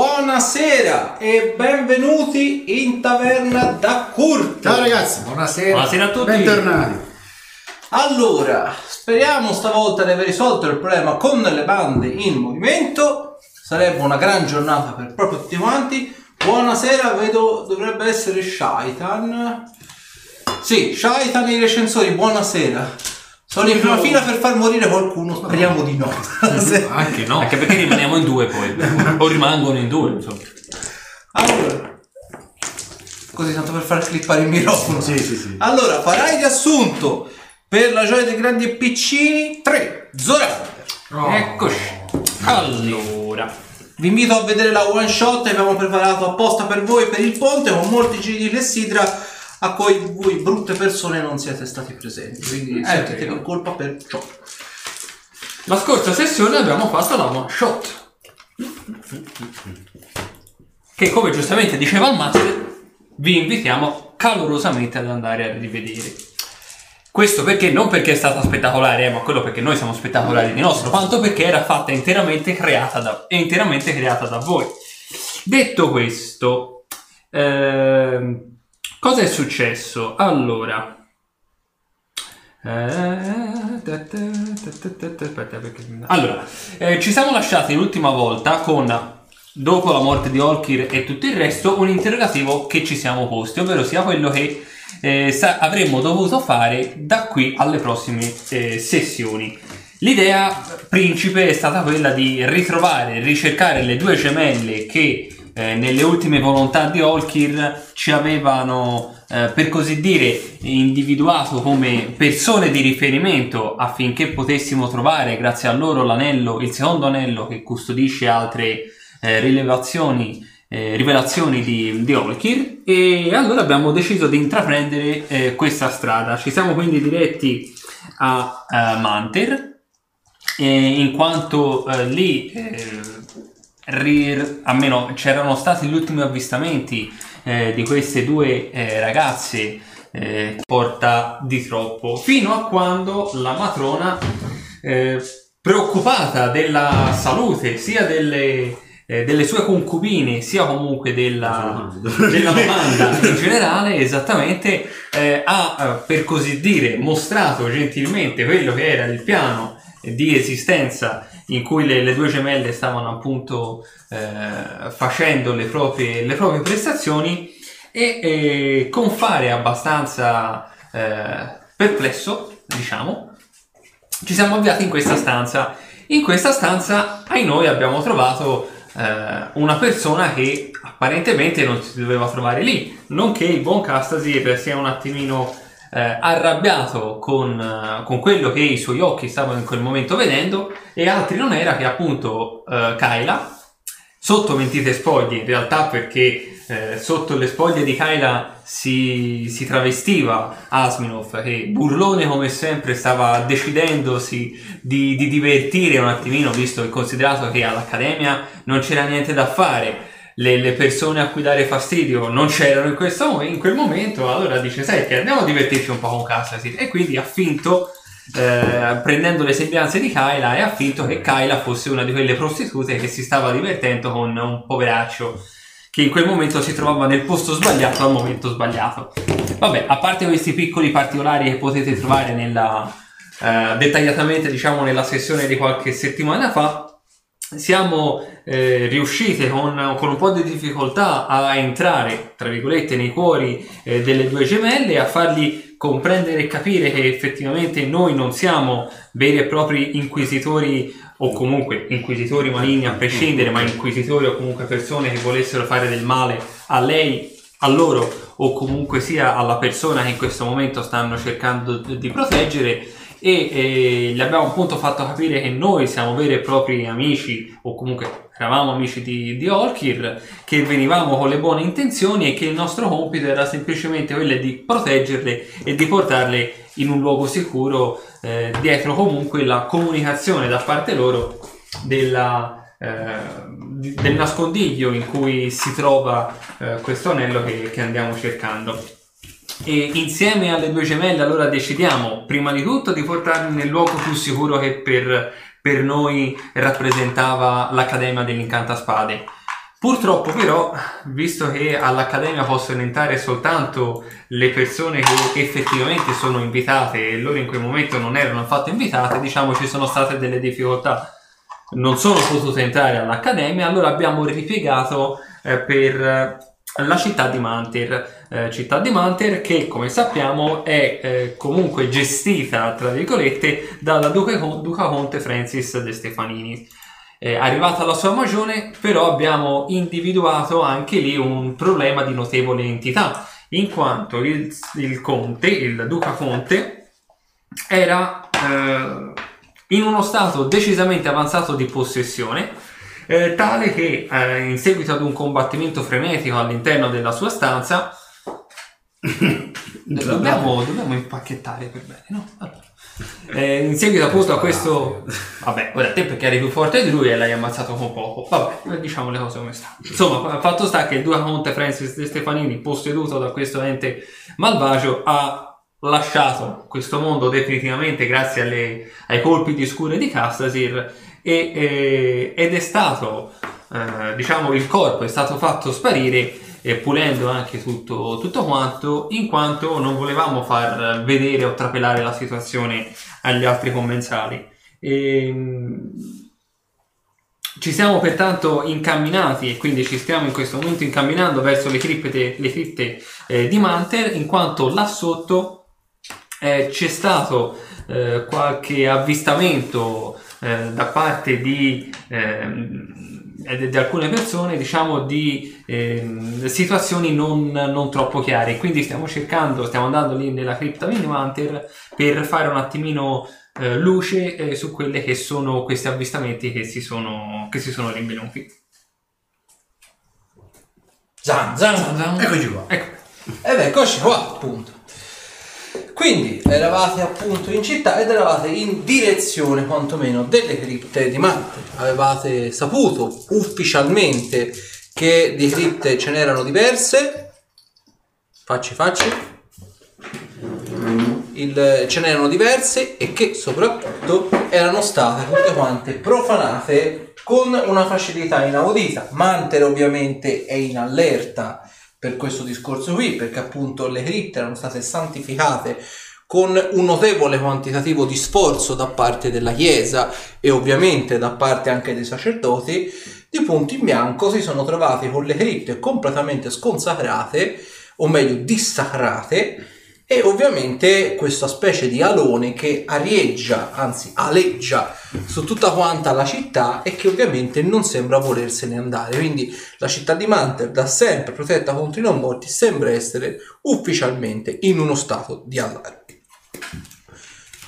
Buonasera e benvenuti in taverna da Kurt. Ciao ragazzi, Buonasera. Buonasera a tutti. bentornati. Allora, speriamo stavolta di aver risolto il problema con le bande in movimento. Sarebbe una gran giornata per proprio tutti quanti. Buonasera, vedo dovrebbe essere Shaitan. Sì, Shaitan e i recensori, buonasera. Sono in prima fila per far morire qualcuno, speriamo di no. Se- Anche no. Anche perché rimaniamo in due poi. o rimangono in due, insomma. Allora, così tanto per far clippare il microfono. Sì, sì, sì. Allora, farai riassunto per la gioia dei grandi e piccini 3 Zorander. Eccoci. Allora. Vi invito a vedere la one shot che abbiamo preparato apposta per voi per il ponte con molti giri di clessidra a cui voi brutte persone non siete stati presenti. Quindi sentite vero. in colpa per ciò. La scorsa sessione abbiamo fatto la one shot. Che come giustamente diceva il master, vi invitiamo calorosamente ad andare a rivedere. Questo perché non perché è stata spettacolare, eh, ma quello perché noi siamo spettacolari di nostro, quanto perché era fatta interamente creata da, interamente creata da voi. Detto questo, ehm, cosa è successo? Allora, Allora, eh, ci siamo lasciati l'ultima volta con, dopo la morte di Olkir e tutto il resto, un interrogativo che ci siamo posti, ovvero sia quello che eh, sa- avremmo dovuto fare da qui alle prossime eh, sessioni. L'idea principe è stata quella di ritrovare, ricercare le due gemelle che eh, nelle ultime volontà di Olkir ci avevano, eh, per così dire, individuato come persone di riferimento affinché potessimo trovare, grazie a loro, l'anello, il secondo anello che custodisce altre eh, rilevazioni, eh, rivelazioni di, di Olkir. E allora abbiamo deciso di intraprendere eh, questa strada. Ci siamo quindi diretti a, a Manter, eh, in quanto eh, lì eh, ri- almeno c'erano stati gli ultimi avvistamenti eh, di queste due eh, ragazze eh, porta di troppo fino a quando la matrona eh, preoccupata della salute sia delle, eh, delle sue concubine sia comunque della, della domanda in generale esattamente eh, ha eh, per così dire mostrato gentilmente quello che era il piano di esistenza in cui le, le due gemelle stavano appunto eh, facendo le proprie, le proprie prestazioni e eh, con fare abbastanza eh, perplesso diciamo ci siamo avviati in questa stanza. In questa stanza ai noi abbiamo trovato eh, una persona che apparentemente non si doveva trovare lì nonché il buon Castasir sia un attimino eh, arrabbiato con, eh, con quello che i suoi occhi stavano in quel momento vedendo e altri non era che appunto eh, Kyla. Sotto mentite spoglie in realtà perché eh, sotto le spoglie di Kyla si, si travestiva Asminov che burlone come sempre stava decidendosi di, di divertire un attimino visto e considerato che all'accademia non c'era niente da fare le, le persone a cui dare fastidio non c'erano in, questo, in quel momento, allora dice, che andiamo a divertirci un po' con Castasir. E quindi ha finto, eh, prendendo le sembianze di Kyla, ha finto che Kyla fosse una di quelle prostitute che si stava divertendo con un poveraccio che in quel momento si trovava nel posto sbagliato al momento sbagliato. Vabbè, a parte questi piccoli particolari che potete trovare nella, eh, dettagliatamente, diciamo, nella sessione di qualche settimana fa, siamo eh, riusciti con, con un po' di difficoltà a entrare, tra virgolette, nei cuori eh, delle due gemelle a fargli comprendere e capire che effettivamente noi non siamo veri e propri inquisitori o comunque inquisitori maligni a prescindere, ma inquisitori o comunque persone che volessero fare del male a lei, a loro o comunque sia alla persona che in questo momento stanno cercando di proteggere e eh, gli abbiamo appunto fatto capire che noi siamo veri e propri amici o comunque eravamo amici di, di Olkir che venivamo con le buone intenzioni e che il nostro compito era semplicemente quello di proteggerle e di portarle in un luogo sicuro eh, dietro comunque la comunicazione da parte loro della, eh, del nascondiglio in cui si trova eh, questo anello che, che andiamo cercando. E insieme alle due gemelle allora decidiamo prima di tutto di portarli nel luogo più sicuro che per, per noi rappresentava l'Accademia dell'Incantaspade. Purtroppo però, visto che all'Accademia possono entrare soltanto le persone che effettivamente sono invitate e loro in quel momento non erano affatto invitate, diciamo ci sono state delle difficoltà. Non sono potute entrare all'Accademia, allora abbiamo ripiegato eh, per eh, la città di Manter. Eh, città di Manter che, come sappiamo, è eh, comunque gestita, tra virgolette, dalla Duca, Duca Conte Francis De Stefanini. Eh, arrivata alla sua magione, però abbiamo individuato anche lì un problema di notevole entità, in quanto il, il conte, il duca conte, era eh, in uno stato decisamente avanzato di possessione, eh, tale che eh, in seguito ad un combattimento frenetico all'interno della sua stanza, dobbiamo, dobbiamo impacchettare per bene, no? Allora. Eh, in seguito appunto a questo... Vabbè, ora te perché eri più forte di lui e l'hai ammazzato con poco. Vabbè, diciamo le cose come stanno. Insomma, fatto sta che il Duca Conte Francis De Stefanini, posseduto da questo ente malvagio, ha lasciato questo mondo definitivamente grazie alle, ai colpi di scure di Castasir e, e, ed è stato, eh, diciamo, il corpo è stato fatto sparire e pulendo anche tutto, tutto quanto, in quanto non volevamo far vedere o trapelare la situazione agli altri commensali. E, ehm, ci siamo pertanto incamminati e quindi ci stiamo in questo momento incamminando verso le cripte, le cripte eh, di Manter, in quanto là sotto eh, c'è stato eh, qualche avvistamento eh, da parte di ehm, di alcune persone diciamo di eh, situazioni non, non, troppo chiare. Quindi stiamo cercando stiamo andando lì nella cripta Minimanter per fare un attimino eh, luce eh, su quelli che sono questi avvistamenti che si sono, che si sono rinvenuti. Zan zan. Zan, zan. eccoci qua. Ecco. ed eccoci qua appunto quindi eravate appunto in città ed eravate in direzione quantomeno delle cripte di Marte. Avevate saputo ufficialmente che di cripte ce n'erano diverse. Facci, facci. Il, ce n'erano diverse e che soprattutto erano state tutte quante profanate con una facilità inaudita. Mantere ovviamente è in allerta per questo discorso qui, perché appunto le cripte erano state santificate con un notevole quantitativo di sforzo da parte della Chiesa e ovviamente da parte anche dei sacerdoti, di punto in bianco si sono trovati con le cripte completamente sconsacrate, o meglio dissacrate, e ovviamente questa specie di alone che arieggia, anzi aleggia su tutta quanta la città e che ovviamente non sembra volersene andare. Quindi la città di Manter, da sempre protetta contro i non morti, sembra essere ufficialmente in uno stato di allarme.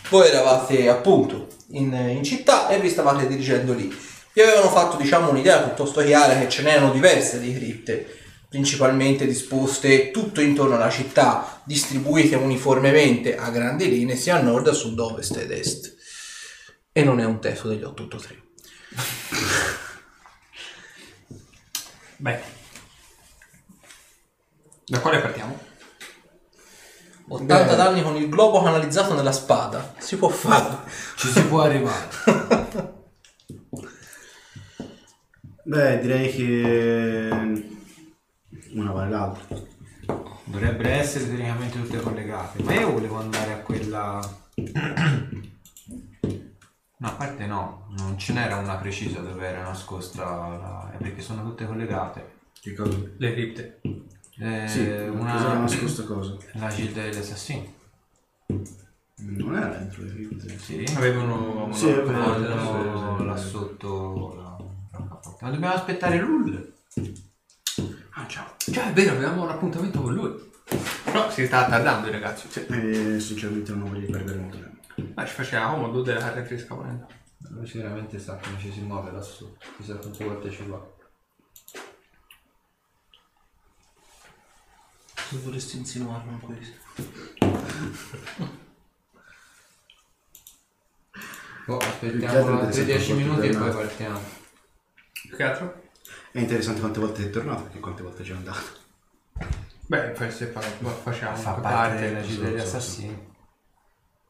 Voi eravate appunto in, in città e vi stavate dirigendo lì. Vi avevano fatto diciamo un'idea piuttosto chiara che ce n'erano diverse di cripte principalmente disposte tutto intorno alla città, distribuite uniformemente a grandi linee sia a nord, a sud, ovest ed est. E non è un testo degli 883. Beh, da quale partiamo? 80 danni con il globo canalizzato nella spada. Si può fare. Ci si può arrivare. Beh, direi che una vale l'altra. Dovrebbero essere tecnicamente tutte collegate. Ma io volevo andare a quella. No, a parte no, non ce n'era una precisa dove era nascosta la... perché sono tutte collegate. Che cosa? Le cripte. Eh, Sì, una... cosa nascosta cosa? La gilda degli assassini. Non era dentro le cripte. Sì. Avevano Sì, Avevano sì, sì, là sotto la... la Ma dobbiamo aspettare Lull. Ah, ciao. Già, è vero, avevamo un appuntamento con lui. Però si sta tardando il ragazzo. Cioè, E sinceramente non voglio perdere molto tempo. ma ci faceva comodo della carne fresca volendo. Lui sicuramente sa come ci si muove lassù. Chissà quante volte ci va. Se vorresti insinuare con questo. Boh, Più che aspettiamo altro altri interessante 10 quanto minuti e poi partiamo. Più che altro? È interessante quante volte è tornato perché quante volte c'è andato. Beh, forse fa- facciamo Fa parte parte della gilda degli so, so, assassini.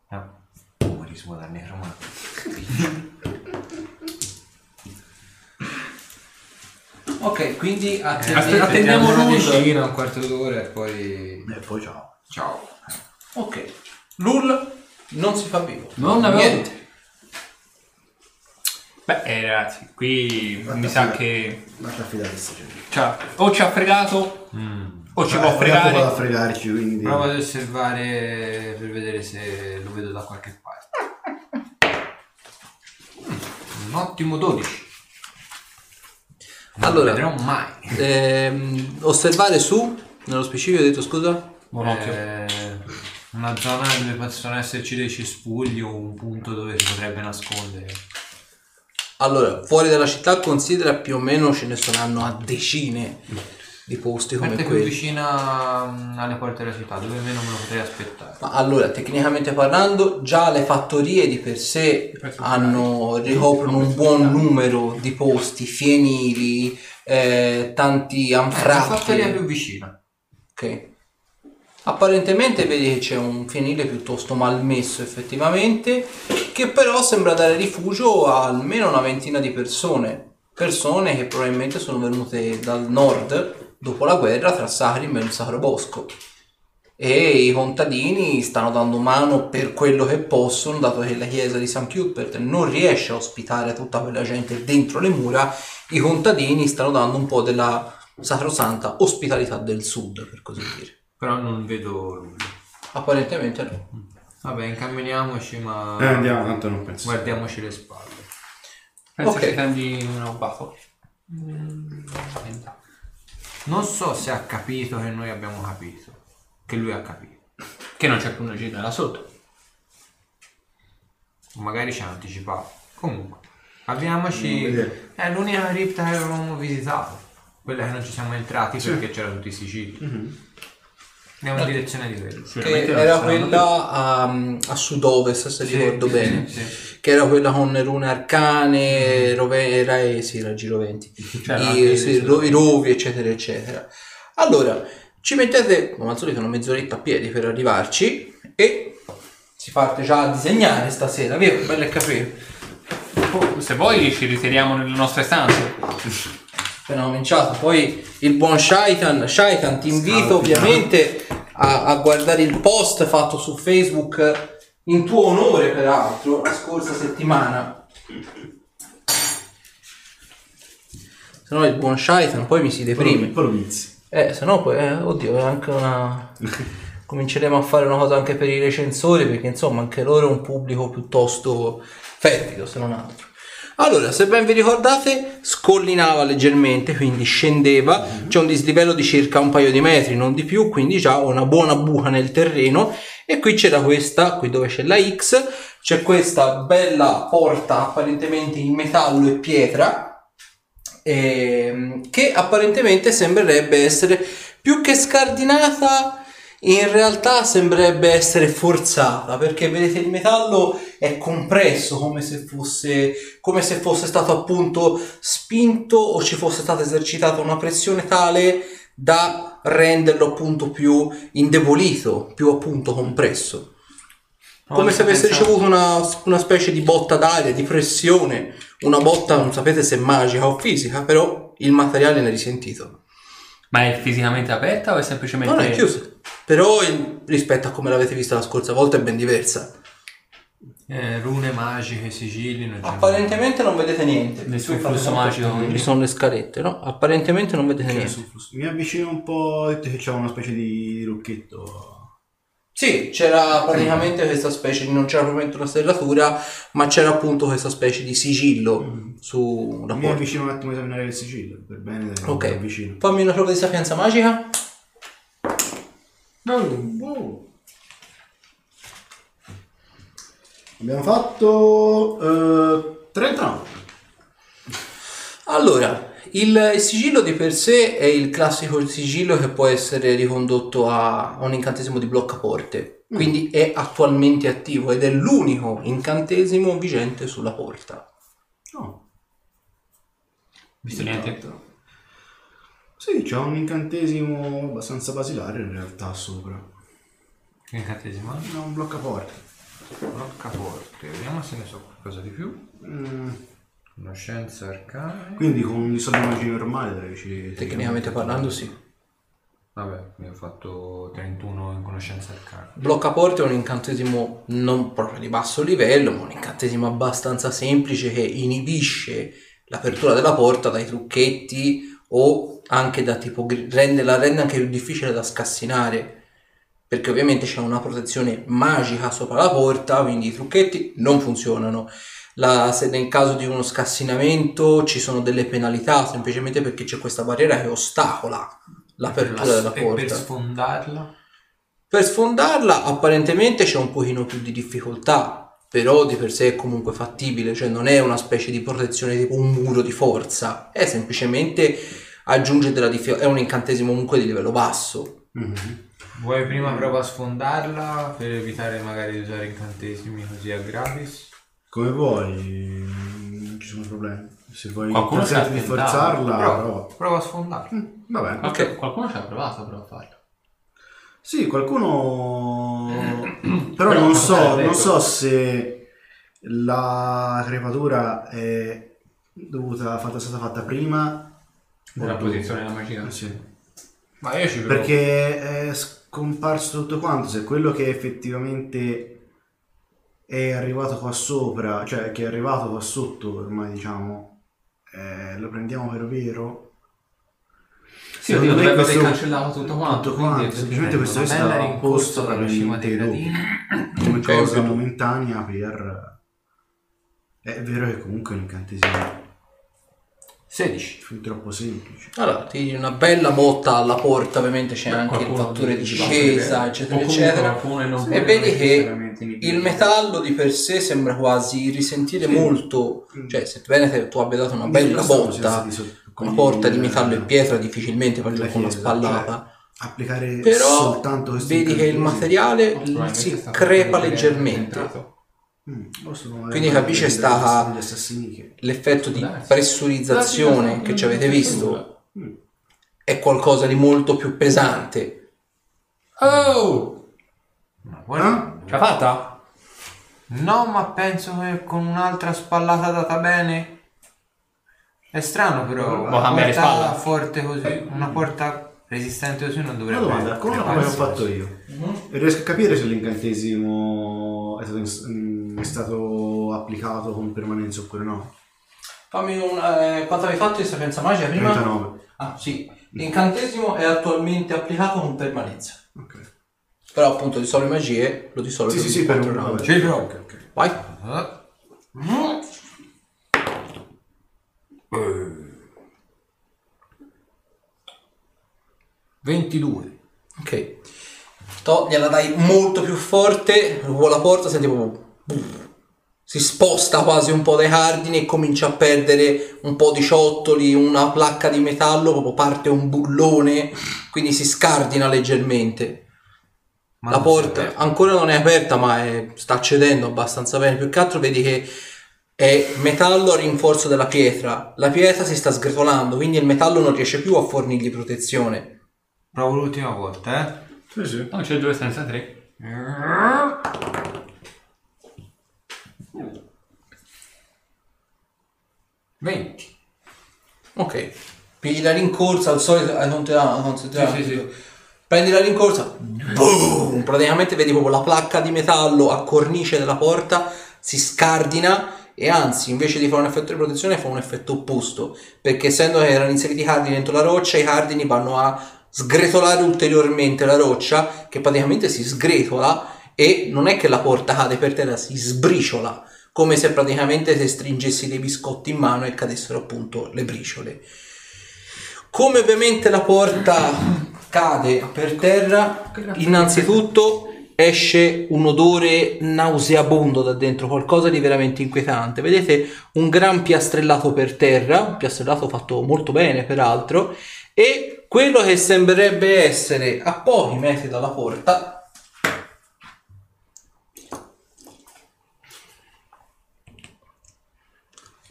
No. Umorismo da necromante. Ok, quindi attendi- aspetta, attendiamo una Lul. decina, un quarto d'ora e poi... E poi ciao. Ciao. Ok. Lul non si fa vivo. Non avevo- Niente. Beh, eh, ragazzi, qui mi sa che Lascia affidare questo gioco. cioè, o ci ha fregato o ci Eh, può fregare. da fregarci, quindi... Prova ad osservare per vedere se lo vedo da qualche parte. Mm, un ottimo 12. Non Allora. lo vedrò mai. Ehm, osservare su, nello specifico hai detto scusa? Buon occhio. Eh, una zona dove possono esserci dei cespugli o un punto dove si potrebbe nascondere. Allora, fuori dalla città considera più o meno ce ne saranno a decine di posti come Parte più quelli. vicina mm, alle porte della città, dove meno me lo potrei aspettare. Ma allora, tecnicamente parlando, già le fattorie di per sé hanno, ricoprono un buon numero di posti, fienili, eh, tanti La fattoria più vicina. Ok. Apparentemente vedi che c'è un fienile piuttosto malmesso effettivamente, che però sembra dare rifugio a almeno una ventina di persone. Persone che probabilmente sono venute dal nord dopo la guerra tra Sahrim e il Sacro Bosco. E i contadini stanno dando mano per quello che possono, dato che la chiesa di St. Cuthbert non riesce a ospitare tutta quella gente dentro le mura, i contadini stanno dando un po' della sacrosanta ospitalità del sud, per così dire. Però non vedo nulla. Apparentemente no. Vabbè, incamminiamoci, ma Eh, andiamo, tanto non penso. guardiamoci le spalle. Penso ok. che prendi un rubato. Non so se ha capito che noi abbiamo capito. Che lui ha capito. Che non c'è più una gira là sotto. O magari ci ha anticipato. Comunque, avviamoci. Non vedere. È l'unica cripta che avevamo visitato. Quella che non ci siamo entrati perché c'erano tutti i sigilli. Andiamo in direzione di quello. Che era quella a, a sud-ovest, se Sì, ricordo sì, bene. sì. Che era quella con le rune arcane, rove, era, eh, sì, era Giro 20. C'era I, sì, il- ro- i rovi, eccetera, eccetera. Allora, ci mettete, come al solito, una mezz'oretta a piedi per arrivarci e si parte già a disegnare stasera, vero? Bello e capire. Oh, Se vuoi ci ritiriamo nelle nostre stanze. appena cominciato. Poi il buon Shaitan, Shaitan ti invito ovviamente a, a guardare il post fatto su Facebook in tuo onore peraltro la scorsa settimana. Se no il buon Shaitan poi mi si deprime. Poi lo. Eh, se no poi, eh, oddio, è anche una... Cominceremo a fare una cosa anche per i recensori perché insomma anche loro è un pubblico piuttosto fetido se non altro. Allora, se ben vi ricordate, scollinava leggermente, quindi scendeva, c'è un dislivello di circa un paio di metri, non di più, quindi già una buona buca nel terreno. E qui c'era questa, qui dove c'è la X, c'è questa bella porta apparentemente in metallo e pietra, ehm, che apparentemente sembrerebbe essere più che scardinata in realtà sembrerebbe essere forzata perché vedete il metallo è compresso come se fosse come se fosse stato appunto spinto o ci fosse stata esercitata una pressione tale da renderlo appunto più indebolito più appunto compresso come se avesse ricevuto una, una specie di botta d'aria, di pressione, una botta non sapete se magica o fisica, però il materiale ne è risentito. Ma è fisicamente aperta o è semplicemente... Non è chiusa, però il- rispetto a come l'avete vista la scorsa volta è ben diversa. Eh, rune magiche, sigilli, non c'è Apparentemente non vedete niente. Nessun Fate flusso magico. Ci sono le scalette, no? Apparentemente non vedete niente. Mi avvicino un po', ho detto che c'è una specie di lucchetto. Sì, c'era praticamente questa specie di, non c'era propriamente una stellatura, ma c'era appunto questa specie di sigillo sulla Mi porta. avvicino un attimo a esaminare il sigillo, per bene, Ok, mi avvicino. fammi una prova di sapienza magica. Abbiamo fatto eh, 39. Allora, il sigillo di per sé è il classico sigillo che può essere ricondotto a, un incantesimo di bloccaporte, quindi è attualmente attivo ed è l'unico incantesimo vigente sulla porta. Oh, Visto niente. sì, c'è un incantesimo abbastanza basilare in realtà sopra. Che incantesimo? È un bloccaporte. Bloccaporte. Vediamo se ne so qualcosa di più. Mm, Conoscenza arcane. Quindi con i soldi magici normali direi ci... Tecnicamente parlando sì. Vabbè, mi ho fatto 31 in conoscenza arcane. Blocca porte è un incantesimo non proprio di basso livello, ma un incantesimo abbastanza semplice che inibisce l'apertura della porta dai trucchetti o anche da tipo gri- rende, la rende anche più difficile da scassinare. Perché ovviamente c'è una protezione magica sopra la porta, quindi i trucchetti non funzionano. La- se nel caso di uno scassinamento ci sono delle penalità, semplicemente perché c'è questa barriera che ostacola l'apertura La- della e per porta. sfondarla? Per sfondarla apparentemente c'è un pochino più di difficoltà, però di per sé è comunque fattibile, cioè non è una specie di protezione tipo un muro di forza, è semplicemente aggiunge della difficoltà, è un incantesimo comunque di livello basso. Mhm. Vuoi prima prova a sfondarla per evitare magari di usare incantesimi così a gratis? Come vuoi, non ci sono problemi. Se vuoi Qualcuno tentare si di tentato. forzarla, Prova, prova. prova a sfondarla. Mm, Vabbè. Qualche- Qualcuno ci ha provato però a farlo. Sì, qualcuno... Però Però non so, non so se la crepatura è dovuta, fatta, è stata fatta prima Nella o posizione della magia. Eh, sì. Ma io ci provo. Perché è scomparso tutto quanto, se quello che effettivamente è arrivato qua sopra, cioè che è arrivato qua sotto ormai diciamo, eh, lo prendiamo per vero? Sì, oddio, dovrebbe aver questo- cancellato tutto quanto. tutto quindi quanto, semplicemente questo è stato rincorsa posto dalla cima dei gradini. come Ok, cosa momentanea per... È vero che comunque è un incantesimo 16. fin troppo semplice. Allora, ti di una bella botta alla porta, ovviamente c'è Beh, anche il fattore di- discesa, di- eccetera, eccetera. E vedi che il metallo di per sé sembra quasi risentire molto, cioè sebbene te- tu abbia dato una bella Quindi botta, con una porta di metallo e pietra difficilmente fa giù la con una chiesa, spallata. Applicare Però soltanto questo vedi che il materiale si crepa leggermente. Mm, Quindi capisce sta-. L'effetto di pressurizzazione che ci avete visto Mm. è qualcosa di molto più pesante. Oh! Ma guarda. Ce l'ha fatta? No, ma penso che con un'altra spallata data bene. È strano però. Vuoi cambiare porta spalla? forte così, una porta resistente così non Una dovrebbe domanda, come ho fatto io? Riesco a capire se l'incantesimo è stato, mm, è stato applicato con permanenza oppure no? Fammi un... eh, quanto avevi fatto di sapienza magica prima? 39. Ah sì, l'incantesimo è attualmente applicato con permanenza. Ok. Però appunto dissolve magie, lo dissolve Sì, sì, per sì, per un round. Ci provo. Ok, ok. Vai. Eh. Eh. 22. Ok. To, gliela dai molto più forte, con la porta senti proprio... Si sposta quasi un po' dai cardini e comincia a perdere un po' di ciottoli, una placca di metallo, proprio parte un bullone, quindi si scardina leggermente. Ma la porta ancora non è aperta ma è- sta cedendo abbastanza bene. Più che altro vedi che è metallo a rinforzo della pietra. La pietra si sta sgretolando quindi il metallo non riesce più a fornirgli protezione. Provo l'ultima volta, Sì, sì. No, c'è due senza tre. eh. 20. ok pigli la rincorsa al solito hai contato- considerato- Sì, sì, sì. prendi la rincorsa boom, praticamente vedi proprio la placca di metallo a cornice della porta si scardina e anzi invece di fare un effetto di protezione fa un effetto opposto perché essendo che erano inseriti i cardini dentro la roccia i cardini vanno a sgretolare ulteriormente la roccia che praticamente si sgretola e non è che la porta cade per terra si sbriciola come se praticamente se stringessi dei biscotti in mano e cadessero appunto le briciole come ovviamente la porta cade per terra, innanzitutto esce un odore nauseabondo da dentro, qualcosa di veramente inquietante. Vedete un gran piastrellato per terra, un piastrellato fatto molto bene peraltro, e quello che sembrerebbe essere a pochi metri dalla porta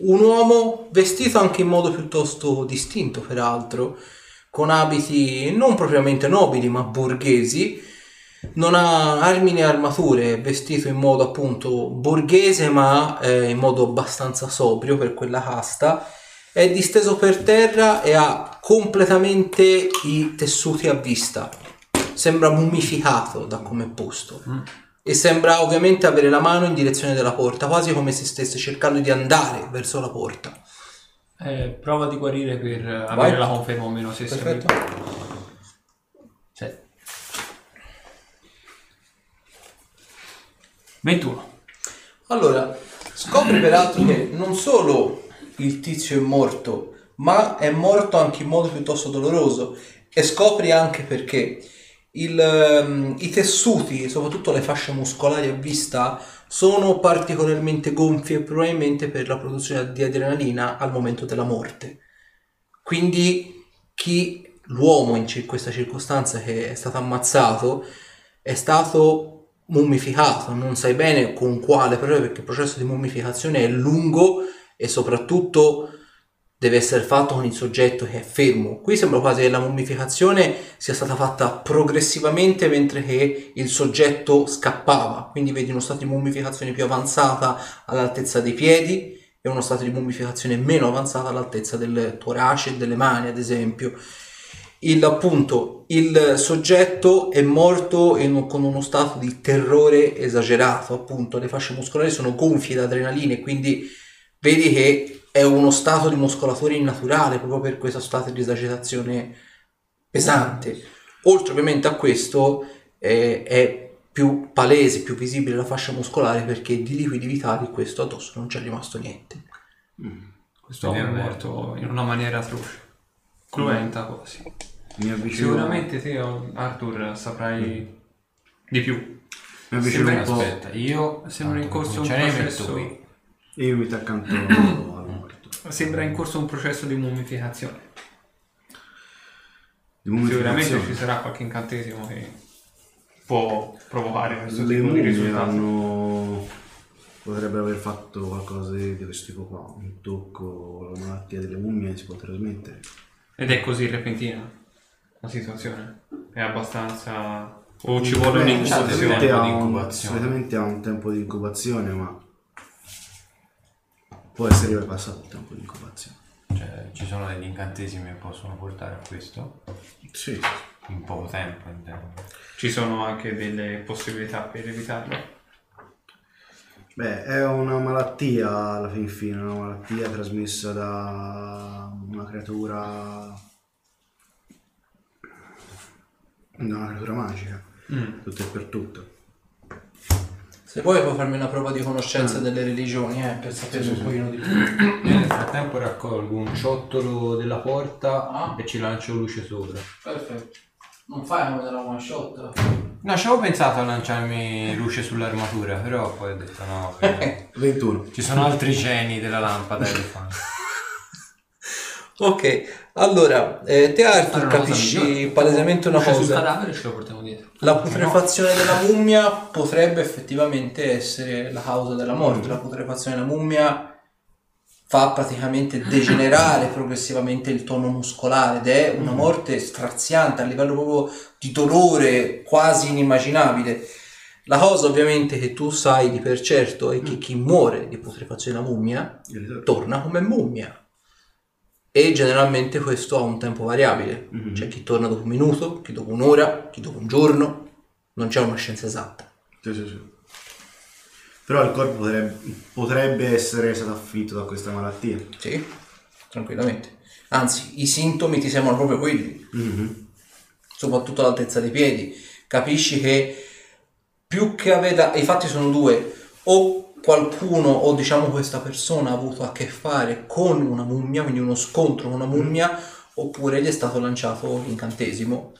un uomo vestito anche in modo piuttosto distinto, peraltro, con abiti non propriamente nobili ma borghesi, non ha armi né armature, è vestito in modo appunto borghese ma eh, in modo abbastanza sobrio per quella casta, è disteso per terra e ha completamente i tessuti a vista, sembra mummificato da come è posto e sembra ovviamente avere la mano in direzione della porta, quasi come se stesse cercando di andare verso la porta. Eh, prova di guarire per eh, Vai. avere la conferma o meno se Perfetto. Sì. 21. Allora, scopri peraltro che non solo il tizio è morto, ma è morto anche in modo piuttosto doloroso e scopri anche perché il, ehm, i tessuti, soprattutto le fasce muscolari a vista, sono particolarmente gonfie probabilmente per la produzione di adrenalina al momento della morte. Quindi chi l'uomo in questa circostanza che è stato ammazzato è stato mummificato, non sai bene con quale, proprio perché il processo di mummificazione è lungo e soprattutto deve essere fatto con il soggetto che è fermo. Qui sembra quasi che la mummificazione sia stata fatta progressivamente mentre che il soggetto scappava, quindi vedi uno stato di mummificazione più avanzata all'altezza dei piedi e uno stato di mummificazione meno avanzata all'altezza del torace e delle mani, ad esempio. Il, appunto, il soggetto è morto in con uno stato di terrore esagerato, appunto, le fasce muscolari sono gonfie da adrenalina e quindi vedi che è uno stato di muscolatura innaturale proprio per questo stato di esagitazione pesante. Oltre ovviamente a questo eh, è più palese, più visibile la fascia muscolare perché di liquidi vitali questo addosso non c'è rimasto niente. Questo uomo è morto in una maniera atroce. Cruenta quasi. Mi avvicino, Sicuramente te, Arthur, saprai di più. mi avvicino Sembra- un po'. Aspetta, io Sembra in corso un processo- io mi ti accanto. Sembra in corso un processo di mummificazione. Di mummificazione. Sicuramente ci sarà qualche incantesimo che può provocare questo Le tipo di mummie risultato. hanno... potrebbe aver fatto qualcosa di, di questo tipo qua. Un tocco, la malattia delle mummie si può trasmettere. Ed è così repentina la situazione. È abbastanza... O ci vuole Beh, un'incubazione. solitamente ha un- incubazione. Solitamente ha un tempo di incubazione, ma può essere passato il tempo di incubazione. Cioè, ci sono degli incantesimi che possono portare a questo Sì. in poco tempo, intendo. Ci sono anche delle possibilità per evitarlo. Beh, è una malattia alla fin fine, una malattia trasmessa da una creatura. da una creatura magica, tutto e per tutto. Se vuoi puoi farmi una prova di conoscenza delle religioni, eh, per sapere un pochino di più. Io nel frattempo raccolgo un ciottolo della porta Ah. e ci lancio luce sopra. Perfetto. Non fai come nella one shot. No, ci avevo pensato a lanciarmi luce sull'armatura, però poi ho detto no. perché 21. Ci sono altri geni della lampada che li fanno. Ok, allora, eh, te Arthur capisci palesemente una sul cosa. cadavere ce lo portiamo dietro. La putrefazione della mummia potrebbe effettivamente essere la causa della morte. La putrefazione della mummia fa praticamente degenerare progressivamente il tono muscolare ed è una morte straziante a livello proprio di dolore quasi inimmaginabile. La cosa ovviamente che tu sai di per certo è che chi muore di putrefazione della mummia torna come mummia. E generalmente questo ha un tempo variabile, Mhm. c'è chi torna dopo un minuto, chi dopo un'ora, chi dopo un giorno, non c'è una scienza esatta. Sì, sì, sì. Però il corpo potrebbe, potrebbe essere stato afflitto da questa malattia. Sì, tranquillamente. Anzi, i sintomi ti sembrano proprio quelli, Mhm. soprattutto all'altezza dei piedi. Capisci che più che avere... I fatti sono due, o qualcuno, o diciamo questa persona ha avuto a che fare con una mummia, quindi uno scontro con una mummia, oppure gli è stato lanciato l'incantesimo,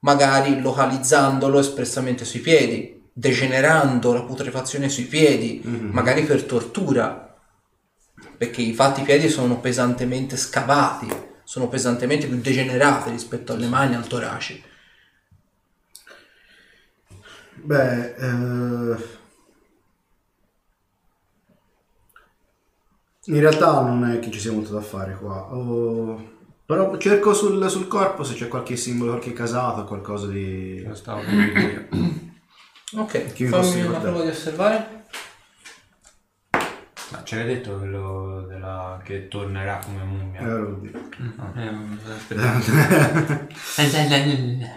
magari localizzandolo espressamente sui piedi, degenerando la putrefazione sui piedi, magari per tortura, perché infatti i piedi sono pesantemente scavati, sono pesantemente più degenerati rispetto alle mani al torace. Beh, eh... in realtà non è che ci sia molto da fare qua. Oh, Però cerco sul, sul corpo se c'è qualche simbolo, qualche casato, qualcosa di... Lo stavo per dire io. Ok, Chi fammi una prova di osservare. Ma ce l'hai detto quello della... che tornerà come mummia? Eh, lo dico. Eh,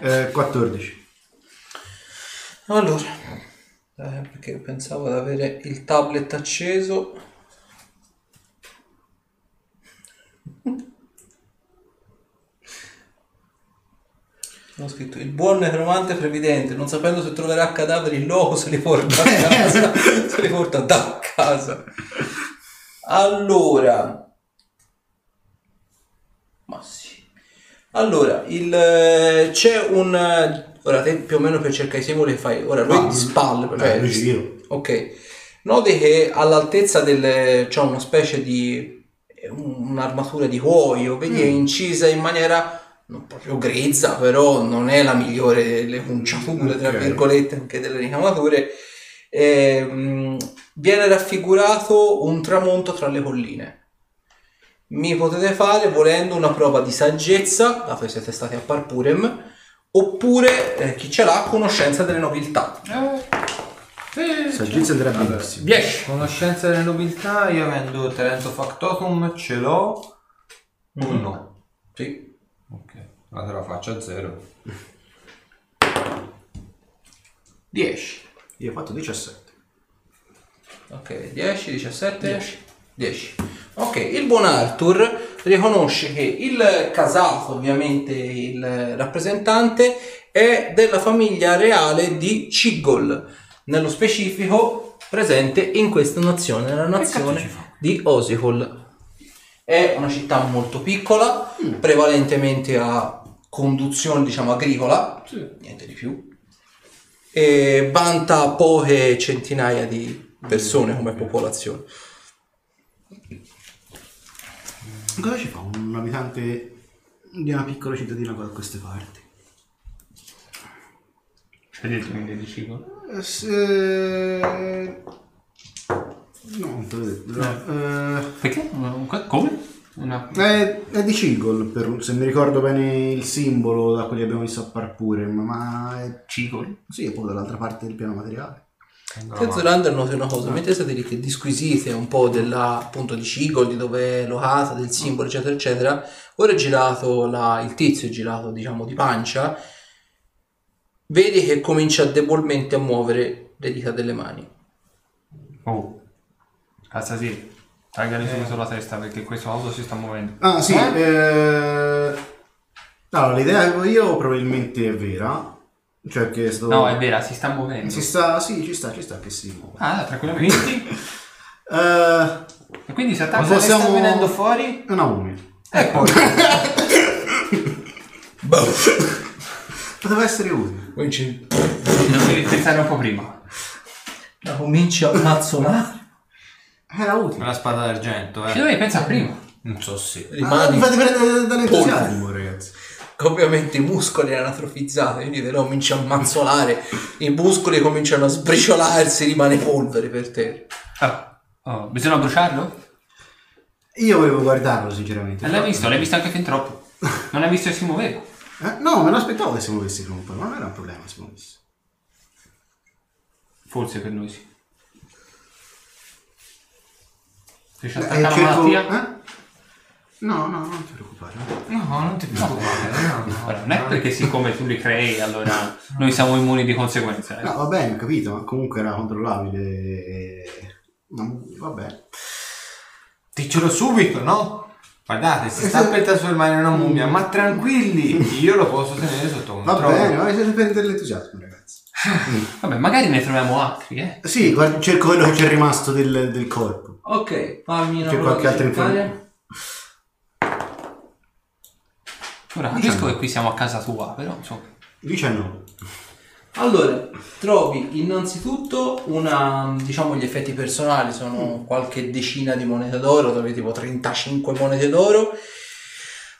Eh, 14. Allora, eh, perché pensavo di avere il tablet acceso. Ho scritto il buon necromante previdente, non sapendo se troverà cadaveri in loco, se li porta a casa. se li porta da casa. Allora, ma sì. Allora, il, eh, c'è un... eh, Ora te più o meno per cercare i simboli fai. Ora lui Ah, di spalle, cioè, lui giro. Ok. Noti che all'altezza del... c'è una specie di... un'armatura di cuoio, vedi è incisa in maniera non proprio grezza, però non è la migliore delle punciature, tra virgolette, anche delle ricamature. Ehm, viene raffigurato un tramonto tra le colline. Mi potete fare, volendo, una prova di saggezza, dato che siete stati a Parpurem, oppure, eh, chi ce l'ha, conoscenza delle nobiltà. Saggezza andrà benissimo. 10. Conoscenza delle nobiltà, io avendo talento factotum ce l'ho uno. Sì. Allora te la faccio a zero. 10. Io ho fatto 17. Ok, 10, 17, 10. Ok, il buon Arthur riconosce che il casato, ovviamente il rappresentante, è della famiglia reale di Cigol, nello specifico presente in questa nazione, nella nazione di Osihol. È una città molto piccola, prevalentemente a conduzione, diciamo, agricola, niente di più, e vanta poche centinaia di persone come popolazione. Cosa ci fa un abitante di una piccola cittadina da queste parti? C'è detto quindi di cibo? Eh, se... No, non te l'ho detto. però, eh, Perché? Un- Come? Una... È, è di Cigol, per- se mi ricordo bene il simbolo da quelli che abbiamo visto a Parpurem, ma è... Cicoli? Sì, è poi dall'altra parte del piano materiale. Te Zolander noti una cosa, mentre state lì che disquisite un po' della, appunto di Cigol, di dove è locata, del simbolo, eccetera, eccetera, ora è girato la- il tizio, è girato diciamo di pancia, vedi che comincia debolmente a muovere le dita delle mani. Oh. Sì. Tagliali subito la testa perché questo auto si sta muovendo. Ah, sì, eh... Allora, l'idea che avevo io probabilmente è vera, cioè che sto... No, è vera, si sta muovendo. Si sta, sì, ci sta, ci sta che si muove. Ah, tranquillamente. Eh, e quindi si attacca ne sta possiamo- venendo fuori? è una mummia. Ecco. Poteva essere utile. Cominci, Devi pensare un po' prima. la cominci a mazzolare, Era utile. la spada d'argento, Ci eh. dovevi pensare prima. Non so se. Ah, rimani... mi fate prendere dall'entusiasmo, ragazzi. Ovviamente i muscoli erano atrofizzati, quindi te lo cominci a mazzolare, i muscoli cominciano a sbriciolarsi, rimane polvere per te. Ah, oh, bisogna bruciarlo? Io volevo guardarlo, sinceramente. E l'hai visto? L'hai visto anche fin troppo. Non hai visto che si muoveva. Eh, no, me l'aspettavo che si muovesse poi, ma non era un problema se si muovesse. Forse per noi sì. Se ci Eh, attacca la cerco- malattia. eh? No, no, non ti preoccupare. No, non ti preoccupare. No, no, Allora, non è perché siccome tu li crei, allora noi siamo immuni di conseguenza. eh. No, va bene, ho capito, ma comunque era controllabile. e- va bene. Dicelo subito, no? Guardate, si sta per trasformare in una mummia, ma tranquilli, io lo posso tenere sotto Va controllo. bene, ma siete per dell'entusiasmo, ragazzi. Vabbè, magari ne troviamo altri, eh. Sì, guarda, cerco quello che c'è rimasto del, del corpo. Ok, fammi una C'è prova qualche altra? Ora capisco che qui siamo a casa tua, però insomma. 19. Allora, trovi innanzitutto una, diciamo, gli effetti personali sono qualche decina di monete d'oro, trovi tipo 35 monete d'oro.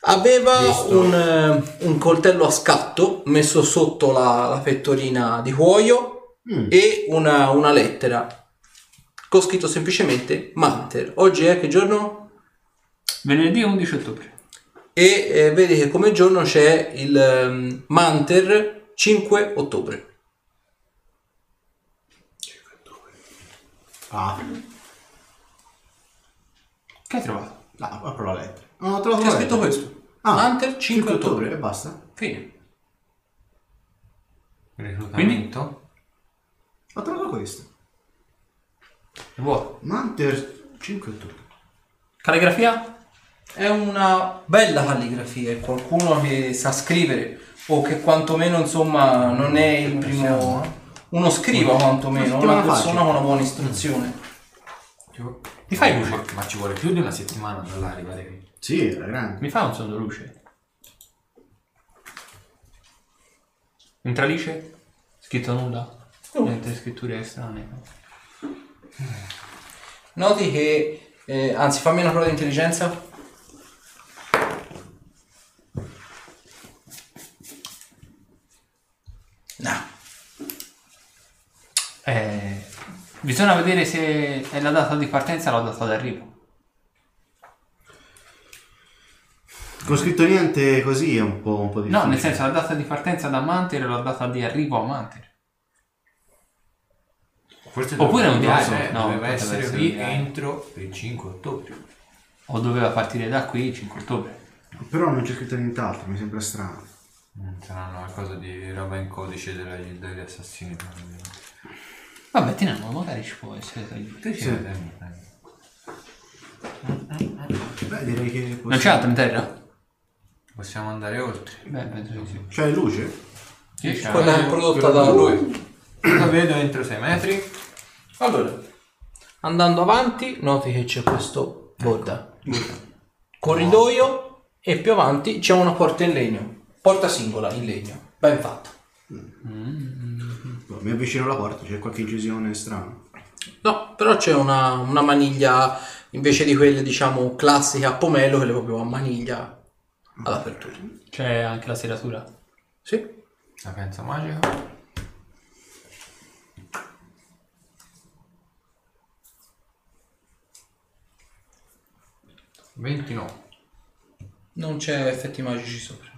Aveva un, eh, un coltello a scatto messo sotto la, la pettorina di cuoio Mm. e una, una lettera con scritto semplicemente Manter. Oggi è che giorno? Venerdì 11 ottobre. E eh, vedi che come giorno c'è il ehm, Manter 5 ottobre. Apri. Che hai trovato? Ah, apro la lettera. No, ho trovato C'è scritto questo. Ah, Hunter 5 ottobre. e basta. Fine. Reclutamento. Ho trovato questo. Vuoto. Manter 5 ottobre. Calligrafia? È una bella calligrafia, è qualcuno che sa scrivere o che quantomeno insomma non è il primo... Uno scriva quantomeno, Una persona con una buona istruzione. Mi fai luce? Ma, ma ci vuole più di una settimana là arrivare qui. Sì, era grande. Mi fa un sonno luce? Intralice? Scritto nulla? Niente scritture strane. Noti che... eh, anzi, fammi una prova di intelligenza. No. Eh, bisogna vedere se è la data di partenza o la data d'arrivo. Con scritto niente così è un po', un po' difficile. No, nel senso la data di partenza da Manter e la data di arrivo a Manter. Forse Oppure un diario. eh, No, doveva essere essere diario. entro il 5 ottobre. O doveva partire da qui il 5 ottobre. Però non c'è scritto nient'altro, mi sembra strano. Mm, Saranno qualcosa di roba in codice della degli assassini. Vabbè, teniamo, magari ci può essere tagliato. Sì. Beh, direi che... Non c'è altro in terra? Possiamo andare oltre. Beh, penso di sì. C'è luce? Sì, c'è. Quella è prodotta da lui. Lo vedo entro 6 metri. Allora, andando avanti, noti che c'è questo borda. Corridoio e più avanti c'è una porta in legno. Porta singola in legno. Ben fatta. Boh, Mi avvicino alla porta, c'è qualche incisione strana. No, però c'è una, una maniglia invece di quelle, diciamo, classiche a pomelo, è proprio a maniglia all'apertura. C'è anche la seratura. Sì. La pensa magica. Ventinove. Non c'è effetti magici sopra.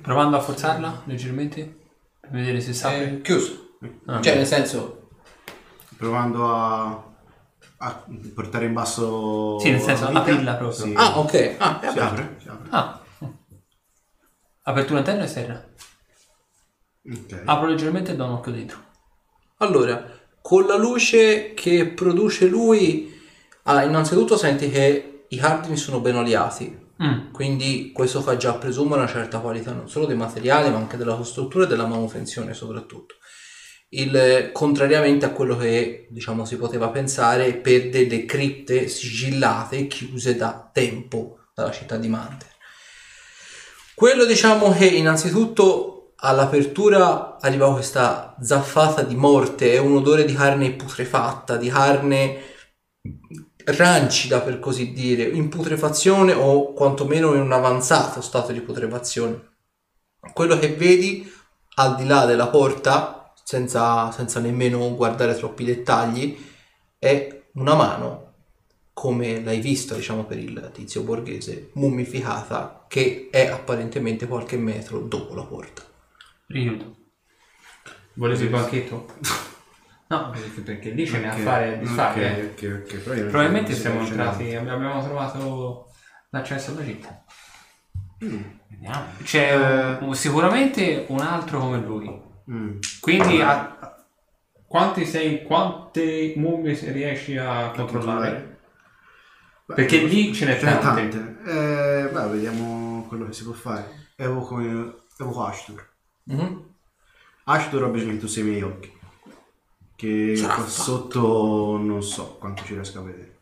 Provando a forzarla leggermente per vedere se sa. È chiuso. Ah. Cioè, nel senso, Provando a, a portare in basso... Sì, nel senso, la vita. aprirla proprio. Sì. Ah, ok. Ah, Si apre? Si apre. Ah. Apertura interna o esterna? Ok. Apro leggermente e do un occhio dentro. Allora, con la luce che produce lui, ah, innanzitutto senti che i cardini sono ben oliati. Mm. Quindi questo fa già presumere una certa qualità non solo dei materiali, ma anche della costruttura e della manutenzione soprattutto. Il, contrariamente a quello che diciamo si poteva pensare per delle cripte sigillate chiuse da tempo dalla città di Manter. Quello diciamo che innanzitutto all'apertura arriva questa zaffata di morte, è un odore di carne putrefatta, di carne rancida per così dire, in putrefazione o quantomeno in un avanzato stato di putrefazione. Quello che vedi al di là della porta, senza, senza nemmeno guardare troppi dettagli, è una mano, come l'hai vista diciamo per il tizio borghese, mummificata, che è apparentemente qualche metro dopo la porta. Richiudo. Volete il banchetto? No, perché, lì ce n'è a Ok, fare di fare. ok, ok, ok, probabilmente siamo entrati, abbiamo trovato l'accesso alla città. Vediamo. C'è un- sicuramente un altro come lui. Mm. Quindi a- quanti sei, quante mummie se riesci a controllare? Beh, Perché lì ce n'è ce tante. tante. Eh, beh, vediamo quello che si può fare. Evoco, evoco Ashtur. Mhm. Ashtur ha bisogno che tu sei i miei occhi. Che Sarà qua fatto. sotto non so quanto ci riesco a vedere.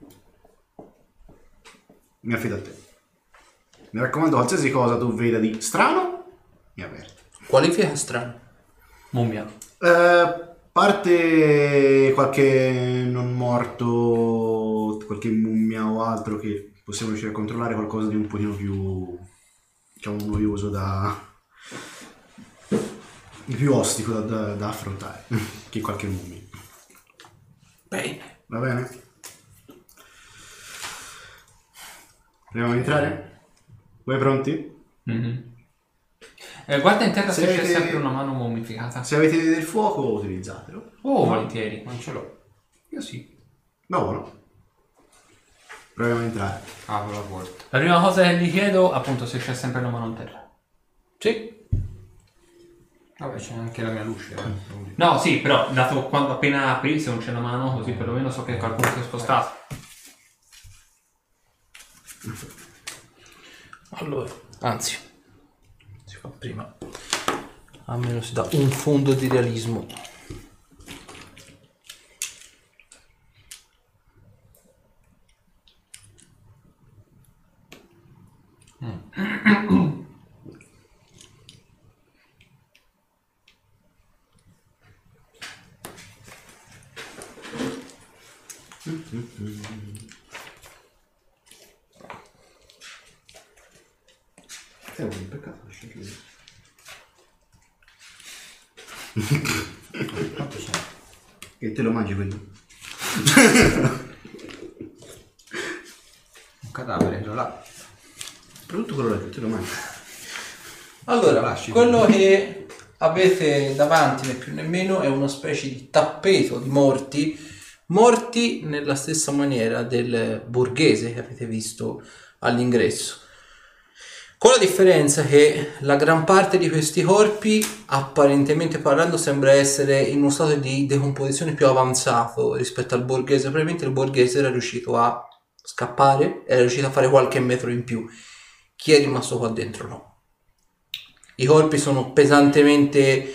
Mi affido a te. Mi raccomando, qualsiasi cosa tu veda di strano, mi avverti. Qualifica strana. Mummia. Eh, parte qualche non morto, qualche mummia o altro che possiamo riuscire a controllare qualcosa di un pochino più diciamo noioso da di più ostico da, da- da affrontare che qualche mummia. Bene. Va bene? Proviamo ad entrare? Voi pronti? Mhm. Eh, guarda in terra se, c'è avete- sempre una mano mummificata. Se avete del fuoco utilizzatelo. Oh, volentieri. Non ce l'ho. Io sì. Va buono. Proviamo a entrare. Apro la porta. La prima cosa che gli chiedo, appunto, se c'è sempre la mano in terra. Sì. Vabbè, c'è anche la mia luce. eh, No, sì, però dato quando appena apri, se non c'è la mano, così perlomeno so che qualcuno si è spostato. Allora, anzi, si fa prima. Almeno si dà un fondo di realismo. È un peccato lasciarlo lì. Quanto c'è? E te lo mangi quello? Un cadavere, quello là. Soprattutto quello là, te lo mangi. Allora, Lasci. quello che avete davanti, né più né meno, è una specie di tappeto di morti, morti nella stessa maniera del borghese che avete visto all'ingresso. Con la differenza che la gran parte di questi corpi, apparentemente parlando, sembra essere in uno stato di decomposizione più avanzato rispetto al borghese. Probabilmente il borghese era riuscito a scappare, era riuscito a fare qualche metro in più. Chi è rimasto qua dentro no. I corpi sono pesantemente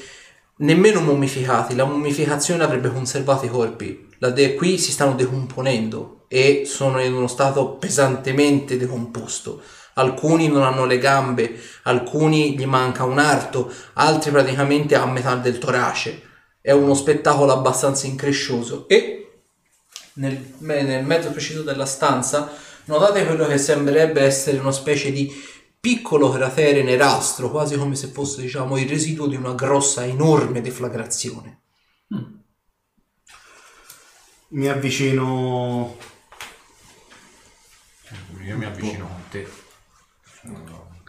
nemmeno mummificati. La mummificazione avrebbe conservato i corpi. La de- qui si stanno decomponendo e sono in uno stato pesantemente decomposto. Alcuni non hanno le gambe, alcuni gli manca un arto, altri praticamente a metà del torace. È uno spettacolo abbastanza increscioso e nel, nel mezzo preciso della stanza notate quello che sembrerebbe essere una specie di piccolo cratere nerastro, quasi come se fosse diciamo il residuo di una grossa, enorme deflagrazione. Mi avvicino Io mi avvicino con te. No,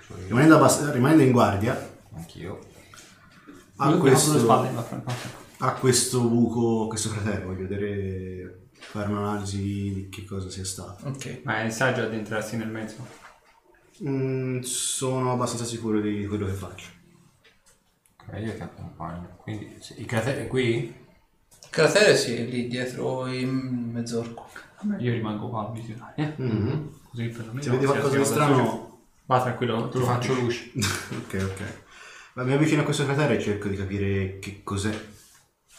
io- rimanendo, abbast- rimanendo in guardia Anch'io. a Io questo... sulle spalle, fra- a questo buco, questo cratere. Voglio vedere, fare un'analisi di che cosa sia stato. Ok. Ma è saggio addentrarsi nel mezzo. Mm, sono abbastanza sicuro di quello che faccio. Ok, io ti accompagno. Quindi, se- il cratere è qui? Il cratere sì, è lì dietro il mezzorco. Vabbè, io rimango qua a visionare. Eh? Mhm. Così perlomeno. Se vedi qualcosa di strano, Va tranquillo, Ti lo faccio faccio. luce. ok, ok. Ma mi avvicino a questo cratere e cerco di capire che cos'è.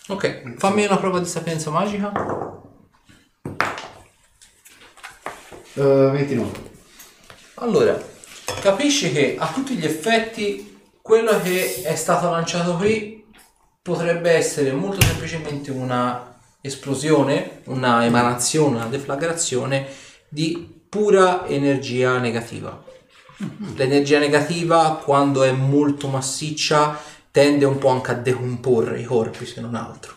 Ok, fammi una prova di sapienza magica. Uh, 29. Allora, capisci che a tutti gli effetti quello che è stato lanciato qui potrebbe essere molto semplicemente una esplosione, una emanazione, una deflagrazione di pura energia negativa. L'energia negativa, quando è molto massiccia, tende un po' anche a decomporre i corpi, se non altro.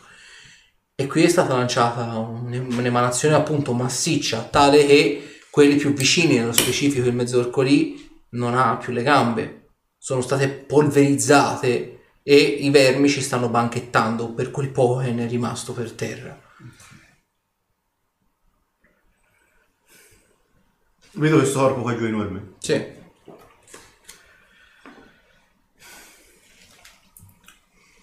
E qui è stata lanciata un- un'emanazione appunto massiccia, tale che quelli più vicini, nello specifico il mezzorco lì, non ha più le gambe, sono state polverizzate e i vermi ci stanno banchettando per quel poco che ne è rimasto per terra. Vedo questo corpo qua giù enorme. Sì.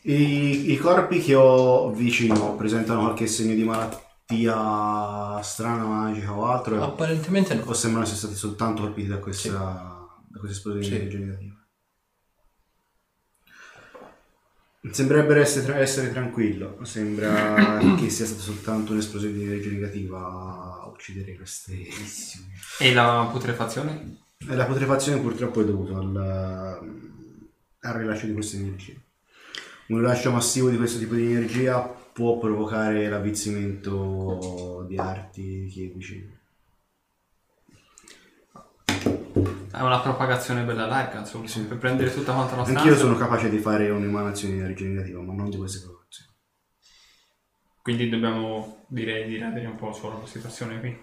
I, I corpi che ho vicino presentano qualche segno di malattia strana, magica o altro? Apparentemente no. O sembrano essere stati soltanto colpiti da questa, da questa esplosione Sì. di energia negativa? Sembrerebbe essere, essere tranquillo, sembra che sia stata soltanto un'esplosione di energia negativa a uccidere queste... E la putrefazione? E la putrefazione purtroppo è dovuta al, al rilascio di queste energie. Un rilascio massivo di questo tipo di energia può provocare l'avvizzimento di arti che è una propagazione bella larga, insomma, per prendere tutta quanta la stanza. Anch'io sono capace di fare un'emanazione negativa, ma non di queste proporzioni. Quindi dobbiamo direi di rendere un po' solo la situazione qui.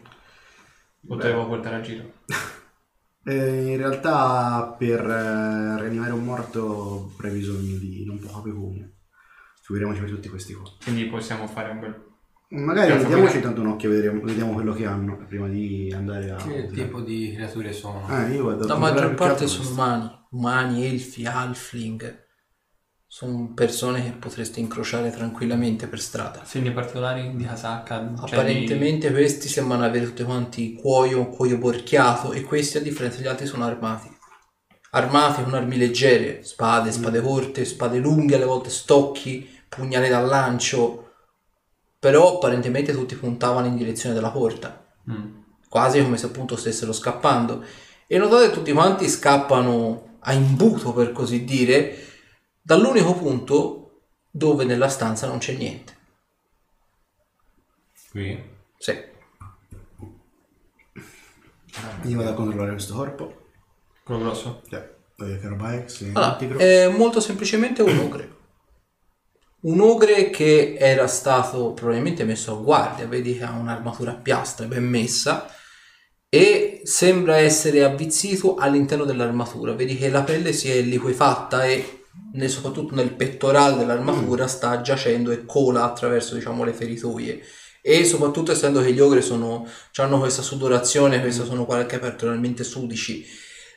O te devo portare a giro? Eh, in realtà per eh, rianimare un morto avrei bisogno di non poco pecunia. Figuriamoci per tutti questi qua. Quindi possiamo fare un bel... Magari Cazzo, vediamoci tanto un occhio, vediamo, vediamo quello che hanno prima di andare a... Che tipo di creature sono? Eh, io guardo... La maggior parte sono umani, umani, elfi, halfling. Sono persone che potreste incrociare tranquillamente per strada. Segni particolari di casacca. cioè di- Apparentemente questi sembrano avere tutti quanti cuoio, cuoio borchiato e questi a differenza degli altri sono armati. Armati con armi leggere, spade, spade corte, spade lunghe, alle volte stocchi, pugnali da lancio. Però apparentemente tutti puntavano in direzione della porta. Mm. quasi come se appunto stessero scappando. E notate tutti quanti scappano a imbuto, per così dire, dall'unico punto dove nella stanza non c'è niente. Qui? Sì. Io vado a controllare questo corpo. Quello grosso. Cioè, voglio che roba è, sì, Allora, è molto semplicemente un ogre. Un ogre che era stato probabilmente messo a guardia, vedi che ha un'armatura a piastre ben messa e sembra essere avvizzito all'interno dell'armatura. Vedi che la pelle si è liquefatta e ne- soprattutto nel pettorale dell'armatura sta giacendo e cola attraverso diciamo le feritoie. E soprattutto essendo che gli ogre sono, hanno questa sudorazione, questi sono qualche particolarmente sudici,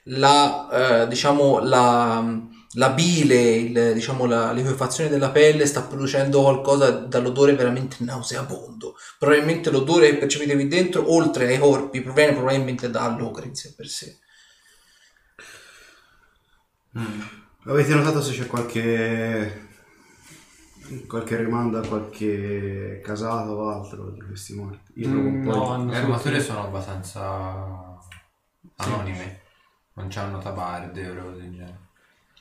la, eh, diciamo, la, la bile, il- diciamo, la liquefazione della pelle sta producendo qualcosa dall'odore veramente nauseabondo. Probabilmente l'odore che percepite qui dentro, oltre ai corpi, proviene probabilmente dall'ogre in sé per sé. Avete notato se c'è qualche... qualche rimando a qualche casato o altro di questi morti? Io Mm, no, Le armature sono abbastanza anonime. Non c'hanno tabarde o robe del genere.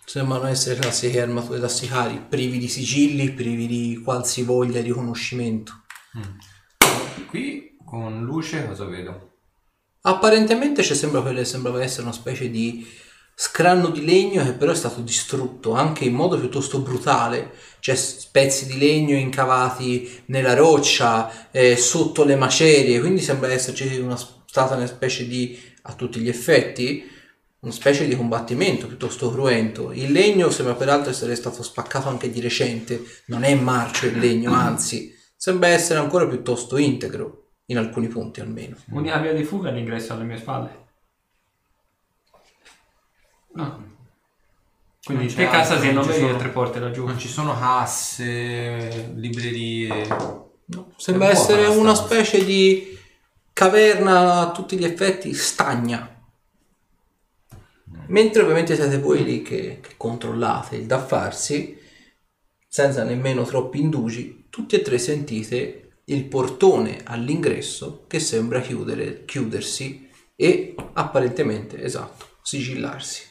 Sembrano essere classiche armature da sicari, privi di sigilli, privi di qualsivoglia riconoscimento. Qui con luce cosa vedo? Apparentemente c'è sembra sembrava essere una specie di scranno di legno che però è stato distrutto anche in modo piuttosto brutale. C'è s- pezzi di legno incavati nella roccia, eh, sotto le macerie, quindi sembra esserci una, stata una specie di, a tutti gli effetti, una specie di combattimento piuttosto cruento. Il legno sembra peraltro essere stato spaccato anche di recente, non è marcio il legno, anzi, sembra essere ancora piuttosto integro, in alcuni punti almeno. Unica via di fuga è l'ingresso alle mie spalle. No. Quindi te casa se non vedi sono- altre porte laggiù. Non ci sono casse, librerie. No, Sembra essere una stanza. specie di caverna a tutti gli effetti stagna. Mentre ovviamente siete voi lì che, che controllate il da farsi, senza nemmeno troppi indugi, tutti e tre sentite il portone all'ingresso che sembra chiudere, chiudersi e apparentemente, esatto, sigillarsi.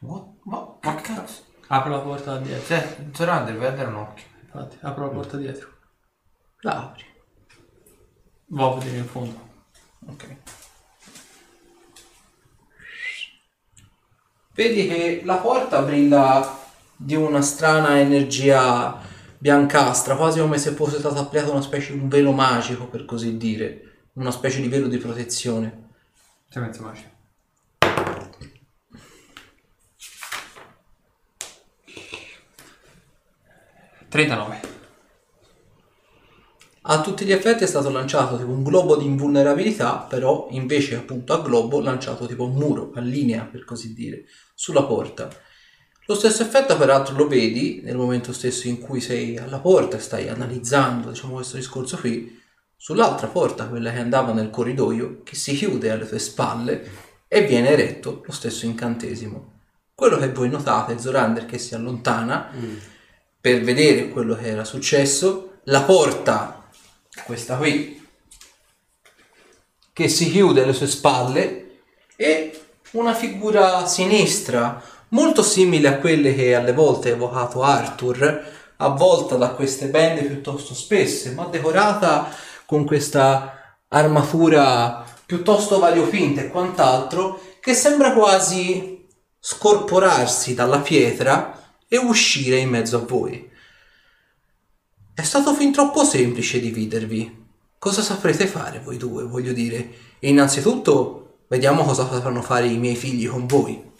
What? Ma, ma cazzo? Apro la porta da dietro. Cioè, Zorander, vai a dare un occhio. Infatti, apro la porta dietro. La apri. Vado a vedere in fondo. Ok. Vedi che la porta brilla di una strana energia biancastra, quasi come se fosse stato applicato una specie di un velo magico, per così dire, una specie di velo di protezione. Sei mezzo magico. Trentanove. A tutti gli effetti è stato lanciato tipo un globo di invulnerabilità, però invece appunto a globo lanciato tipo un muro, a linea per così dire, sulla porta. Lo stesso effetto peraltro lo vedi nel momento stesso in cui sei alla porta e stai analizzando diciamo questo discorso qui, sull'altra porta, quella che andava nel corridoio, che si chiude alle tue spalle e viene eretto lo stesso incantesimo. Quello che voi notate è Zorander che si allontana per vedere quello che era successo, la porta questa qui che si chiude alle sue spalle e una figura sinistra molto simile a quelle che alle volte ha evocato Arthur avvolta da queste bende piuttosto spesse ma decorata con questa armatura piuttosto variopinta e quant'altro che sembra quasi scorporarsi dalla pietra e uscire in mezzo a voi è stato fin troppo semplice dividervi. Cosa saprete fare voi due, voglio dire? E innanzitutto, vediamo cosa potranno fare i miei figli con voi.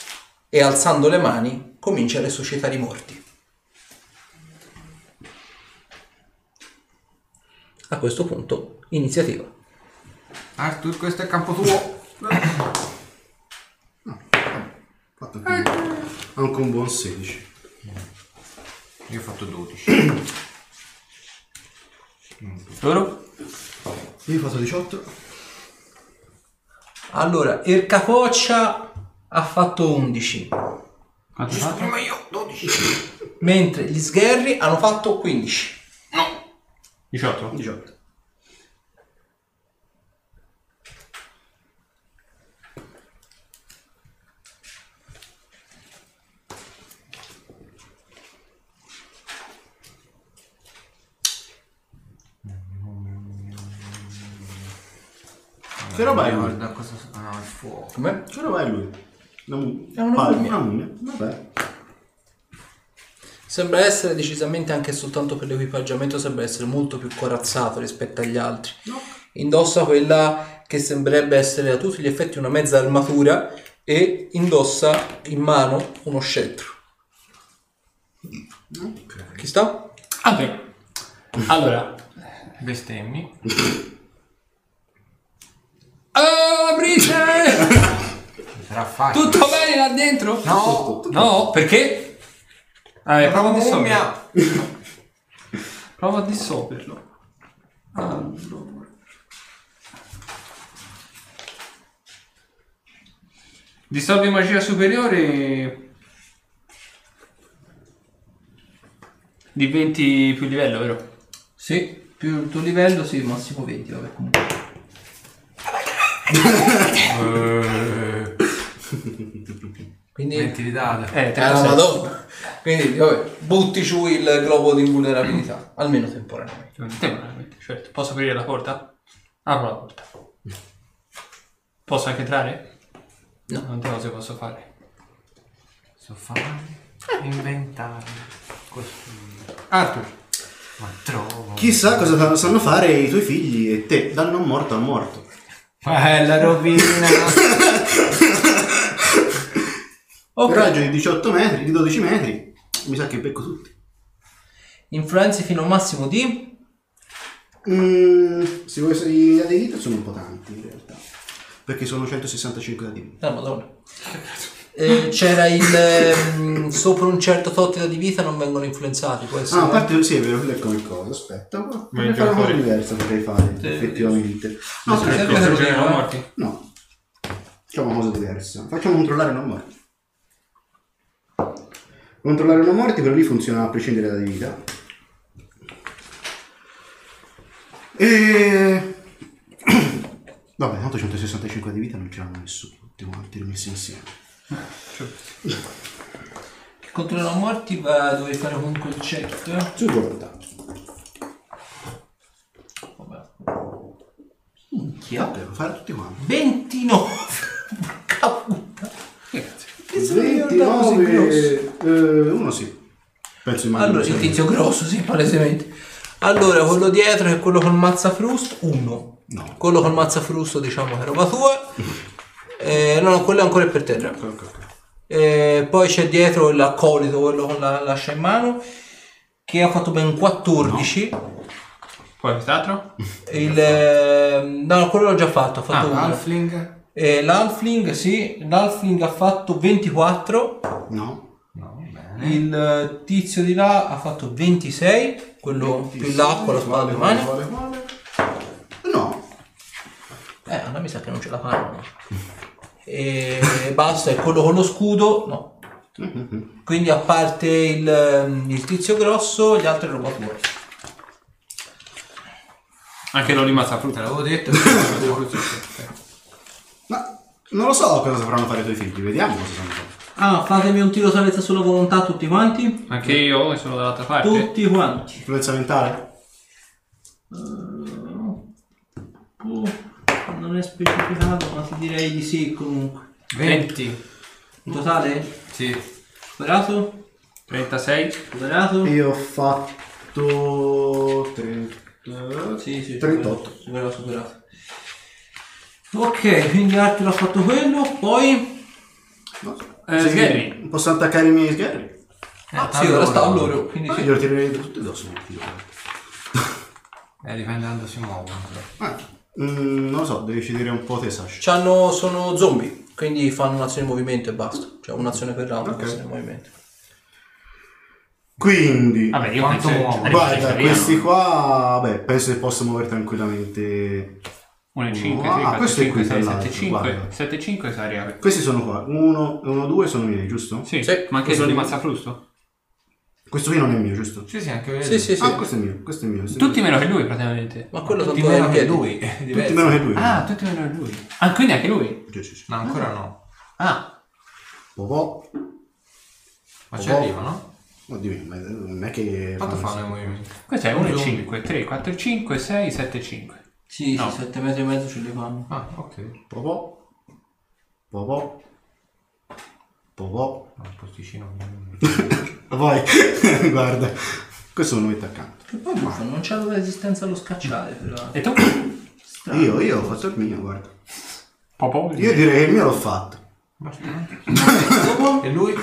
E alzando le mani, comincia a resuscitare i morti. A questo punto, iniziativa. Arthur, questo è campo tuo. Fatto anche, anche un buon 16. Io ho fatto 12. Loro? Io ho fatto 18. Allora, il capoccia ha fatto 11, Quanto fatto? Prima io, 12. mentre gli sgherri hanno fatto 15. 18. 18. Che roba è lui? Guarda cosa... Ah, il fuoco. Com'è? Che roba è lui? Una mu- È una mummia. Una mummia? Vabbè. Sembra essere decisamente anche soltanto per l'equipaggiamento, sembra essere molto più corazzato rispetto agli altri. Indossa quella che sembrerebbe essere a tutti gli effetti una mezza armatura e indossa in mano uno scettro. Chi sta? Ah, beh. Allora. Bestemmi. Aprite! Sarà facile. Tutto bene là dentro? No! No, perché? Vabbè, prova a mummia. dissolverlo. Prova a dissolverlo. Allora. Dissolvi magia superiore. Diventi più livello, vero? Sì, più il tuo livello, sì, massimo 20, vabbè comunque. Quindi... 20 di dado. Eh, Eh, la madonna. Quindi, vabbè, butti giù il globo di invulnerabilità, almeno temporaneamente. Temporaneamente, certo. Posso aprire la porta? Apro la porta. Posso anche entrare? No. Quante cose posso fare? So fare. Inventare. Costruire. Arthur. Ma trovo. Chissà cosa sanno fare i tuoi figli e te. Danno un morto al morto. Eh, la rovina. Ok, Raggio di 18 metri, di 12 metri. Mi sa che becco tutti. influenze fino a un massimo di... Mm, se vuoi essere i dadi di vita sono un po' tanti in realtà. Perché sono 165 dadi di vita. Ah, madonna. Eh, c'era il... ehm, sopra un certo tot di vita non vengono influenzati, può essere... Ah, a parte sì, è vero, ecco il cosa. Aspetta, potrei fare una cosa diversa, potrei fare, effettivamente. No, Sì, aspetta, sì, Cosa sì, non eh. morti? no. Facciamo una cosa diversa. Facciamo controllare non morti. Controllare non morti, però lì funziona a prescindere dalla vita. E... Vabbè, tanto 165 di vita non ce l'hanno nessuno, tutti quanti rimessi insieme. Il controllo a morti va, dovevi fare comunque il check. Su volontà. Vabbè. Minchia, devo fare tutti quanti. 29! Porca puttana. Che se mi ricordavo così 29 eh, uno sì. Penso immagino Allora, il tizio grosso, sì, palesemente. Allora, quello dietro è quello col mazzafrusto, uno. No. Quello col mazzafrusto, diciamo che è roba tua. Eh, no, no, quello è ancora per terra. Ok, ok, ok. Eh, poi c'è dietro l'accolito, quello con la l'ascia in mano, che ha fatto ben 14. Poi quest'altro? Il, eh, no, quello l'ho già fatto, ha fatto Ah, uno. Halfling. Eh, l'Alfling, sì, l'Alfling ha fatto 24. No. No, bene. Il tizio di là ha fatto 26, quello più in là con la spada in mano. Quale, quale? No. Eh, a me mi sa che non ce la fanno. E basta, è quello con lo scudo, no. Quindi a parte il, il tizio grosso, gli altri roba fuori. Anche non rimasta frutta. l'avevo detto. Ma non lo so cosa sapranno fare i tuoi figli, vediamo cosa sanno fare. Ah, fatemi un tiro salvezza sulla volontà tutti quanti. Anche io e sono dall'altra parte. Tutti quanti. Influenza mentale? Oh, non è specificato, ma ti direi di sì comunque. 20. In totale? Sì. Superato? 36. Superato? Io ho fatto 30... Sì, sì, 38. superato, superato. Ok, quindi Arthur ha fatto quello, poi... No. Eh, Sì, sgherri. Posso attaccare i miei sgherri? Ah, sì, ora sta a loro, quindi Ah, sì. glielo tirerei tutti addosso. Eh, dipende da quando si muovono. però. Mm, non lo so, devi decidere un po' te, Sasha. C'hanno, sono zombie, quindi fanno un'azione di movimento e basta. Cioè un'azione per round, Ok. un'azione di movimento. Quindi, Vabbè, io Quanto penso muovono? guarda, arrivano. questi qua, vabbè, penso che possa muovere tranquillamente. 1 e 5, Ah, 3, 4, questo è 5, qui, 6, tra 7, l'altro, 5, guarda. 7, 5 saria. Questi sono qua, 1, 1, 2 sono miei, giusto? Sì, Sì, ma anche quello di mazzafrusto? Questo qui non è mio, giusto? Sì, sì, anche quello. Sì, sì, sì. Ah, questo è mio, questo è mio. questo è Tutti mio. meno che lui praticamente. Ma quello Tutti meno che lui. Tutti meno che lui. Ah, tutti meno che lui. Ah, quindi anche lui. Sì, sì, sì. No, ancora no. Ah, Popò. Ma ci arriva, no? Oddio, ma non è che... Quanto fanno- i movimenti? questo è 1 e Un 5, 3, 4, 5, 6, 7, 5. Sì, No. sì, 7 metri e mezzo ce li fanno. Ah, ok. Popò. Popò. Popò. No, un posticino. Poi, guarda, questo me lo metto accanto. Che poi buffo, non c'è la resistenza allo scacciare, però. E tu? Io, io ho fatto il mio, guarda. Popò? Io direi che il mio l'ho fatto. Basta. no? e lui?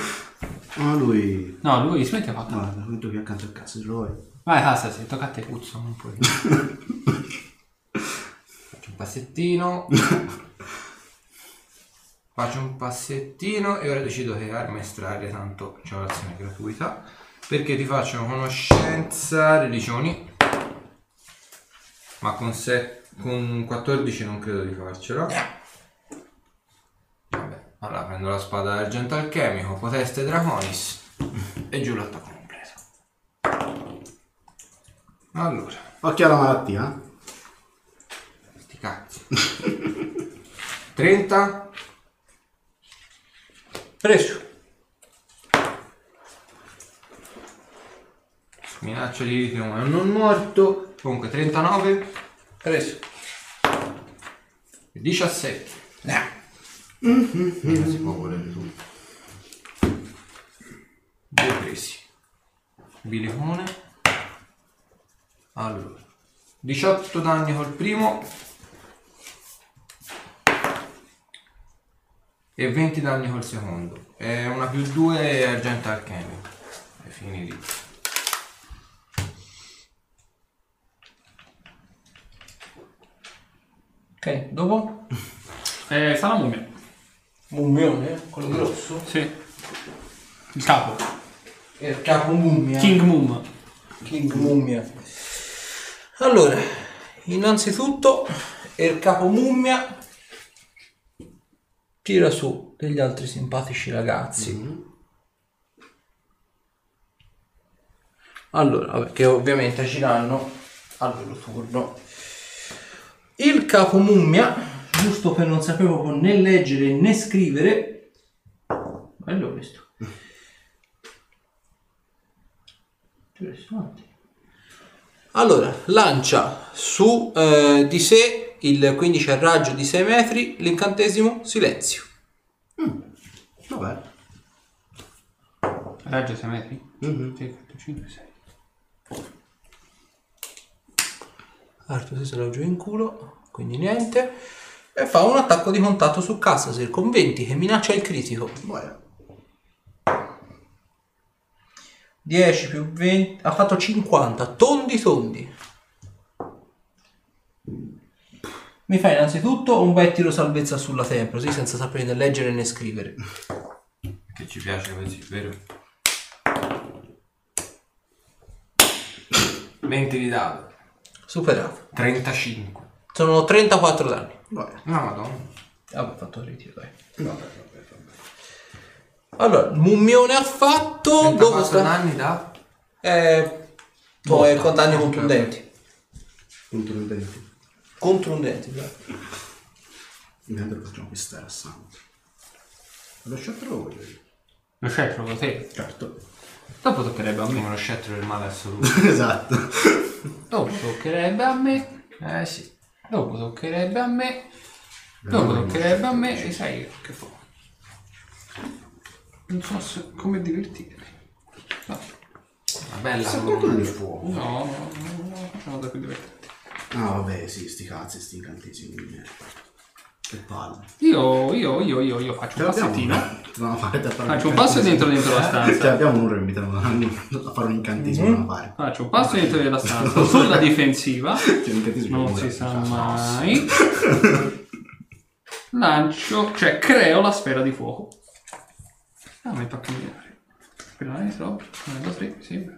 Ma lui... No, lui si mette fatto. Guarda, metto qui accanto al cazzo, se lo vuoi. Vai, cassa, sì, tocca a te. Puzza un po'. Faccio un passettino. Faccio un passettino e ora decido che arma estrarre, tanto c'è l'azione gratuita. Perché ti faccio conoscenza religioni. Ma con, se- con 14 non credo di farcela. Vabbè, allora prendo la spada d'argento alchemico, poteste draconis e giù l'attacco completo. Allora, Occhio alla malattia. eh. sti cazzi. 30 Preso. minaccia di ritmo ma non morto. Comunque 39 Preso. 17. Mica si può volere tutto. Due presi. Bilicone. Allora. 18 danni col primo. E 20 danni col secondo. È una più 2 argento alchemico. È finito. Ok, dopo? Eh, sta la mummia. Mummione, quello grosso. Sì. Il capo. E il capo mummia. King Mum. King mummia. Allora, innanzitutto il capo mummia tira su degli altri simpatici ragazzi. Allora, vabbè, che ovviamente agiranno al loro turno. Il capo mummia, giusto per non proprio né leggere né scrivere, bello questo. Allora, lancia su eh, di sé il 15 a raggio di 6 metri l'incantesimo silenzio. Vabbè. Raggio 6 metri? Mhm. 3, 4, 5, 6. Arthur si sarà giù in culo, quindi niente. E fa un attacco di contatto su Cassasir con 20 che minaccia il critico. Guarda. 10 più 20, ha fatto 50, tondi tondi. Mi fa innanzitutto un bel tiro salvezza sulla tempra, così senza sapere né leggere né scrivere. Che ci piace così, vero? 20 di dado. Superato. 35. Sono 34 danni. Guarda. No, madonna. Vabbè, ho fatto il ritiro, dai. Vabbè, vabbè, vabbè. Allora, il mummione ha fatto. Dove 34 sta? danni da... Eh, poi con danni contundenti. Contundenti. Contundenti, dai. Intanto lo facciamo questa rassante. Lo scettro lo voglio io. Lo scettro lo te. Certo. Dopo toccherebbe a me. Come lo scettro del male assoluto. esatto. Dopo toccherebbe a me. eh sì. Dopo toccherebbe a me. Dopo toccherebbe a me. E sai che fa? Non so se- come divertirmi. No, Una bella Sapete colonna di fuoco. no, no, no, no, facciamo da più divertente. Ah vabbè, sì, sti cazzi, sti incantesimi di merda. Che palle. Io, io, io, io, io faccio Ce un passettino. No, fate da fare Faccio un passo dentro dentro la Cioè, stanza. abbiamo un ora invitato a fare un incantesimo Mhm. da fare. Faccio un passo dentro della stanza sulla difensiva. Cioè, l'incantesimo Non si sa mai. Lancio, cioè creo la sfera di fuoco. Ah, metto a camminare. Quella è troppo. 1, 2, 3, sì.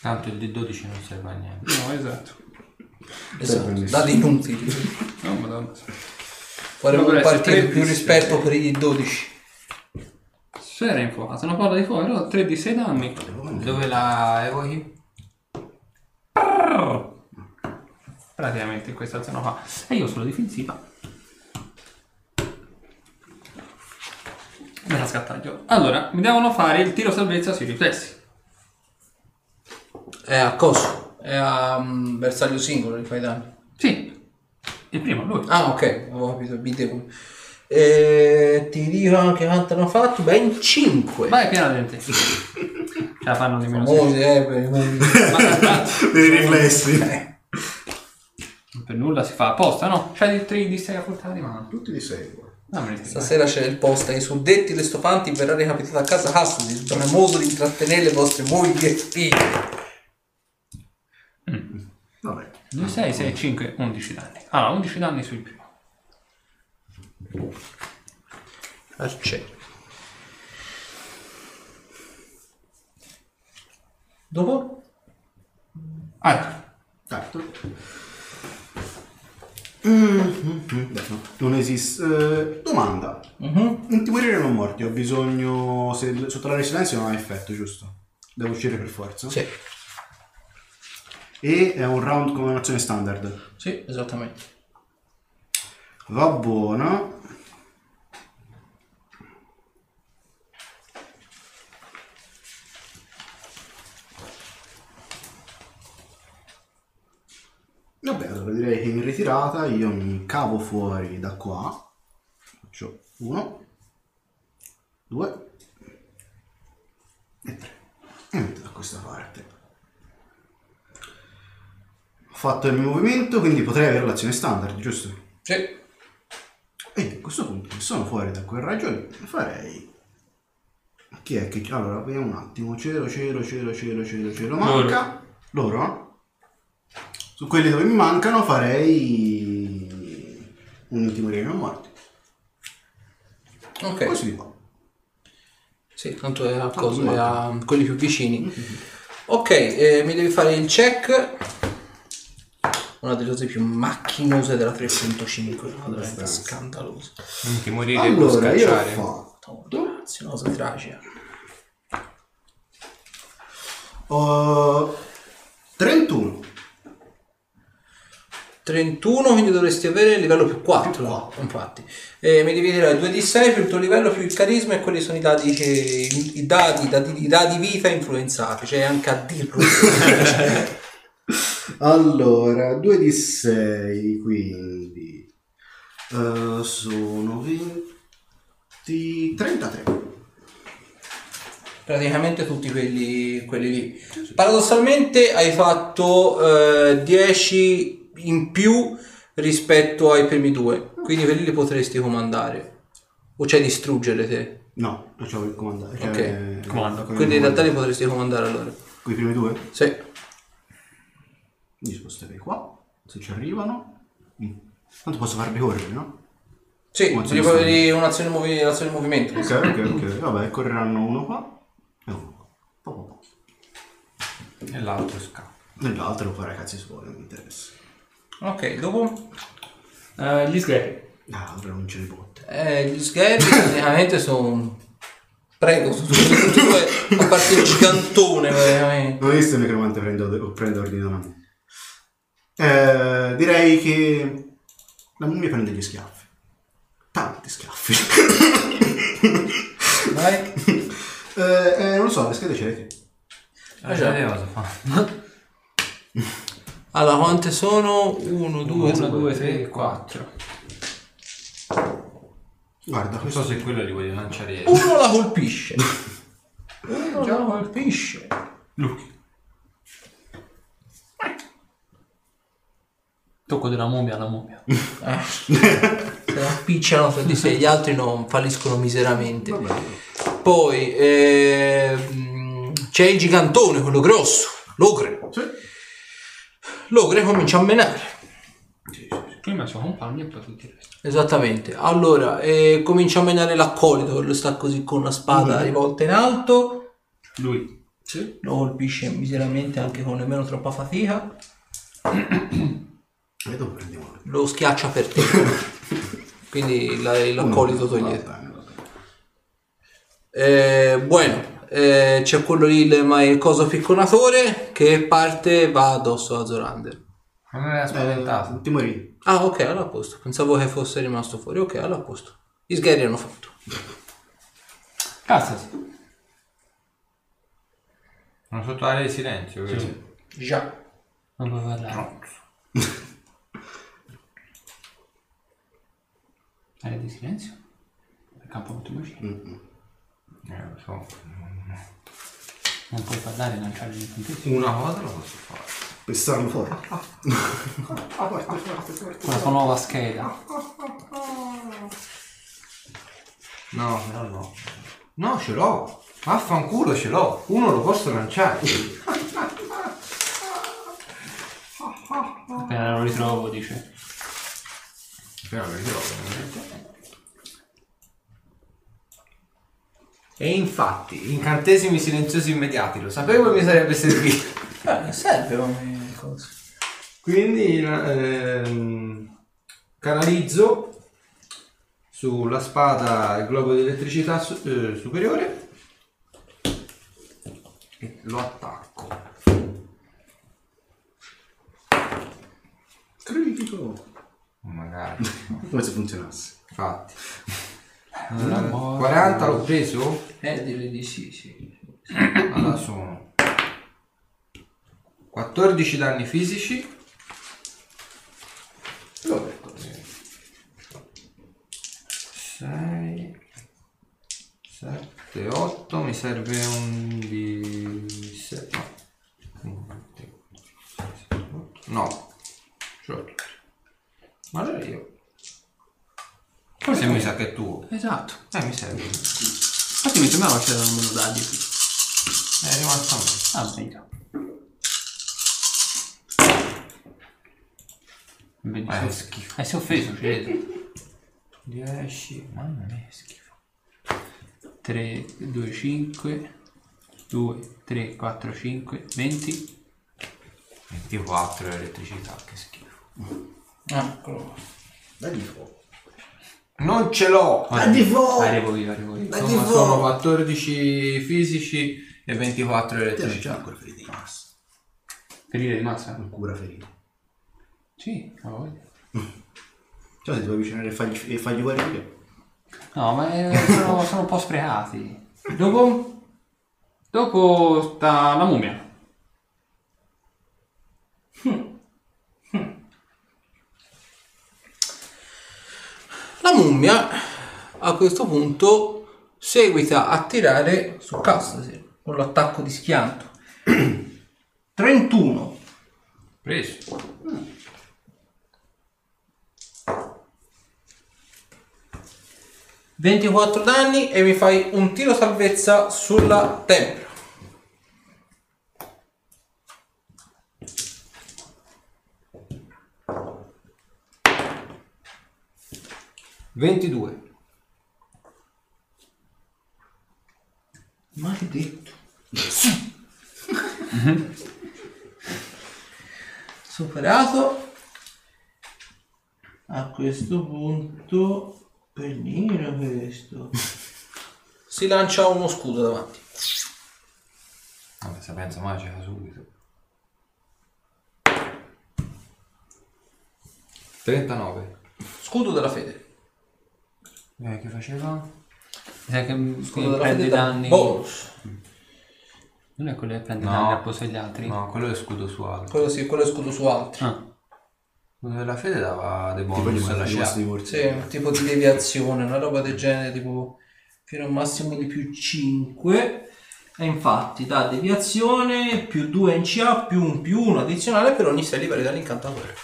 Tanto il D12 non serve a niente. No, esatto. Esatto, dati inutili. Oh, madonna. Faremo un Dovrebbe essere partito più rispetto per i 12. Sfera infuocata, una palla di fuoco, allora 3 di 6 danni. Dove la evochi? Praticamente in questa zona qua. E io sulla difensiva. Me la scattaggio. Allora, mi devono fare il tiro salvezza sui riflessi. È a coso. È a mm, bersaglio singolo li fai danni. Sì. Il primo, lui. Ah, ok, avevo capito. E ti dico anche quanto hanno fatto. Ben 5. Vai piena dente. Ce la fanno di meno. sei. Famosi, eh, per i mondi. I riflessi. Per nulla si fa apposta, no? C'hai il 3 di 6 a portata di mano. Tutti di ne frega. Stasera c'è il post ai suddetti le stofanti verrà recapitata a casa Hassel, bramoso di intrattenere le vostre mogli e figli. Vabbè. 2, 6, 6, 5, 11 danni. Allora, 11 danni sul primo. Arciere. Dopo? Altro. Certo. Mm, beh, no, Non esiste. eh, domanda. Intimorire non morti, ho bisogno. Se sotto la silenzio non ha effetto, giusto? Devo uscire per forza. Sì, E è un round come un'azione standard. sì, esattamente. Va buono. Vabbè, allora direi che in ritirata io mi cavo fuori da qua. Faccio uno, due e tre. E metto da questa parte. Fatto il mio movimento, quindi potrei avere l'azione standard, giusto? Sì. E a questo punto, che sono fuori da quel ragione, farei. Chi è che. Allora, vediamo un attimo. Cielo, cielo, cielo, cielo, cielo, cielo. Manca. Loro? Su quelli dove mi mancano farei. Un intimorire non morti. Ok. Così va. Sì, tanto è a, Tanto è a quelli più vicini. Ok, eh, mi devi fare il check. Una delle cose più macchinose della 3.5. Una veramente scandalosa. Non ti morire Allora, io ho scacciare. fatto. Ragazzi, una cosa tragica. Ho 31. 31, quindi dovresti avere il livello più 4. Più quattro. Infatti. E mi devi dire 2 di 6 più il tuo livello più il carisma e quelli sono i dati, che, i, i dati, i dati, i dati vita influenzati. Cioè anche a dirlo. Allora, 2 di 6, quindi eh, sono 20, 33. praticamente tutti quelli, quelli lì. Paradossalmente hai fatto eh, 10 in più rispetto ai primi due, quindi quelli li potresti comandare. O cioè distruggere te. No, non c'avevo il comandare. Cioè, Ok. eh, Comando. Quindi in realtà li potresti comandare allora. Con i primi due? Sì. Mi sposterei qua, se ci arrivano. Mm. Tanto posso farli correre, no? Sì, Come devi azione fare un'azione, movi- un'azione di movimento. Ok, ok, ok. Vabbè, correranno uno qua e uno qua. Po, po, po. E l'altro scappa. Nell'altro lo farei cazzi suoi, non mi interessa. Ok, dopo Eh, gli sgherri. Ah, allora non ce ne botte. eh, gli schermi praticamente sono... Prego, sono tutti e due, a parte il gigantone veramente. Non ho visto il necromante prendo, prende ordine da me. Eh, direi che la mummia prende gli schiaffi. Tanti schiaffi. Vai. eh, eh, non lo so, le schede ce le hai te. Ah, già. Eh, cosa fa? Allora, quante sono? 1, 2, 1, 2, 3, 4. Guarda, Non questo so se quello li voglio lanciare. Uno la colpisce. Uno la colpisce. Tocco della mummia alla mummia. Eh, se la picciano fra di sé, gli altri non falliscono miseramente. Vabbè. Poi ehm, c'è il gigantone, quello grosso, l'ogre. Sì. L'ogre comincia a menare. Prima il suo compagno e poi tutti il resto. Esattamente. Allora, eh, comincia a menare l'accolito, quello sta così con la spada rivolta in alto. Lui. Sì. Lo colpisce miseramente anche con nemmeno troppa fatica. E dopo prendiamo Lo schiaccia per te. Quindi la- l'accolito togliete. Va bene, va bene. Eh, bueno, eh, c'è quello lì, il, ma il coso picconatore che parte e va addosso a Zorander. Non mi aveva Eh, spaventato. ti morì. Ah, ok, allora a posto. Pensavo che fosse rimasto fuori. Ok, allora a posto. Gli sgherri hanno fatto. Cazzati. Sono sotto l'area di silenzio. vero? Già. Non puoi parlare. Area di silenzio? Il campo molto vicino. Eh, lo so. Non puoi parlare e lanciare gli incantesimi. Una cosa lo posso fare. Pestarlo fuori. Con la tua nuova scheda. No, però no. No, ce l'ho. Vaffanculo ce l'ho. Uno lo posso lanciare. Appena lo ritrovo dice. E infatti, incantesimi silenziosi immediati, lo sapevo e mi sarebbe servito. Eh, serve come cosa. Quindi ehm, canalizzo sulla spada il globo di elettricità su- eh, superiore e lo attacco. Critico. Magari, Come se funzionasse. infatti. Eh, 40 l'ho preso? Eh, direi di sì, sì. Allora sono 14 danni fisici. Vabbè. 6 7 8 mi serve un di 7 no ce l'ho tutti ma allora io forse mi sa che è tuo Esatto. eh mi serve Infatti mi sembrava c'erano meno dadi qui. è rimasto a me Ah, meglio. ma è schifo Eh, si è offeso, ci vedo. 10 mamma mia è schifo 3, 2, 5, 2, 3, 4, 5, 20. 24 elettricità che schifo Eccolo. Dagli fuoco. non ce l'ho Dagli fuoco. Arrivo io, arrivo io. Insomma, sono 14 fisici e 24 Te non c'è elettricità. ancora ferite di massa. Ferire di massa? Non cura ferite. Sì, a voglia. Cioè se ti vuoi avvicinare e fargli, e fargli guarire. No, ma eh, sono, sono un po' sprecati. Dopo? Dopo sta la mummia. La mummia a questo punto seguita a tirare su Castasir con l'attacco di schianto. 31. Preso. ...24 danni e mi fai un tiro salvezza sulla tempra. Ventidue. Maledetto. Superato. A questo punto... Pennino questo. Si lancia uno scudo davanti. Vabbè, se pensa magica subito. 39. Scudo della fede. Eh, che faceva? Mi sa che Scudo della prende da danni. bonus. Non è quello che prende No. danni posto degli altri? No, quello è scudo su altro. Quello sì, quello è scudo su altri. Ah, Quello della fede dava dei Tipo gli bonus alla morsi. Sì, un tipo di deviazione, una roba del genere, tipo fino a un massimo di più 5. E infatti da deviazione più 2 in CA più un più 1 addizionale per ogni 6 livelli dell'incantatore.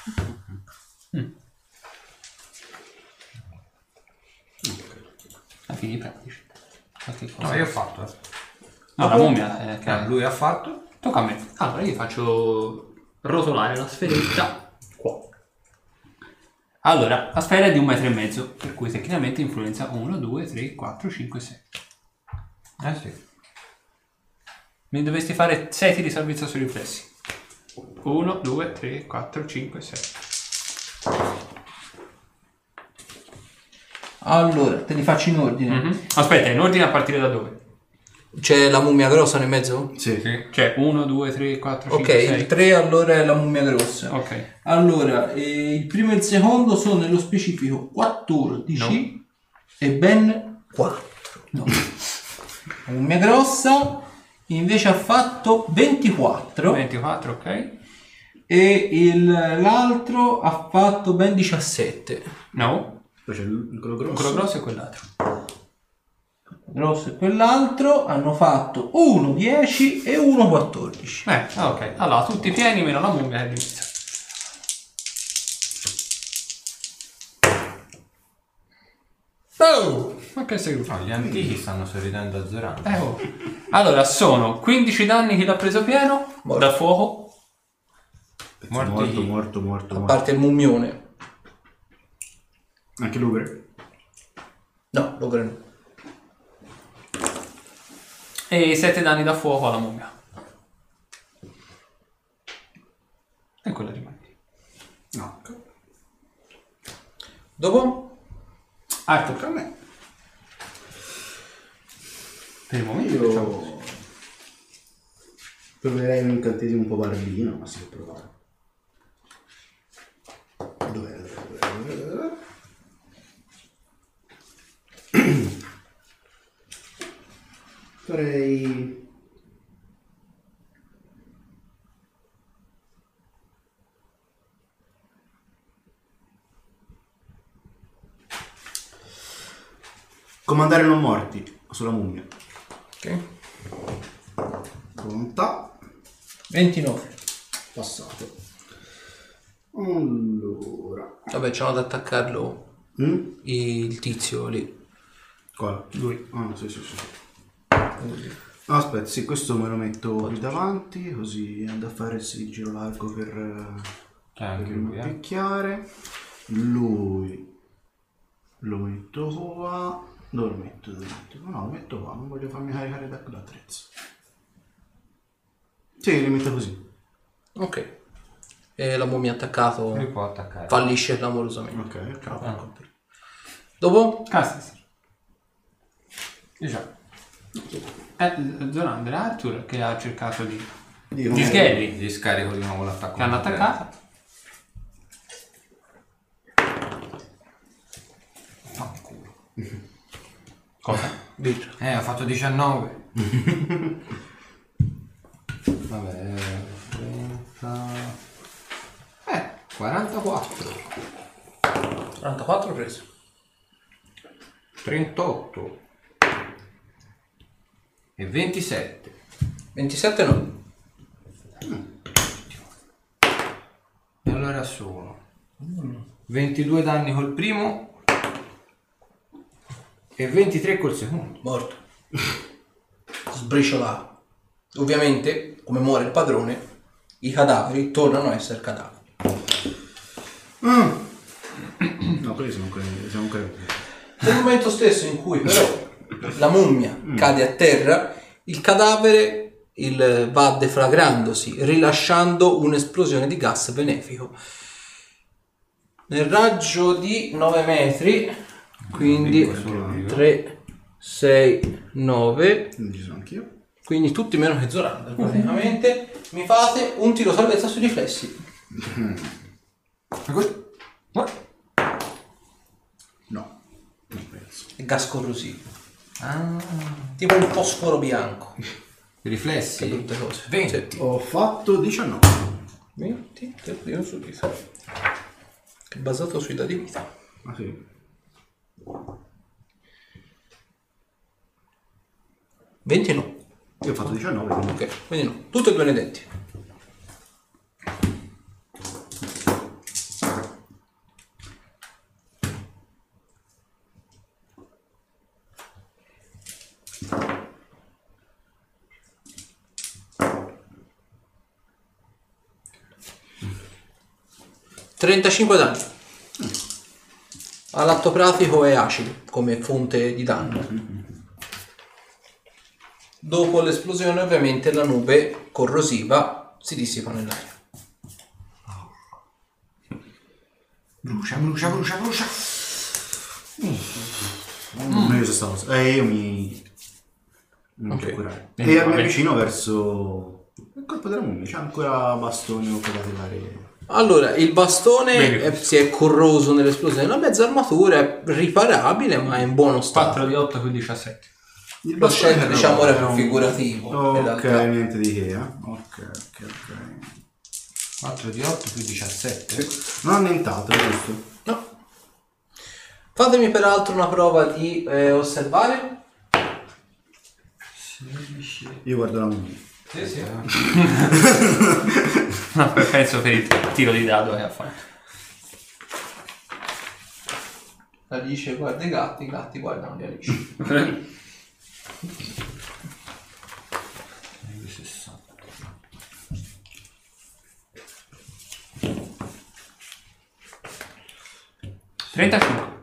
Fini pratici. Qualche cosa. No, io ho fatto. eh. No, la mummia eh, che Eh, lui ha fatto. Tocca a me. Allora io faccio rotolare la sferetta qua. Allora, la sfera è di un metro e mezzo, per cui tecnicamente influenza 1, 2, 3, 4, 5, 6. Eh sì. Mi dovresti fare 6 tiri di salvezza sui riflessi. 1, 2, 3, 4, 5, 6. Allora, te li faccio in ordine. Mhm. Aspetta, in ordine a partire da dove? C'è la mummia grossa nel mezzo? Sì. Cioè 1, 2, 3, 4, 5, Ok, il 6. 3 allora è la mummia grossa. Ok. Allora, eh, il primo e il secondo sono nello specifico 14 e ben 4. No. La mummia grossa invece ha fatto 24 24, ok. e il- l'altro ha fatto ben 17. No, Poi c'è il- quello grosso. quello grosso è quell'altro. Grosso e quell'altro hanno fatto 1 10 e 1 14. Eh, ah, ok. Allora, tutti pieni meno la mummia che all'inizio. Oh! Ma che sei No, gli antichi stanno sorridendo a Zoran. Eh, oh. Allora, sono 15 danni che l'ha preso pieno Morto. da fuoco. Morto, morto, morto, A morto. parte il mummione. Anche Lugre. No, lo credo. E 7 danni da fuoco alla mummia. E quella rimane. No. Dopo? Arthur, Tocca a me. per il momento facciamo così. Io proverei un incantesimo un po' barbino, ma si può provare. Dov'è? Dov'è? Dov'è? Dov'è? Farei... Comandare non morti sulla mummia. Ok. Volontà. 29. Passato. Allora. Vabbè, c'hanno ad attaccarlo Mm? il tizio lì. Quale? Lui. Ah, sì, sì, sì. Aspetta, sì, questo me lo metto qui davanti, così è da fare il giro largo per, per anche non lui, eh. picchiare. Lui lo metto qua. Dove lo metto? Dove lo metto? No, lo metto qua, non voglio farmi caricare da l'attrezzo. Sì, li metto così. Ok. E la mummia attaccato Lui può attaccare. fallisce clamorosamente. Ok, ok. Ah. Dopo? Cassis. Diciamo. È Zorander e Arthur che ha cercato di... Sghelli Gli scarico di nuovo l'attacco. che hanno attaccato. Fanculo. Cosa? Eh, ha fatto 19. Vabbè, 30... Eh, 44. 44 preso. 38. E 27. 27 no. E allora sono 22 danni col primo e 23 col secondo. Morto. Sbriciolato. Ovviamente, come muore il padrone, i cadaveri tornano a essere cadaveri. Ah. No, quelli sono quelli, siamo quelli. Nel momento stesso in cui però la mummia cade a terra, il cadavere il- va deflagrandosi, rilasciando un'esplosione di gas benefico. Nel raggio di 9 metri, quindi 3, 6, 9, Quindi tutti meno che Zorander praticamente, mi fate un tiro salvezza sui riflessi. No, non penso. È gas corrosivo, Ah, tipo un fosforo bianco. Che riflessi. brutte cose. 20. Ho fatto 19. 20 del primo su. Che è basato sui dadi vita. Ah sì. 20 no. Io ho fatto 19, quindi Ok, quindi no. Tutte e due nei denti. 35 danni. All'atto pratico è acido come fonte di danno. Dopo l'esplosione ovviamente la nube corrosiva si dissipa nell'aria. Brucia, brucia, brucia, brucia. Non io stato. Eh, io mi. Non Ok. okay. curare. Eh, E mi avvicino verso. Il corpo della mummia, c'è ancora bastoni o latellare. Allora, il bastone è- si è corroso nell'esplosione, la mezza armatura è riparabile ma è in buono 4 stato. di 8 più 17. Il L'ho scelto era- diciamo ora era figurativo. in Ok, realtà. niente di che, eh. Ok, ok, ok. 4 di 8 più 17. Non ha annientato, giusto? No. Fatemi peraltro una prova di eh, osservare. Io guardo la mummia. Sì, sì. No, penso per il tiro di dado che ha fatto. Alice guarda i gatti, i gatti guardano gli Alice. 60.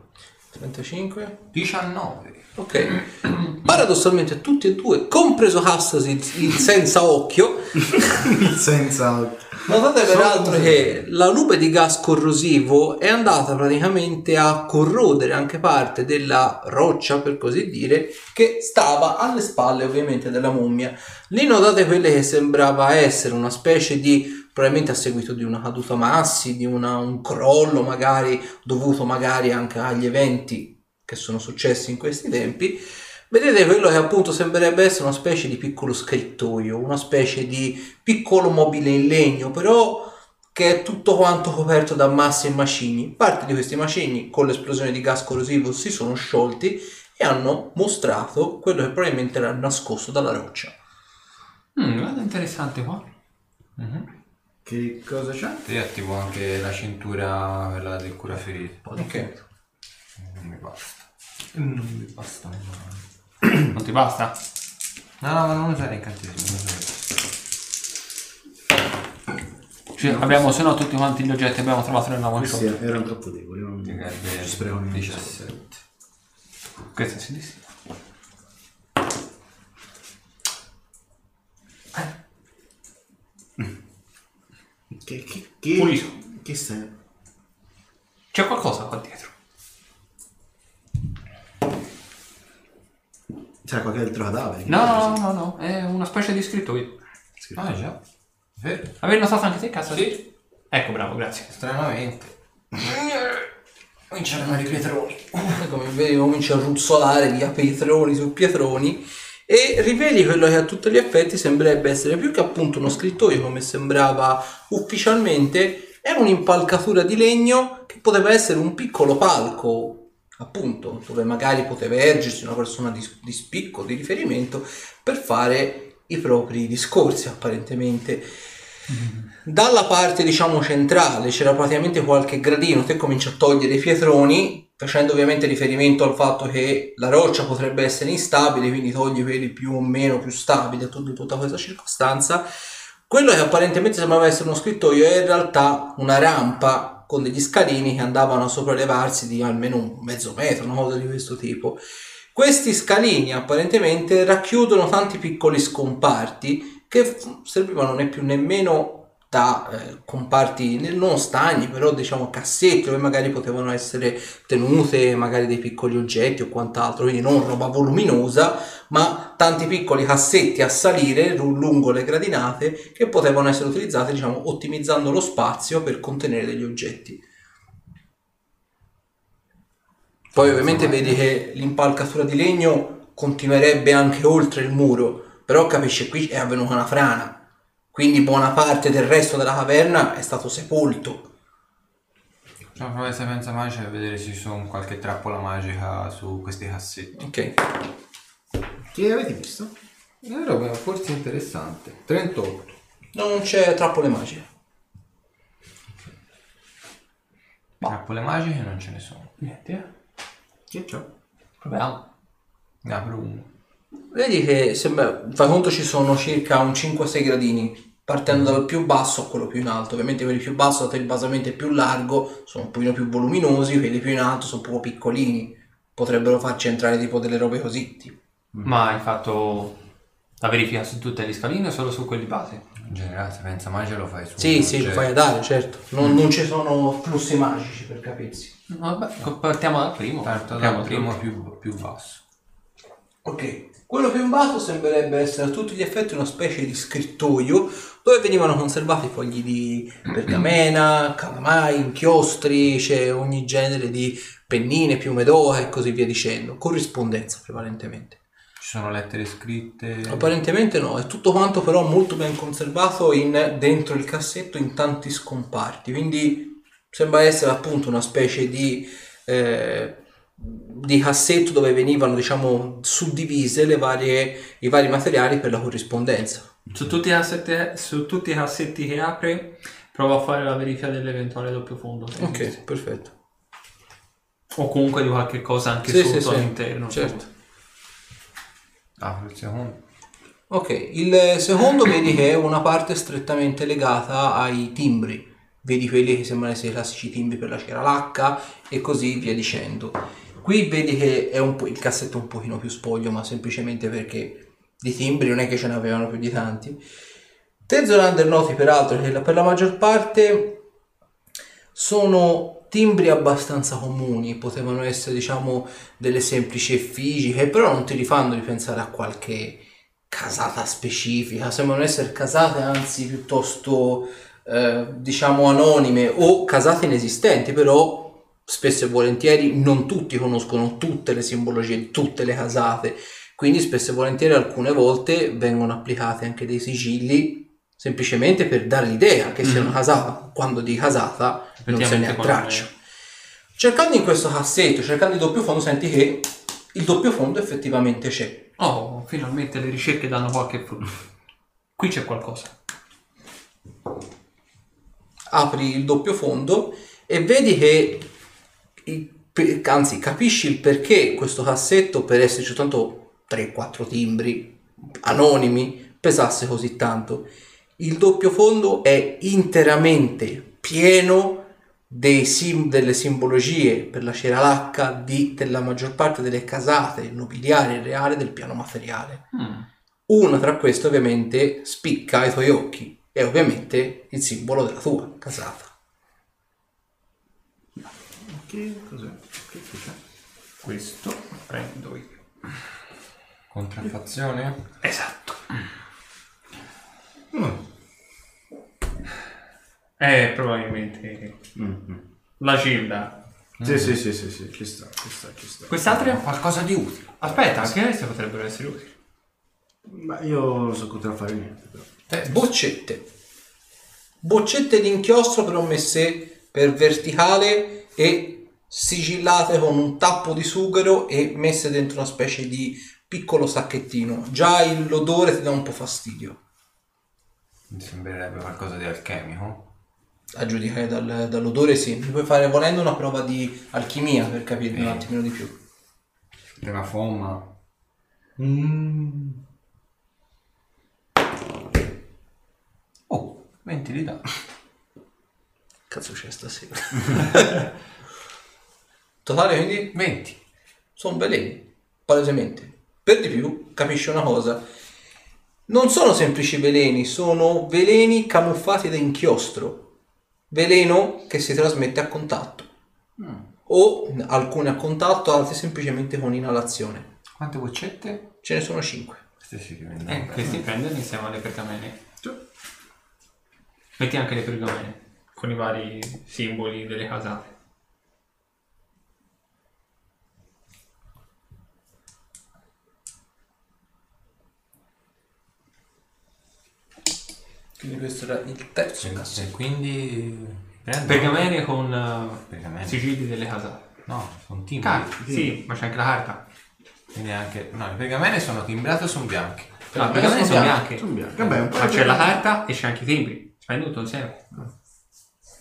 35. 35. 19. Ok. Paradossalmente tutti e due, compreso Hassas il, il senza occhio, Senza. notate peraltro che la nube di gas corrosivo è andata praticamente a corrodere anche parte della roccia, per così dire, che stava alle spalle ovviamente della mummia. Lì notate quelle che sembrava essere una specie di probabilmente a seguito di una caduta massi, di una- un crollo magari dovuto magari anche agli eventi che sono successi in questi tempi. Vedete quello che appunto sembrerebbe essere una specie di piccolo scrittoio, una specie di piccolo mobile in legno, però che è tutto quanto coperto da massi e macigni. Parte di questi macigni con l'esplosione di gas corrosivo si sono sciolti e hanno mostrato quello che probabilmente era nascosto dalla roccia. Mm, guarda interessante qua. Che cosa c'è? Io attivo anche la cintura, quella del cura ferite. Ok. Non mi basta. Non mi basta. No, Non ti basta? no, ma non usare incantesimo. non usare. Cioè, abbiamo, se no, tutti quanti gli oggetti abbiamo trovato nella one Sì, shot. erano troppo deboli. Non Ti serve ci spreco niente. 17. Questo si dice. Che, che, che, Pulito. che sei? C'è qualcosa qua dietro. C'era qualche altro cadavere? No, no, no, no, è una specie di scrittoio. Ah, già. Vero. Avevi notato anche te, cazzo? Sì. Ecco, bravo, grazie. Stranamente. Cominciano i pietroni. Come vedi comincia a ruzzolare via pietroni su pietroni e riveli quello che a tutti gli effetti sembrerebbe essere più che appunto uno scrittoio come sembrava ufficialmente era un'impalcatura di legno che poteva essere un piccolo palco appunto dove magari poteva ergersi una persona di, di spicco di riferimento per fare i propri discorsi apparentemente dalla parte diciamo centrale c'era praticamente qualche gradino. Te cominci a togliere i pietroni facendo ovviamente riferimento al fatto che la roccia potrebbe essere instabile quindi togli quelli più o meno più stabili a tut- tutta questa circostanza. Quello che apparentemente sembrava essere uno scrittoio è in realtà una rampa con degli scalini che andavano a sopraelevarsi di almeno un mezzo metro una cosa di questo tipo. Questi scalini apparentemente racchiudono tanti piccoli scomparti che servivano né più nemmeno da eh, comparti non stagni, però diciamo cassetti dove magari potevano essere tenute magari dei piccoli oggetti o quant'altro, quindi non roba voluminosa, ma tanti piccoli cassetti a salire lungo le gradinate che potevano essere utilizzati, diciamo, ottimizzando lo spazio per contenere degli oggetti. Poi ovviamente vedi che l'impalcatura di legno continuerebbe anche oltre il muro, però capisci qui è avvenuta una frana, quindi buona parte del resto della caverna è stato sepolto. Facciamo una prova di sapienza magica per vedere se ci sono qualche trappola magica su questi cassetti. Ok. Che avete visto? Una roba forse interessante. 38. Non c'è trappole magiche. Trappole magiche non ce ne sono. Niente, eh. Che c'ho? Proviamo. Ne apro uno. Vedi che sembra, fai conto ci sono circa un 5-6 gradini partendo dal più basso a quello più in alto. Ovviamente quelli più bassi, dato il basamento è più largo, sono un pochino più voluminosi, quelli più in alto sono un po' piccolini. Potrebbero farci entrare tipo delle robe così. tipo. Ma hai fatto la verifica su tutte le scaline o solo su quelli base? In generale, se pensa mai ce lo fai su. Sì, sì, lo fai a dare, certo. Non, non ci sono flussi magici per capirsi. Vabbè, partiamo dal primo. Partiamo dal dal primo più, più basso. Ok, quello più in basso sembrerebbe essere a tutti gli effetti una specie di scrittoio dove venivano conservati fogli di pergamena, calamai, inchiostri, c'è ogni genere di pennine, piume d'oca e così via dicendo. Corrispondenza prevalentemente. Ci sono lettere scritte. Apparentemente no, è tutto quanto però molto ben conservato in- dentro il cassetto in tanti scomparti, quindi sembra essere appunto una specie di, eh, di cassetto dove venivano diciamo suddivise le varie, i vari materiali per la corrispondenza. Su tutti, i cassetti, su tutti i cassetti che apre, prova a fare la verifica dell'eventuale doppio fondo. Ok, esiste. perfetto. O comunque di qualche cosa anche Sì, sotto sì, sì, all'interno. certo. Ah, il secondo. Ok, il secondo vedi che è una parte strettamente legata ai timbri. Vedi quelli che sembrano essere i classici timbri per la cera lacca e così via dicendo. Qui vedi che è un po', il cassetto è un pochino più spoglio, ma semplicemente perché di timbri non è che ce ne avevano più di tanti. Te Zolander noti peraltro che per la maggior parte sono timbri abbastanza comuni, potevano essere diciamo delle semplici effigie però non ti rifanno di pensare a qualche casata specifica, sembrano essere casate anzi piuttosto eh, diciamo anonime o casate inesistenti, però spesso e volentieri non tutti conoscono tutte le simbologie di tutte le casate, quindi spesso e volentieri alcune volte vengono applicati anche dei sigilli semplicemente per dare l'idea che sia una casata, quando di casata non se ne ha traccia. Cercando in questo cassetto, cercando il doppio fondo, senti che il doppio fondo effettivamente c'è. Oh, finalmente le ricerche danno qualche frutto. Qui c'è qualcosa. Apri il doppio fondo e vedi che, il- anzi, capisci il perché questo cassetto, per esserci soltanto 3-4 timbri anonimi, pesasse così tanto. Il doppio fondo è interamente pieno dei sim- delle simbologie per la cera lacca di, della maggior parte delle casate nobiliari e reali del piano materiale. Mm. Una tra queste ovviamente spicca ai tuoi occhi, è ovviamente il simbolo della tua casata. Che cos'è? Che c'è? Questo prendo io. Contraffazione? Esatto. Mm. È probabilmente Mm, la Gilda. Sì, sì, sì, sì, sì, ci sta, ci sta, ci sta. Quest'altra? Qualcosa di utile. Aspetta, anche queste potrebbero essere utili. Ma io non so poter fare niente. Però. Boccette. Boccette di inchiostro però messe per verticale e sigillate con un tappo di sughero e messe dentro una specie di piccolo sacchettino. Già l'odore ti dà un po' fastidio. Mi sembrerebbe qualcosa di alchemico. A giudicare dal- dall'odore sì. Mi puoi fare volendo una prova di alchimia per capirne un Eh. attimino di più. Della fomma. Oh, 20 di danno. Cazzo c'è stasera. Totale quindi 20. sono veleni, palesemente. Per di più, capisci una cosa. Non sono semplici veleni, sono veleni camuffati da inchiostro. Veleno che si trasmette a contatto. O alcuni a contatto, altri semplicemente con inalazione. Quante boccette? Ce ne sono 5. Queste si rivendono. Eh, questi prendono insieme alle pergamene. Metti anche le pergamene con i vari simboli delle casate. Quindi questo era il terzo E cassetto. quindi... prendo- Pergamene con eh, Pergamene. sigilli delle casate. No, sono timbri. Carta, sì, ma c'è anche la carta. Quindi anche... No, le pergamene sono timbrate o sono bianche? No, le pergamene sono bianche. bianche. Sono bianche. Vabbè, un po' Ma di c'è la pergamene. carta e c'è anche i timbri. Fai tutto insieme.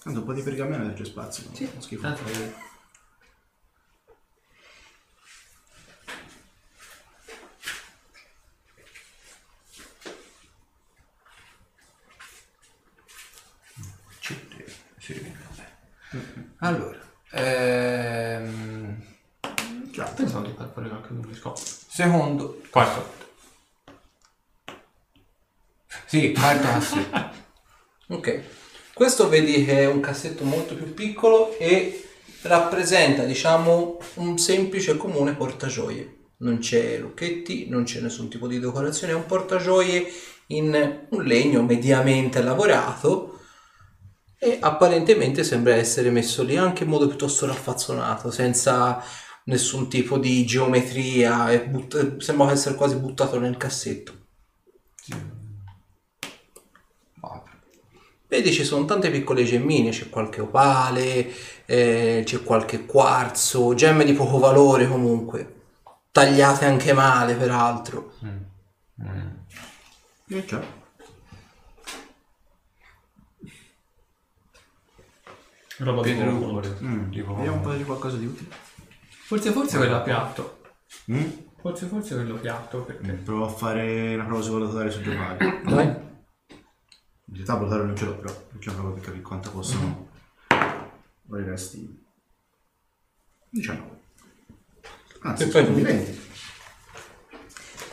Tanto un po' di pergamene c'è spazio. Sì, schifo. tanto Allora, ehm, Pensavo di far fare qualche numero scopo. secondo. Quarto. Sì, quarto cassetto. Ok. Questo vedi che è un cassetto molto più piccolo e rappresenta, diciamo, un semplice comune portagioie. Non c'è lucchetti, non c'è nessun tipo di decorazione, è un portagioie in un legno mediamente lavorato e apparentemente sembra essere messo lì anche in modo piuttosto raffazzonato, senza nessun tipo di geometria, e but- sembra essere quasi buttato nel cassetto. Apro. Vedi ci sono tante piccole gemmine, c'è qualche opale, eh, c'è qualche quarzo, gemme di poco valore comunque, tagliate anche male peraltro. Che c'è? Roba di colore. Mm. Tipo- Vediamo un po' di qualcosa di utile. Forse forse quello piatto. Mm? Forse forse quello piatto perché. Provo a fare una prova sull'valutare su giocare. Dai. In realtà valutare non ce l'ho, però c'è una prova per capire quanto possono valere i resti. 19. Anzi, E poi sono di tu? 20.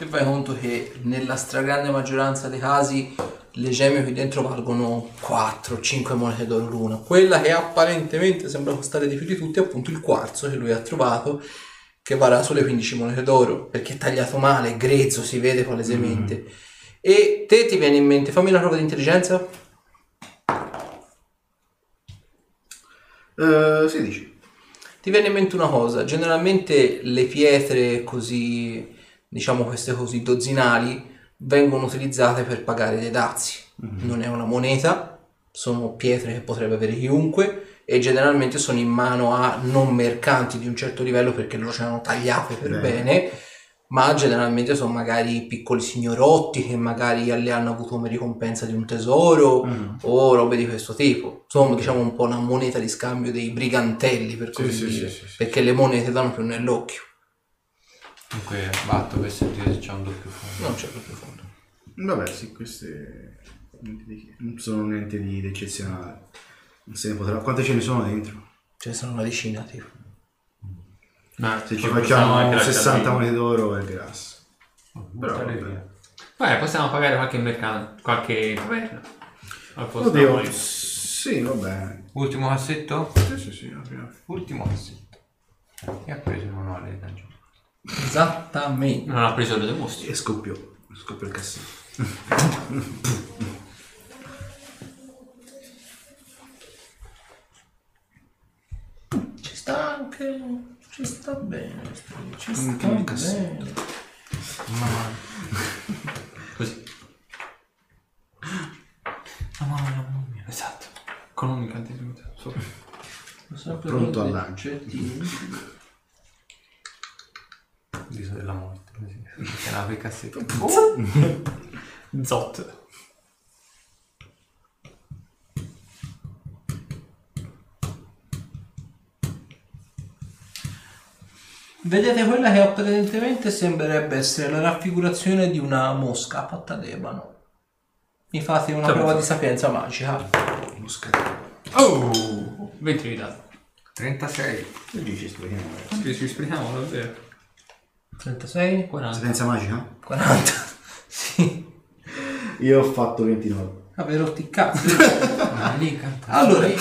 E fai conto che nella stragrande maggioranza dei casi le gemme qui dentro valgono 4-5 monete d'oro l'una. Quella che apparentemente sembra costare di più di tutti è appunto il quarzo che lui ha trovato, che varrà sulle 15 monete d'oro, perché è tagliato male, è grezzo, si vede palesemente. E te ti viene in mente, fammi una prova di intelligenza? Eh, 16. Ti viene in mente una cosa, generalmente le pietre così, diciamo queste così dozzinali, vengono utilizzate per pagare dei dazi. Non è una moneta, sono pietre che potrebbe avere chiunque e generalmente sono in mano a non mercanti di un certo livello perché loro ce l'hanno tagliate per Bene. bene, ma generalmente sono magari piccoli signorotti che magari le hanno avuto come ricompensa di un tesoro Mm. o robe di questo tipo. Insomma, diciamo un po' una moneta di scambio dei brigantelli, per Sì, così sì, dire, sì, sì, perché le monete danno più nell'occhio, Comunque batto per sentire se c'è un doppio fondo. non c'è proprio fondo. Vabbè, sì, queste di non sono niente di, di eccezionale. Non se ne potrà. Quante ce ne sono dentro? Ce ne sono una decina, tipo. Ma Se ci facciamo lasciarli- 60 monete d'oro è grasso. Però Buttare vabbè. via. Beh, possiamo pagare qualche mercante, qualche taverna. Al posto Oddio, noi. sì, va bene. Ultimo cassetto? Sì, sì, sì, apriamo. Ultimo cassetto. E ha preso il manuale di dungeon. Esattamente. Non ha preso le mostri. E scoppiò. Scoppiò il cassetto. Ci sta anche. Ci sta bene. Ci sta Anche nel bene. cassetto. Così. La mano della mummia. Esatto. Con un incantesimo sopra. Ho sempre Pronto avuto al dei oggettini. Viso della morte. Così. Che cassetto. Zot. Vedete quella che apparentemente sembrerebbe essere la raffigurazione di una mosca fatta d'ebano. Mi fate una Sì, prova sì. di sapienza magica. Mosca. Oh! 20 di dato. 36. Che dici, sprechiamo? Ci ci sprechiamo davvero. 36? 40. Sapienza magica? 40? sì. Io ho fatto 29. Avevo rotti i cazzi. Ah, lì canta. Allora,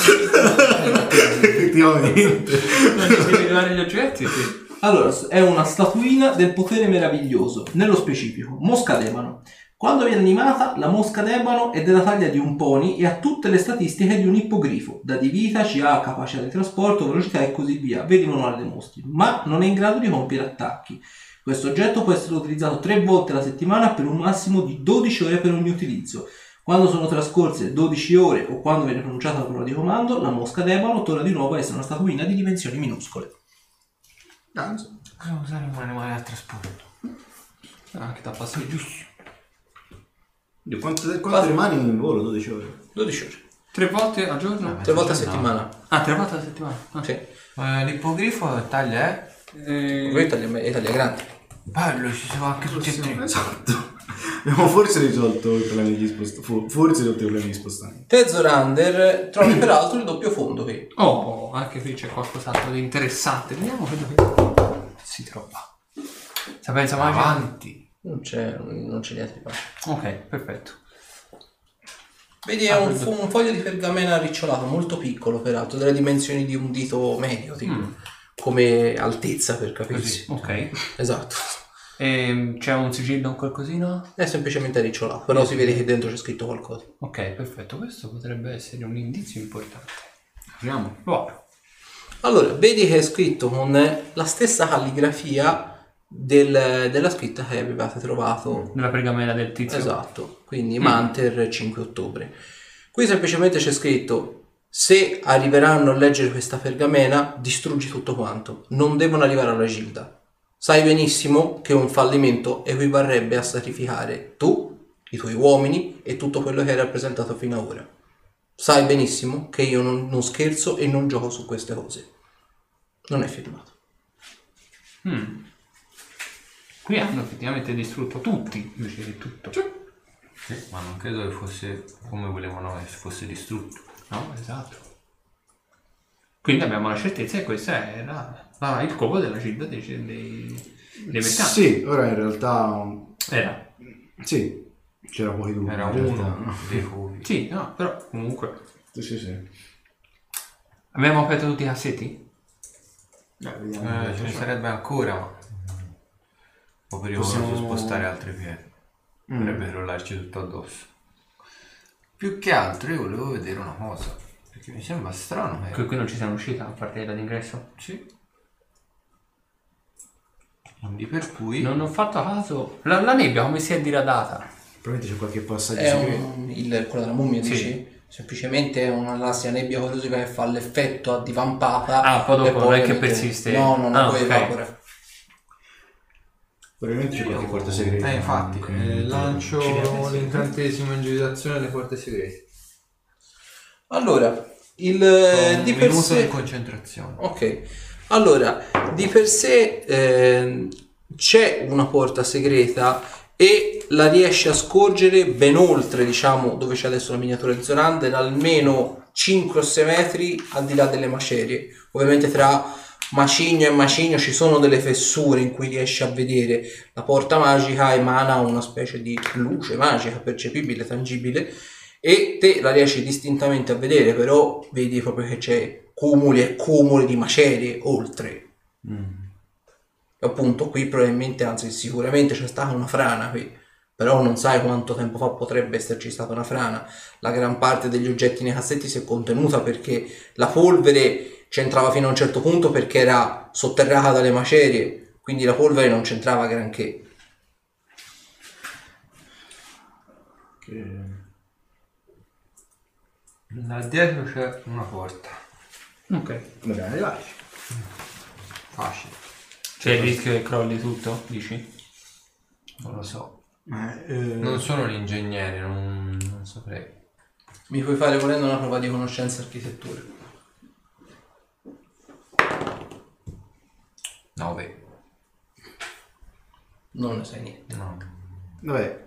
Effettivamente. Non devi individuare gli oggetti? Sì. Allora, è una statuina del potere meraviglioso, nello specifico, mosca d'ebano. Quando viene animata, la mosca d'ebano è della taglia di un pony e ha tutte le statistiche di un ippogrifo, da di vita, CA, capacità di trasporto, velocità e così via, vedi manuale dei mostri, ma non è in grado di compiere attacchi. Questo oggetto può essere utilizzato tre volte alla settimana per un massimo di 12 ore per ogni utilizzo. Quando sono trascorse 12 ore o quando viene pronunciata la parola di comando, la mosca d'ebano torna di nuovo a essere una statuina di dimensioni minuscole. Ganzo. Possiamo usare un animale da trasporto. Anche da passare giusto. Dio, Quanto, quanto rimani in volo? 12 ore. 12 ore. Tre volte al giorno? Tre volte a No. settimana. Ah, tre volte alla settimana. Ah. Sì. Eh, l'ippogrifo taglia è? Eh, Voi Italia, Italia grande. Bello, ci si va anche tutti e tre. Esatto. Abbiamo forse risolto i problemi degli spostamenti. Forse risolto i problemi di spostamento. Tezorander trovi peraltro il doppio fondo qui. Oh, anche qui c'è qualcos'altro di interessante. Vediamo quello che si trova. Sapienza magica? Avanti. Non c'è, non c'è niente di male. Ok, perfetto. Vedi, è un, fo- un foglio di pergamena ricciolato, molto piccolo peraltro, delle dimensioni di un dito medio, tipo, Mm. Come altezza per capirsi. Ok. Esatto. Ehm, c'è un sigillo o qualcosina? È semplicemente ricciolato, però si vede che dentro c'è scritto qualcosa. Ok, perfetto. Questo potrebbe essere un indizio importante. Apriamo. Buono. Allora, vedi che è scritto con la stessa calligrafia del- della scritta che avevate trovato. Nella pergamena del tizio. Esatto, quindi Manter 5 ottobre. Qui semplicemente c'è scritto se arriveranno a leggere questa pergamena distruggi tutto quanto, non devono arrivare alla Gilda. Sai benissimo che un fallimento equivarrebbe a sacrificare tu, i tuoi uomini e tutto quello che hai rappresentato fino ad ora. Sai benissimo che io non, non scherzo e non gioco su queste cose. Non è firmato. Mm. Qui hanno effettivamente distrutto tutti, invece di tutto. Sì, ma non credo che fosse come volevano che fosse distrutto. No, esatto. Quindi abbiamo la certezza che questo era la- il copo della gilda dei, dei, dei. Sì, ora in realtà. Era. Sì, c'era pochi dubbi. Era realtà. uno dei fuochi. Sì, no, però comunque. Sì, sì, sì. Abbiamo aperto tutti i cassetti? Eh, vediamo. Eh, ce ne sarebbe ancora, ma po' pericoloso Possiamo- spostare altre pietre. Mm. Potrebbe crollarci tutto addosso. Più che altro io volevo vedere una cosa. Perché mi sembra strano che... Qui, qui non ci siamo usciti a parte d'ingresso? Sì. Quindi per cui... Non ho fatto caso. La, la nebbia come si è diradata? Probabilmente c'è qualche passaggio È segreto. un, il, quello della mummia, Sì. dici? Semplicemente è una lassia nebbia corrosiva che fa l'effetto a divampata. Ah, poi dopo e non è che ovviamente- persiste. No, no, no, Ah, poi ok. evapora. Probabilmente c'è qualche porta segreta. Eh, infatti, eh, lancio l'incantesimo in girazione alle porte segrete. Allora, il Un di per minuto sé... di concentrazione. Ok, allora, di per sé ehm, c'è una porta segreta e la riesce a scorgere ben oltre, diciamo, dove c'è adesso la miniatura di Zorander, almeno 5 o 6 metri al di là delle macerie. Ovviamente tra macigno e macigno ci sono delle fessure in cui riesce a vedere la porta magica emana una specie di luce magica percepibile, tangibile e te la riesci distintamente a vedere, però vedi proprio che c'è cumuli e cumuli di macerie oltre. E appunto qui probabilmente, anzi sicuramente c'è stata una frana qui, però non sai quanto tempo fa potrebbe esserci stata una frana. La gran parte degli oggetti nei cassetti si è contenuta perché la polvere c'entrava fino a un certo punto perché era sotterrata dalle macerie, quindi la polvere non c'entrava granché. Che- Là dietro c'è una porta. Ok. Dobbiamo arrivarci. Facile. C'è il rischio che crolli tutto, dici? Non lo so. Eh, eh, Non sono un ingegnere, non, non saprei. Mi puoi fare volendo una prova di conoscenza architettura. 9. Non ne sai niente. No. Vabbè.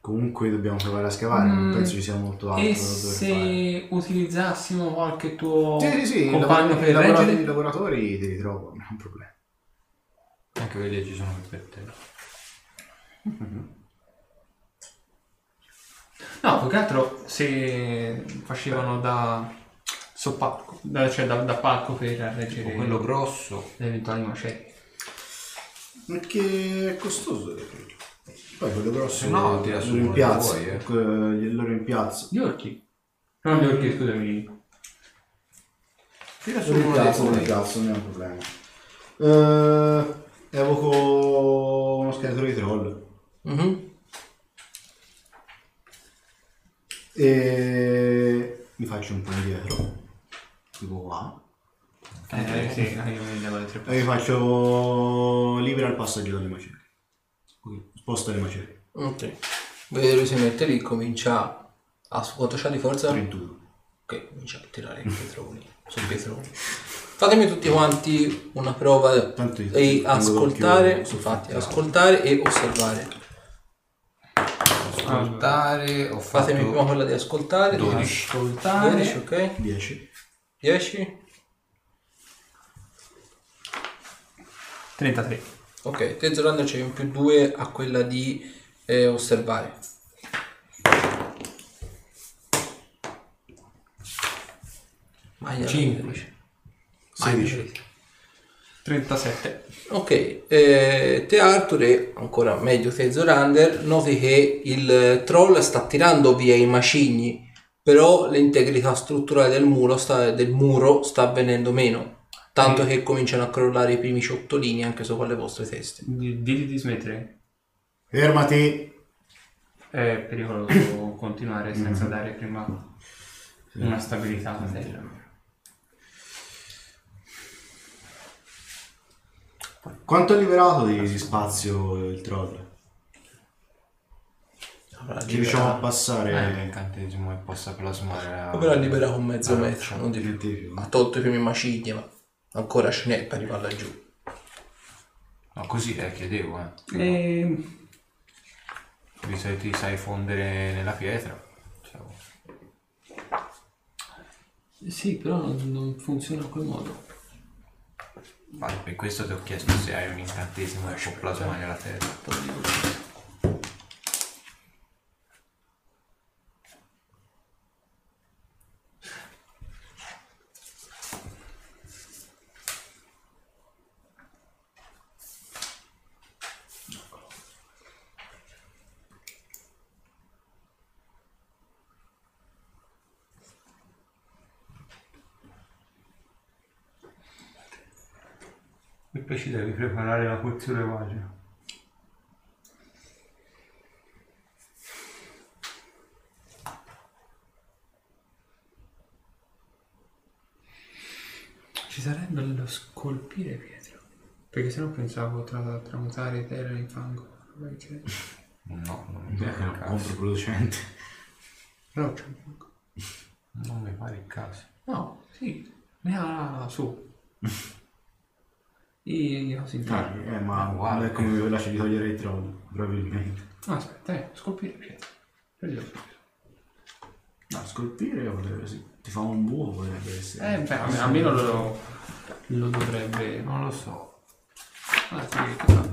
Comunque dobbiamo provare a scavare, non penso ci sia molto altro E da dover fare. se utilizzassimo qualche tuo Sì, sì, sì, i compagno lavoratori, per i lavoratori, reggere? i lavoratori te li trovo, non è un problema. Anche quelli ci sono per te. No, più che altro se facevano da soppalco, da- cioè da, da palco per reggere quello grosso. le eventuali macerie. Perché è costoso. Poi quello grosso no, tira su uno piazza. che vuoi, eh. que- loro in piazza. Gli orchi? Non gli orchi, scusami. Tira su in uno dei tuoi. piazza, non è un problema. Eh, evoco uno scheletro di troll. Mhm. E mi faccio un po' indietro. Tipo qua. Eh sì, io mi E faccio libera il passaggio dalle macerie. Così, sposta le macerie. Ok. Vedi lui si mette lì, comincia a... Quanto c'ha di forza? 31. Ok, comincia a tirare i pietroni. Sono pietroni. Fatemi tutti quanti una prova Tanto io e ascoltare, sul infatti, ascoltare e osservare. ascoltare, ho fatto Fatemi prima quella di ascoltare. 12. Ascoltare. 12, ok. 10. 10. 33. Ok, te Zolanda c'è un più 2 a quella di eh, osservare. Maglia, Cinque. 16. 37. Ok, eh, te Arthur e ancora meglio te Zorander noti che il troll sta tirando via i macigni, però l'integrità strutturale del muro sta, del muro sta avvenendo meno, tanto che cominciano a crollare i primi ciottolini anche sopra le vostre teste. Di- Diti di smettere. Fermati. È pericoloso continuare senza dare prima una stabilità alla terra. Quanto ha liberato di, di spazio il troll? Ci riusciamo a passare Eh, l'incantesimo che possa plasmare la... avrà liberato un mezzo la metro, non di più. Ha tolto i primi macigni, ma ancora ce n'è per arrivare laggiù. No, così eh, chiedevo, eh. E... Visto che ti sai fondere nella pietra. cioè, Sì, però non, non funziona in quel modo. vale, per questo ti ho chiesto se hai un incantesimo che può plasmare la terra. E poi ci devi preparare la pozione magica. Ci sarebbe lo scolpire pietra. Perché sennò pensavo tra tramutare terra in fango. Che- No, non mi pare è il un caso. controproducente. Roccia in fango. Non mi pare il caso. No, sì. Ne ha su. I cosi interni. Eh, ma guarda. non è come mi lasci di togliere il troll, probabilmente. Ah, aspetta, eh, scolpire pietra. Prendi. No, scolpire potrebbe sì. Ti fa un buco potrebbe essere. Eh, beh, almeno- almeno lo, lo dovrebbe. Non lo so. Ah, sì, cosa-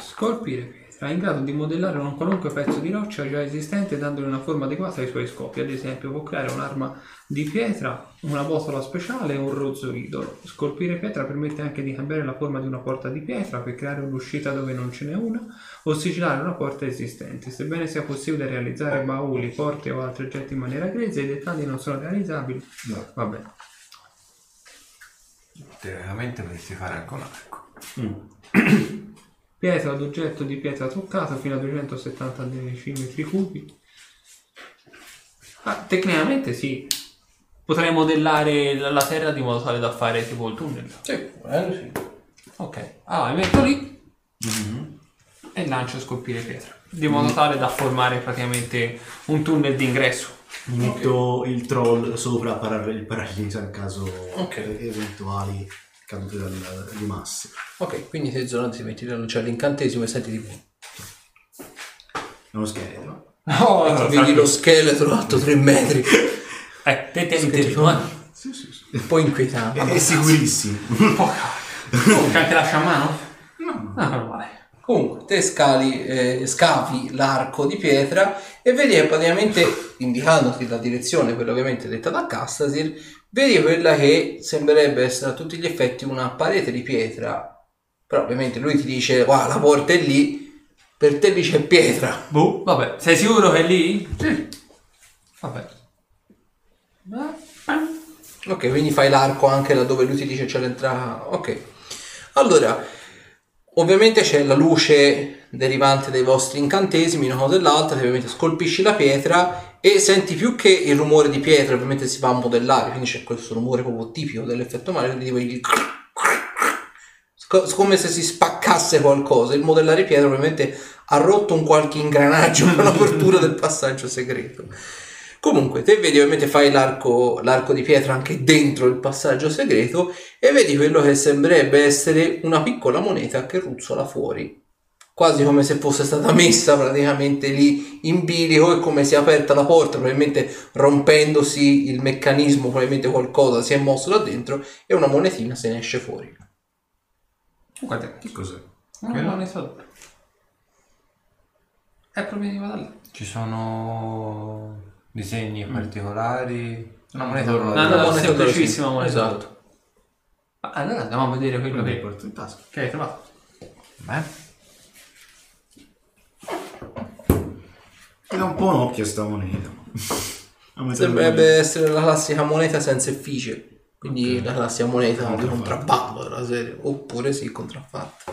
Scolpire pietra è in grado di modellare un qualunque pezzo di roccia già esistente dandogli una forma adeguata ai suoi scopi. Ad esempio, può creare un'arma di pietra, una botola speciale o un rozzo idolo. Scolpire pietra permette anche di cambiare la forma di una porta di pietra per creare un'uscita dove non ce n'è una o sigillare una porta esistente. Sebbene sia possibile realizzare bauli, porte o altri oggetti in maniera grezza, i dettagli non sono realizzabili. Vabbè. Teoricamente potresti fare anche un arco. Pietra ad oggetto di pietra truccata fino a 270 decimetri cubi. Ah, tecnicamente sì. Potrei modellare la terra di modo tale da fare tipo il tunnel. Sì, volendo sì. Ok, allora mi metto lì e lancio scolpire pietra. Di modo tale da formare praticamente un tunnel d'ingresso. Mi metto il troll sopra para- il parallisa in caso Ok. eventuali cadute dal- di masse. Ok, quindi te Zolanda ti metti a lanciare l'incantesimo e senti tipo... È uno scheletro. Oh, Vedi lo scheletro alto 3 metri. Eh, te Scheletro. eh. Sì, sì, sì. Un po' inquietante. È, è sicurissimo. Oh, c'è anche la sciamano? No. Ah, male. Comunque, te scali, eh, scavi l'arco di pietra e vedi che praticamente, indicandoti la direzione, quella ovviamente detta da Castasir, vedi quella che sembrerebbe essere a tutti gli effetti una parete di pietra. Però ovviamente lui ti dice, guarda, la porta è lì, per te lì c'è pietra. Boh, vabbè, sei sicuro che è lì? Sì. Vabbè. Ok, quindi fai l'arco anche laddove lui ti dice c'è l'entrata. Ok. Allora, ovviamente c'è la luce derivante dai vostri incantesimi, una cosa e l'altra, ovviamente scolpisci la pietra e senti più che il rumore di pietra, ovviamente si va a modellare, quindi c'è questo rumore proprio tipico dell'effetto Mario, quindi Sco- come se si spaccasse qualcosa. Il modellare pietra ovviamente ha rotto un qualche ingranaggio per l'apertura del passaggio segreto. Comunque, te vedi ovviamente fai l'arco, l'arco di pietra anche dentro il passaggio segreto e vedi quello che sembrerebbe essere una piccola moneta che ruzzola fuori. Quasi come se fosse stata messa praticamente lì in bilico e come si è aperta la porta, probabilmente rompendosi il meccanismo, probabilmente qualcosa si è mosso da dentro e una monetina se ne esce fuori. Guarda, Che cos'è? una moneta d'oro. E proveniva da lì. Ci sono disegni particolari. Una moneta d'oro. No, no, Una moneta d'oro, semplicissima moneta Esatto. Ma allora andiamo a vedere quello che, porto in tasca. che hai trovato. Beh, Dà un po' un occhio sta moneta. Sembrerebbe essere la classica moneta senza effigie. Quindi Ok. la classica moneta di contrabbando della serie. Oppure sì, contraffatta.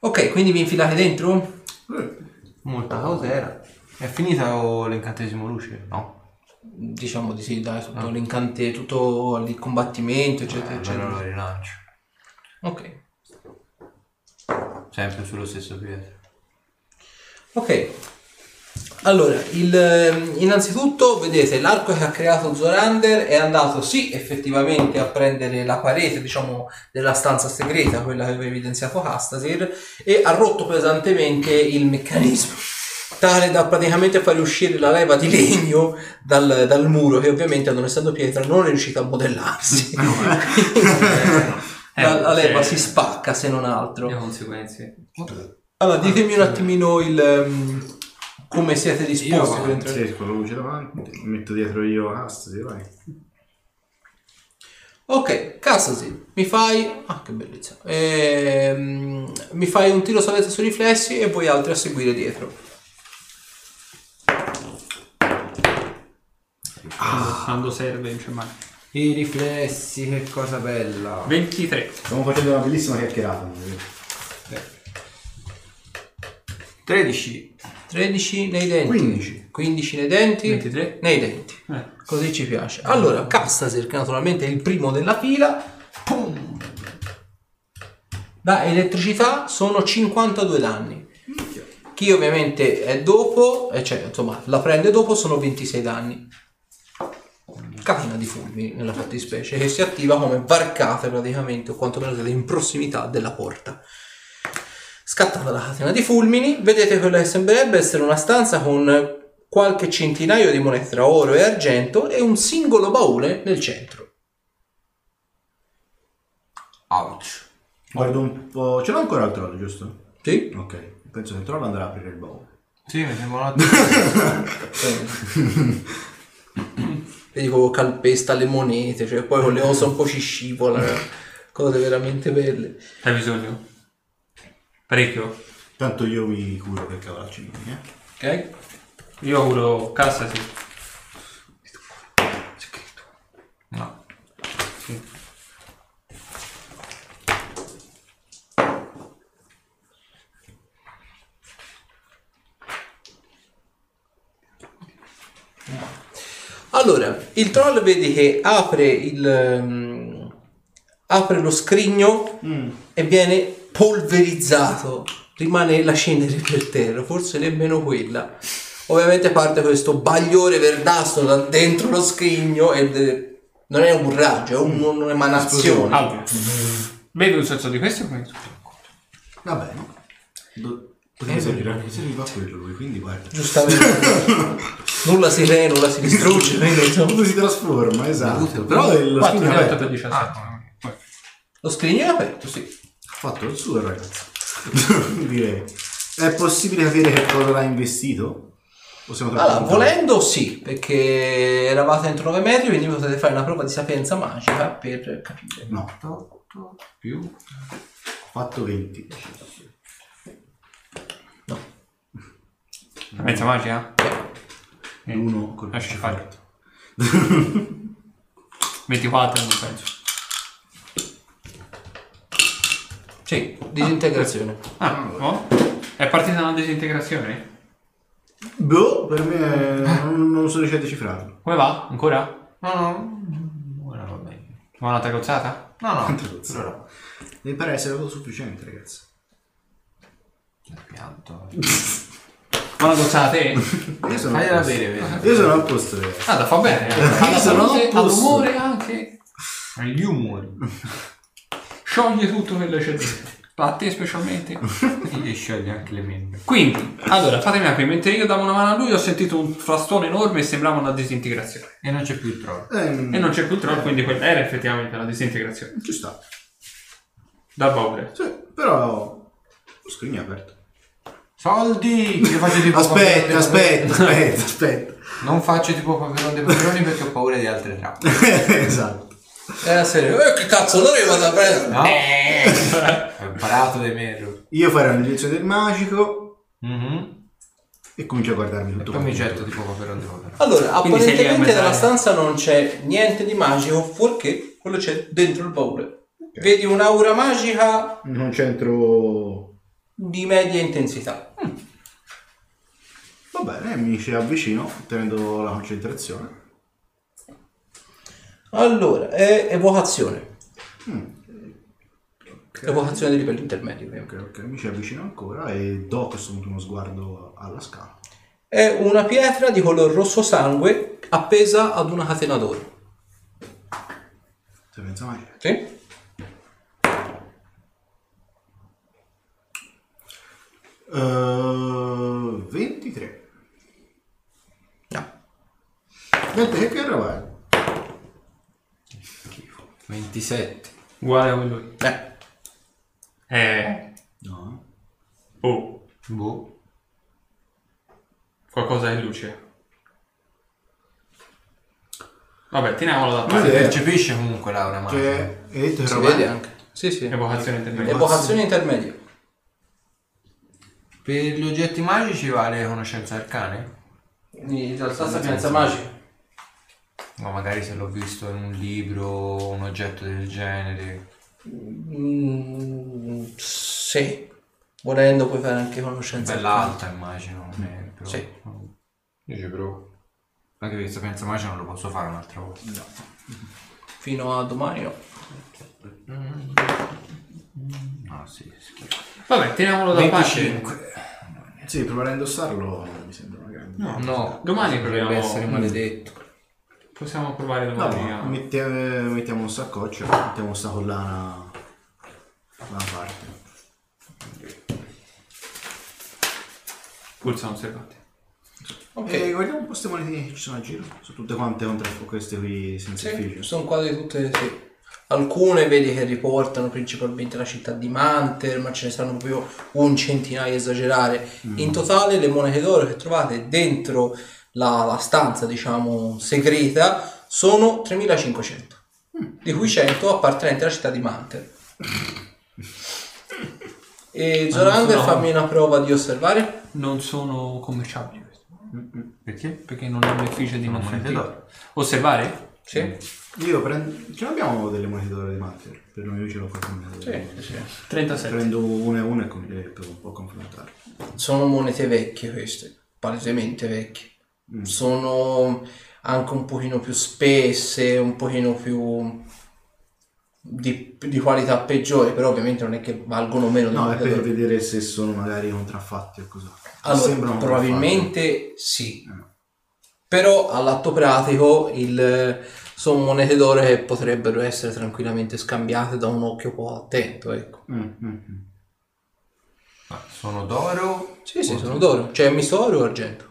Ok, quindi vi infilate dentro? Eh, molta cautela. È finita l'incantesimo luce? No. Diciamo di sì, dai, tutto l'incante, tutto il combattimento, eccetera, Eh, eccetera. allora lo rilancio. Ok. Sempre sullo stesso piede. Ok. Allora, il, ehm, innanzitutto vedete l'arco che ha creato Zorander è andato sì effettivamente a prendere la parete diciamo della stanza segreta, quella che aveva evidenziato Castasir, e ha rotto pesantemente il meccanismo, tale da praticamente fare uscire la leva di legno dal, dal muro che ovviamente non essendo pietra non è riuscita a modellarsi. Eh, la, la leva ok. si spacca se non altro. Le conseguenze. Allora, ditemi un attimino il, ehm, come siete disposti per entrare. Sì, con la luce davanti. Metto dietro io a cassa, sì, vai. Ok, Cassasi, mi fai... Ah, che bellezza. Ehm, mi fai un tiro salvezza sui riflessi e voi altri a seguire dietro. Quando serve, non c'è mai. I riflessi, che cosa bella. 23. Stiamo facendo una bellissima chiacchierata. 13. 13 nei denti. 15. 15 nei denti. 23. Nei denti. Eh. Così ci piace. Allora, Castasir, che naturalmente è il primo della fila. Pum. Da elettricità sono 52 danni. Chi ovviamente è dopo, eh, cioè insomma la prende dopo, sono 26 danni. Catena di fulmini nella fattispecie che si attiva come varcate praticamente, o quantomeno siete in prossimità della porta. Scattata la catena di fulmini, vedete quella che sembrerebbe essere una stanza con qualche centinaio di monete tra oro e argento e un singolo baule nel centro. Ouch. Guardo un po'. Ce l'ho ancora il troll, giusto? Sì? Ok. Penso che il troll andrà a aprire il baule. Sì, mi sembra un attimo. Vedi come calpesta le monete, cioè poi con le ossa un po' ci scivola, cose veramente belle. Hai bisogno? Parecchio? Tanto io mi curo per cavalacci miei, eh. Ok? Io auguro cassa, sì. No. Sì. Allora, il troll vedi che apre il ehm, apre lo scrigno e viene polverizzato. Rimane la cenere per terra, forse nemmeno quella. Ovviamente parte questo bagliore verdastro da dentro lo scrigno ed è- non è un raggio, è un- un'emanazione. Allora. Bevi un senso di questo? Va bene. Do- Potete servire anche serviva a quello lui, quindi guarda. Giustamente. nulla si re, nulla si distrugge. Tutto si trasforma, esatto. Però lo Quattro, scrigno è aperto. per 17. Ah. Lo scrigno è aperto, sì. Fatto il suo ragazzo. Direi. È possibile capire che cosa l'ha investito? Possiamo trovare Allora, un volendo sì, perché eravate entro 9 metri, quindi potete fare una prova di sapienza magica per capire. No, 8 più. ho fatto 20. No. Mezza magia? L'uno col Lasci fare. forte. 24 non penso. Sì, disintegrazione. Ah, no? È partita una disintegrazione? Boh, per me non, non sono riuscito a decifrarlo. Come va? Ancora? No, no. Ora va bene. Ma una tagozzata? No, no. Allora. Mi pare essere autosufficiente, ragazzi. Pianto. Una gozzata te? Io sono Fagliela a posto. bere, vedi. Io sono a posto, ragazzi. Ah, da fa bene. Io sono a posto. all'umore anche. Gli umori. Scioglie tutto quello che c'è dentro. A te specialmente. Gli scioglie anche le membra. Quindi, allora, fatemi aprire. Mentre io davo una mano a lui, ho sentito un frastone enorme e sembrava una disintegrazione. E non c'è più il troll. Ehm, E non c'è più il troll, quindi quella era effettivamente una disintegrazione. Ci sta. Da paura. Sì, però... È aperto. Soldi! Io faccio tipo Aspetta, Paperone aspetta, aspetta, aspetta. Non faccio tipo paperone dei peperoni perché ho paura di altre trappole. esatto. Era serio. Eh, che cazzo, allora io vado a prendere. No? Ho imparato dai miei errori. Io farò la direzione del magico Mhm. e comincio a guardarmi tutto poi mi quanto. getto tipo dei peperoni. Allora, Quindi sei lì a apparentemente nella stanza non c'è niente di magico, fuorché quello c'è dentro il baule. Vedi un'aura magica In un centro... di media intensità. Va bene, mi ci avvicino tenendo la concentrazione. Allora, è evocazione. Ok. Evocazione di livello intermedio. Ok, ok, mi ci avvicino ancora e do a questo punto uno sguardo alla scala. È una pietra di color rosso sangue appesa ad una catena d'oro. Se pensa mai. Sì? Uh, 23. No. 20 che era vai? 27. Uguale a quello. Eh. Eh. No. Oh. Boh. Qualcosa che luce. Vabbè, teniamolo da parte. sì. Percepisce comunque Laura magica. Che hai detto che Si vede anche. Sì, sì. Evocazione intermedia. Evocazione intermedia. Per gli oggetti magici vale conoscenza arcane? In realtà sapienza magica. Ma magari se l'ho visto in un libro, un oggetto del genere. Mm, sì. Volendo puoi fare anche conoscenza. Bella arcana. alta immagino. eh, però- Sì. Io ci provo. Anche perché sapienza magica non lo posso fare un'altra volta. Fino a domani no. No, sì, schifo. Vabbè, teniamolo da parte. 25. Sì, provare a indossarlo mi sembra una grande. No, no. Domani proviamo- essere maledetto. Possiamo provare domani. no, a- mettiamo, mettiamo un saccoccio, mettiamo sta collana da una parte. Pulsano osservati. Ok. E guardiamo un po' queste monete che ci sono a giro. Sono tutte quante contro queste qui senza Sì, effigie. sono quasi tutte sì. Alcune vedi che riportano principalmente la città di Manter, ma ce ne stanno proprio un centinaio a esagerare. In totale le monete d'oro che trovate dentro la, la stanza, diciamo, segreta sono 3500, di cui 100 appartenenti alla città di Manter. E Zorander, sono- fammi una prova di osservare. Non sono commerciabili questi. Perché? Perché non hanno effigie di Sono non monete sentire. d'oro. Osservare? Sì? Io prendo... Ce l'abbiamo delle monete d'oro di Matter. Per noi io ce l'ho fatta monete Sì, d'oro. sì, sì. 37. Prendo una e una e con- e provo un po' a confrontare. Sono monete vecchie queste, palesemente vecchie. Sono anche un pochino più spesse, un pochino più di, di qualità peggiore, però ovviamente non è che valgono meno No, è per vedere se sono magari contraffatti o così. Allora, probabilmente sì. Eh. Però all'atto pratico il, sono monete d'oro che potrebbero essere tranquillamente scambiate da un occhio un po' attento, ecco. Mm, mm, mm. Ma sono d'oro? Sì, sì, sono d'oro. Cioè, misto oro o argento?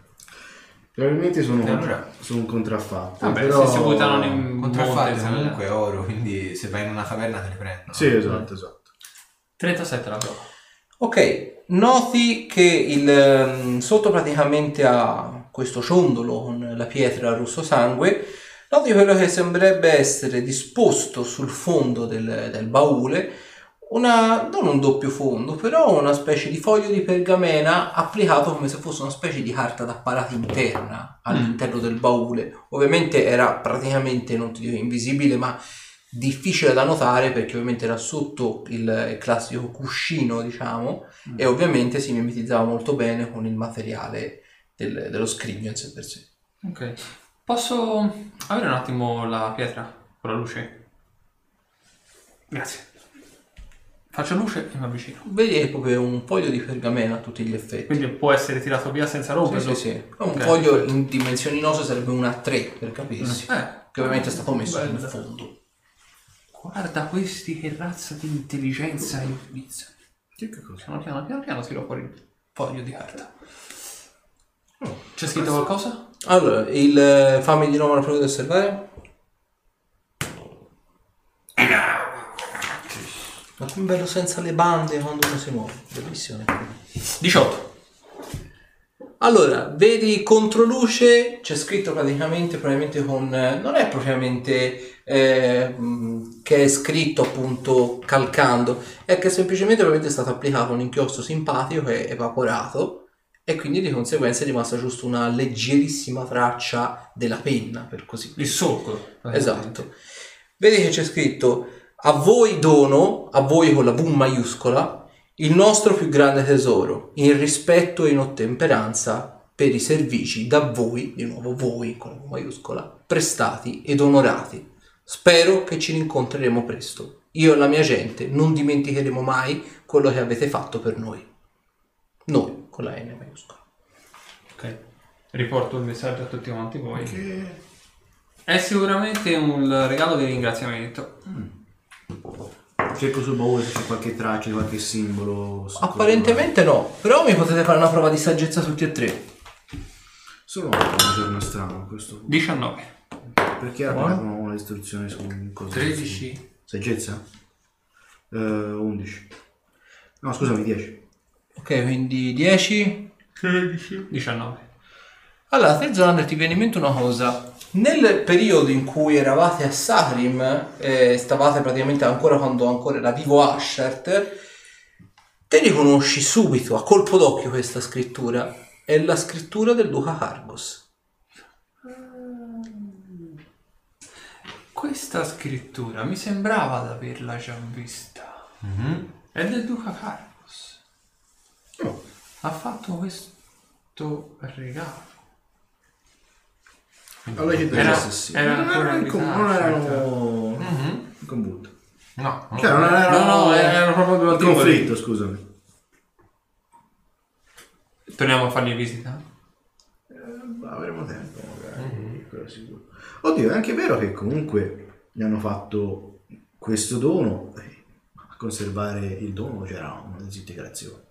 Probabilmente sono, allora? sono contraffatti. Vabbè, però... se si buttano in Contraffatti monte, comunque è oro, quindi se vai in una caverna te le prendono. Sì, esatto, esatto. 37 la prova. Ok, noti che il, ehm, sotto praticamente a questo ciondolo con la pietra rosso sangue, noti quello che sembrerebbe essere disposto sul fondo del, del baule, una, non un doppio fondo, però una specie di foglio di pergamena applicato come se fosse una specie di carta d'apparato interna all'interno del baule. Ovviamente era praticamente, non ti dico invisibile, ma difficile da notare perché ovviamente era sotto il, classico cuscino, diciamo, e ovviamente si mimetizzava molto bene con il materiale del- dello scrigno in sé per sé. Ok. Posso avere un attimo la pietra con la luce? Grazie. Faccio luce e mi avvicino. Vedi è proprio un foglio di pergamena a tutti gli effetti. Quindi può essere tirato via senza Sì, romperlo? sì, sì. È un Ok, foglio in dimensioni nose sarebbe una 3 per capirsi. Eh, Che ovviamente è stato messo bello. in fondo. Guarda questi che razza di intelligenza e utilizza. Che cosa? Piano piano, piano piano tiro fuori il foglio di carta. C'è scritto qualcosa? Allora, il eh, fammi di nuovo la prova di osservare. Ma come bello senza le bande quando uno si muove. Bellissimo. 18. Allora, vedi controluce, c'è scritto praticamente, probabilmente con... eh, non è propriamente eh, che è scritto appunto calcando, è che semplicemente probabilmente è stato applicato un inchiostro simpatico che è evaporato e quindi di conseguenza è rimasta giusto una leggerissima traccia della penna, per così dire. Il solco. Esatto. Vedi che c'è scritto a voi dono, a voi con la V maiuscola, il nostro più grande tesoro, in rispetto e in ottemperanza per i servizi da voi, di nuovo voi con la V maiuscola, prestati ed onorati. Spero che ci rincontreremo presto. Io e la mia gente non dimenticheremo mai quello che avete fatto per noi. Noi, con la N maiuscola. Ok. Riporto il messaggio a tutti quanti voi. Che... È sicuramente un regalo di ringraziamento. Cerco sul baule se c'è qualche traccia, qualche simbolo. sotto- Apparentemente no, però mi potete fare una prova di saggezza tutti e tre. Sono un giorno strano questo. 19. Perché ha Buono. appena una istruzione su un coso. 13. Saggezza? Eh, 11. No, scusami, 10. Ok, quindi 10. 19. Allora, te Zolander ti viene in mente una cosa. Nel periodo in cui eravate a Sarim, eh, stavate praticamente ancora quando ancora era vivo Ashert, te riconosci subito, a colpo d'occhio questa scrittura. È la scrittura del Duca Cargos. Questa scrittura mi sembrava di averla già vista. È del Duca Carlos. Ha fatto questo regalo. Allora ci Era- sì. era non ancora erano in com- non erano Mhm. in combutta. No, no. Cioè, non erano No, no, erano proprio due in attimi. conflitto, scusami. Torniamo a fargli visita? Ma avremo tempo magari, quello sicuro. Oddio, è anche vero che comunque gli hanno fatto questo dono, eh, a conservare il dono c'era una disintegrazione.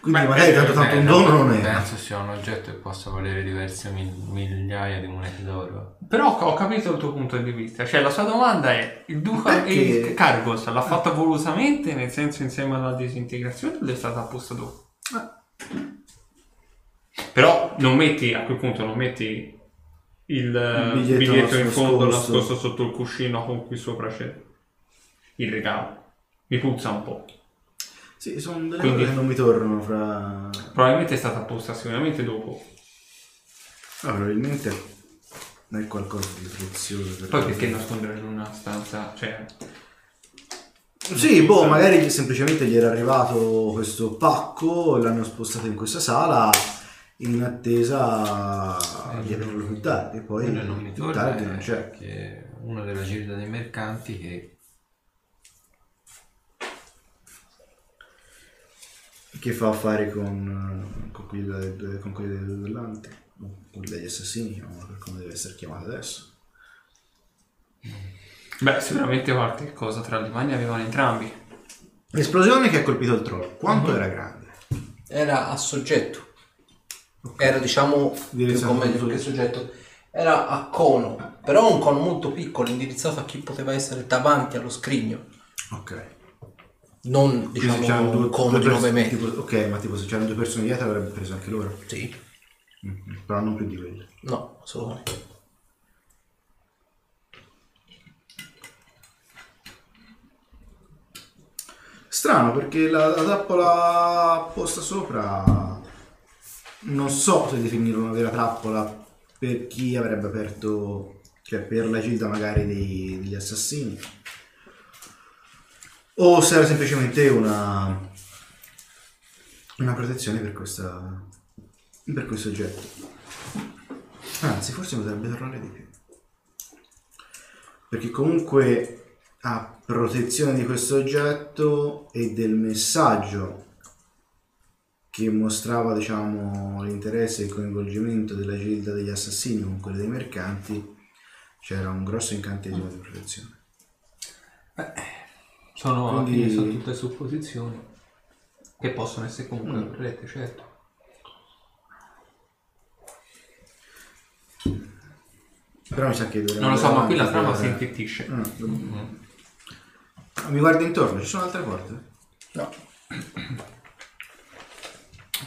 Quindi Beh, magari eh, tanto tanto Eh, un no, dono non è. Penso sia un oggetto che possa valere diverse migliaia di monete d'oro. Però ho capito il tuo punto di vista. Cioè, la sua domanda è: il Duca Perché- il Cargos l'ha fatta volutamente, nel senso insieme alla disintegrazione, o è stata apposta dopo? Però non metti, a quel punto, non metti il, eh, biglietto biglietto, in fondo nascosto. nascosto sotto il cuscino con qui sopra c'è il regalo. Mi puzza un po'. Sì, sono delle Quindi- cose che non mi tornano fra... Probabilmente è stata apposta sicuramente dopo. Ah, probabilmente è qualcosa di prezioso. per Poi perché nascondere in una stanza? Cioè, Sì, boh, magari semplicemente gli era arrivato questo pacco, l'hanno spostato in questa sala in attesa di aprirlo più tardi. E poi non più tardi non c'è. che è uno della gilda dei mercanti che Che fa affari con, con quelli, del- con quelli del Dell'Ante, con quelli degli assassini, per come deve essere chiamato adesso. beh, sicuramente qualche cosa tra di mani avevano entrambi. L'esplosione che ha colpito il troll, quanto era grande? Era a soggetto. Era diciamo più come sul- che soggetto. Era a cono, però un cono molto piccolo indirizzato a chi poteva essere davanti allo scrigno. Ok. Non diciamo c'erano un cono di pers- 9 metri. tipo- ok, ma tipo se c'erano due persone dietro avrebbe preso anche loro. Sì. Mhm, Però non più di quelli. No, assolutamente. Strano perché la, la trappola posta sopra non so se definirla una vera trappola per chi avrebbe aperto, cioè per la gilda magari dei- degli assassini o se era semplicemente una una protezione per questa per questo oggetto. Anzi, forse potrebbe tornare di più. Perché comunque a protezione di questo oggetto e del messaggio che mostrava diciamo, l'interesse e il coinvolgimento della gilda degli assassini con quella dei mercanti, c'era un grosso incantesimo di protezione. Sono, Quindi- sono tutte supposizioni che possono essere comunque corrette, certo. Però mi sa che dovremmo Non lo so, ma qui la trama si infittisce. Mm. Ah, Mi guardi intorno, ci sono altre porte? No.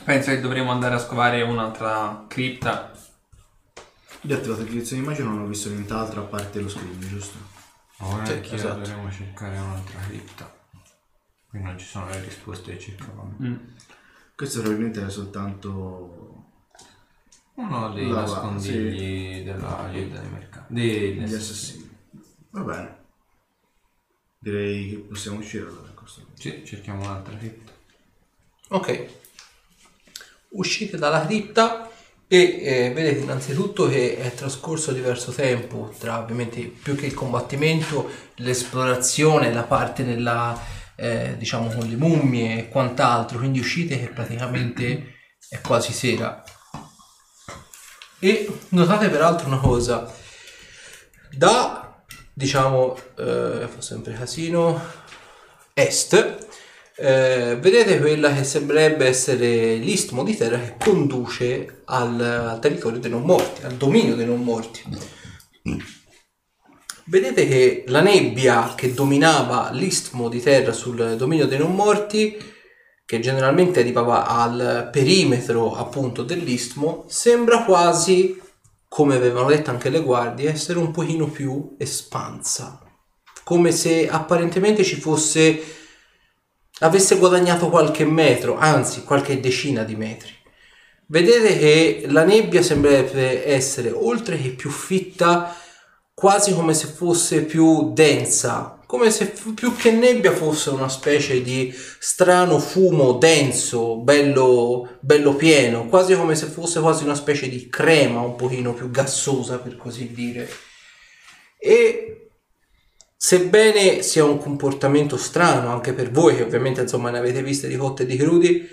Penso che dovremmo andare a scovare un'altra cripta. Io ho attivato il di immagine non ho visto nient'altro a parte lo screen, giusto? Ora Sì, anche esatto. dovremo cercare un'altra cripta. Qui non ci sono le risposte che cercavamo. Mm. Questo probabilmente era soltanto... Uno dei La- nascondigli della gilda dei mercanti. Degli gli assassini. assassini. Va bene. Direi che possiamo uscire allora a questo punto. Sì, cerchiamo un'altra cripta. Ok. Uscite dalla cripta e eh, vedete innanzitutto che è trascorso diverso tempo tra ovviamente più che il combattimento, l'esplorazione, la parte nella eh, diciamo con le mummie e quant'altro, quindi uscite che praticamente è quasi sera. E notate peraltro una cosa, da diciamo eh, fa sempre casino est eh, vedete quella che sembrerebbe essere l'istmo di terra che conduce al, al territorio dei non morti, al dominio dei non morti. Vedete che la nebbia che dominava l'istmo di terra sul dominio dei non morti, che generalmente arrivava al perimetro appunto dell'istmo, sembra quasi, come avevano detto anche le guardie, essere un pochino più espansa. Come se apparentemente ci fosse avesse guadagnato qualche metro, anzi qualche decina di metri. Vedete che la nebbia sembrerebbe essere oltre che più fitta, quasi come se fosse più densa, come se f- più che nebbia fosse una specie di strano fumo denso, bello, bello pieno, quasi come se fosse quasi una specie di crema un pochino più gassosa per così dire. E sebbene sia un comportamento strano anche per voi, che ovviamente insomma ne avete viste di cotte e di crudi,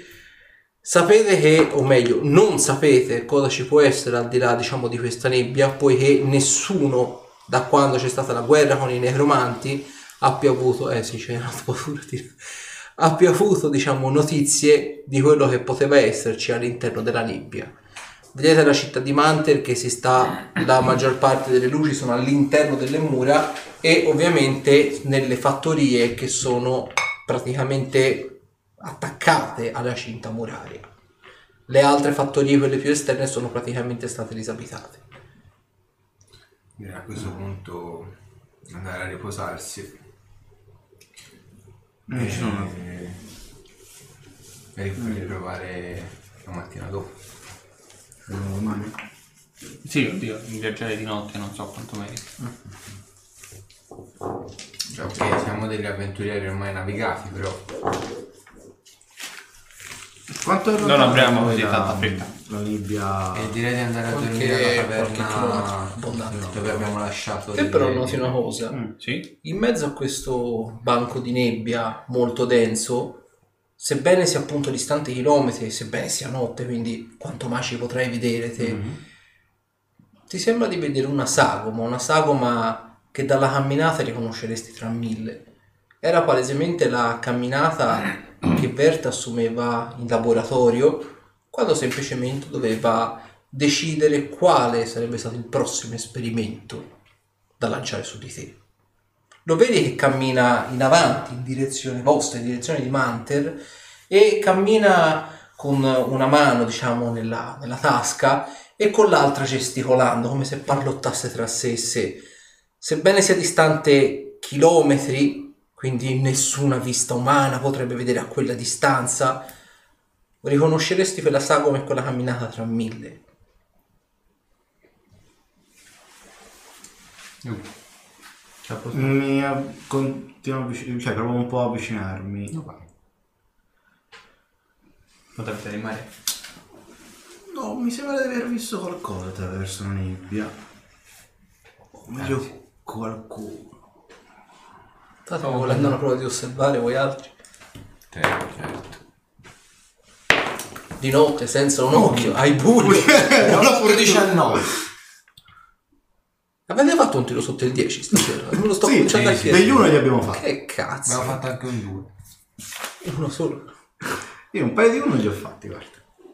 sapete che, o meglio, non sapete cosa ci può essere al di là, diciamo, di questa nebbia, poiché nessuno, da quando c'è stata la guerra con i necromanti, abbia avuto, eh sì, c'è una di... abbia avuto, diciamo, notizie di quello che poteva esserci all'interno della nebbia. Vedete la città di Manter che si sta, la maggior parte delle luci sono all'interno delle mura e ovviamente nelle fattorie che sono praticamente attaccate alla cinta muraria. Le altre fattorie, quelle più esterne, sono praticamente state disabitate. Direi a questo punto andare a riposarsi. Eh, ci sono- e e ri- riprovare la mattina dopo. Domani. Sì, oddio, viaggiare di notte non so quanto merita. Cioè, ok, siamo degli avventurieri ormai navigati, però Quanto è Non abbiamo così tanta fretta. La Libia... e direi di andare a Qualche- dormire alla qualche chilometro taverna abbondante. dove abbiamo lasciato Te però noti una cosa, Mm. Sì? in mezzo a questo banco di nebbia molto denso, sebbene sia appunto distante chilometri, sebbene sia notte, quindi quanto mai ci potrai vedere te, Mhm. ti sembra di vedere una sagoma, una sagoma che dalla camminata riconosceresti tra mille. Era palesemente la camminata che Berta assumeva in laboratorio quando semplicemente doveva decidere quale sarebbe stato il prossimo esperimento da lanciare su di te. Lo vedi che cammina in avanti in direzione vostra, in direzione di Manter e cammina con una mano, diciamo, nella, nella tasca e con l'altra gesticolando come se parlottasse tra sé e sé. Sebbene sia distante chilometri, quindi nessuna vista umana potrebbe vedere a quella distanza, riconosceresti quella sagoma e quella camminata tra mille. Posto- Mi av- continuo a avvic- cioè provo un po' a avvicinarmi. No, vai. Potrebbe rimanere. No, mi sembra di aver visto qualcosa attraverso la nebbia. O meglio, qualcuno. State volendo una prova di osservare voi altri? Certo, certo. Di notte, senza un occhio, ai buio. Ho fatto 19. Avete fatto un tiro sotto il 10 stasera? Me lo sto Sì, cominciando a sì, sì. chiedere. Degli uno li abbiamo fatti. Che Abbiamo cazzo? fatto anche un 2. Uno solo. Io un paio di uno li ho fatti, guarda.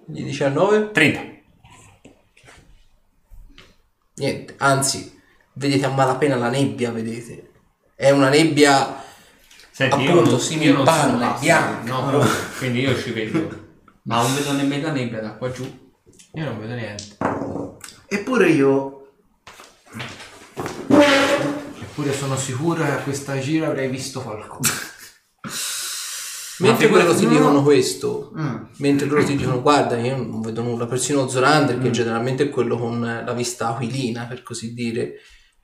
Gli 19? 30. Niente, anzi, vedete a malapena la nebbia, vedete. È una nebbia Senti, Appunto, non, simil io non sono panna, bianca. No, proprio. quindi io ci vedo. Ma non vedo nemmeno la nebbia da qua giù. Io non vedo niente. Eppure io... Eppure sono sicuro che a questa gira avrei visto qualcuno. Mentre figurati- loro ti dicono questo, Mm. mentre loro ti dicono guarda io non vedo nulla, persino Zorander che generalmente è quello con la vista aquilina per così dire,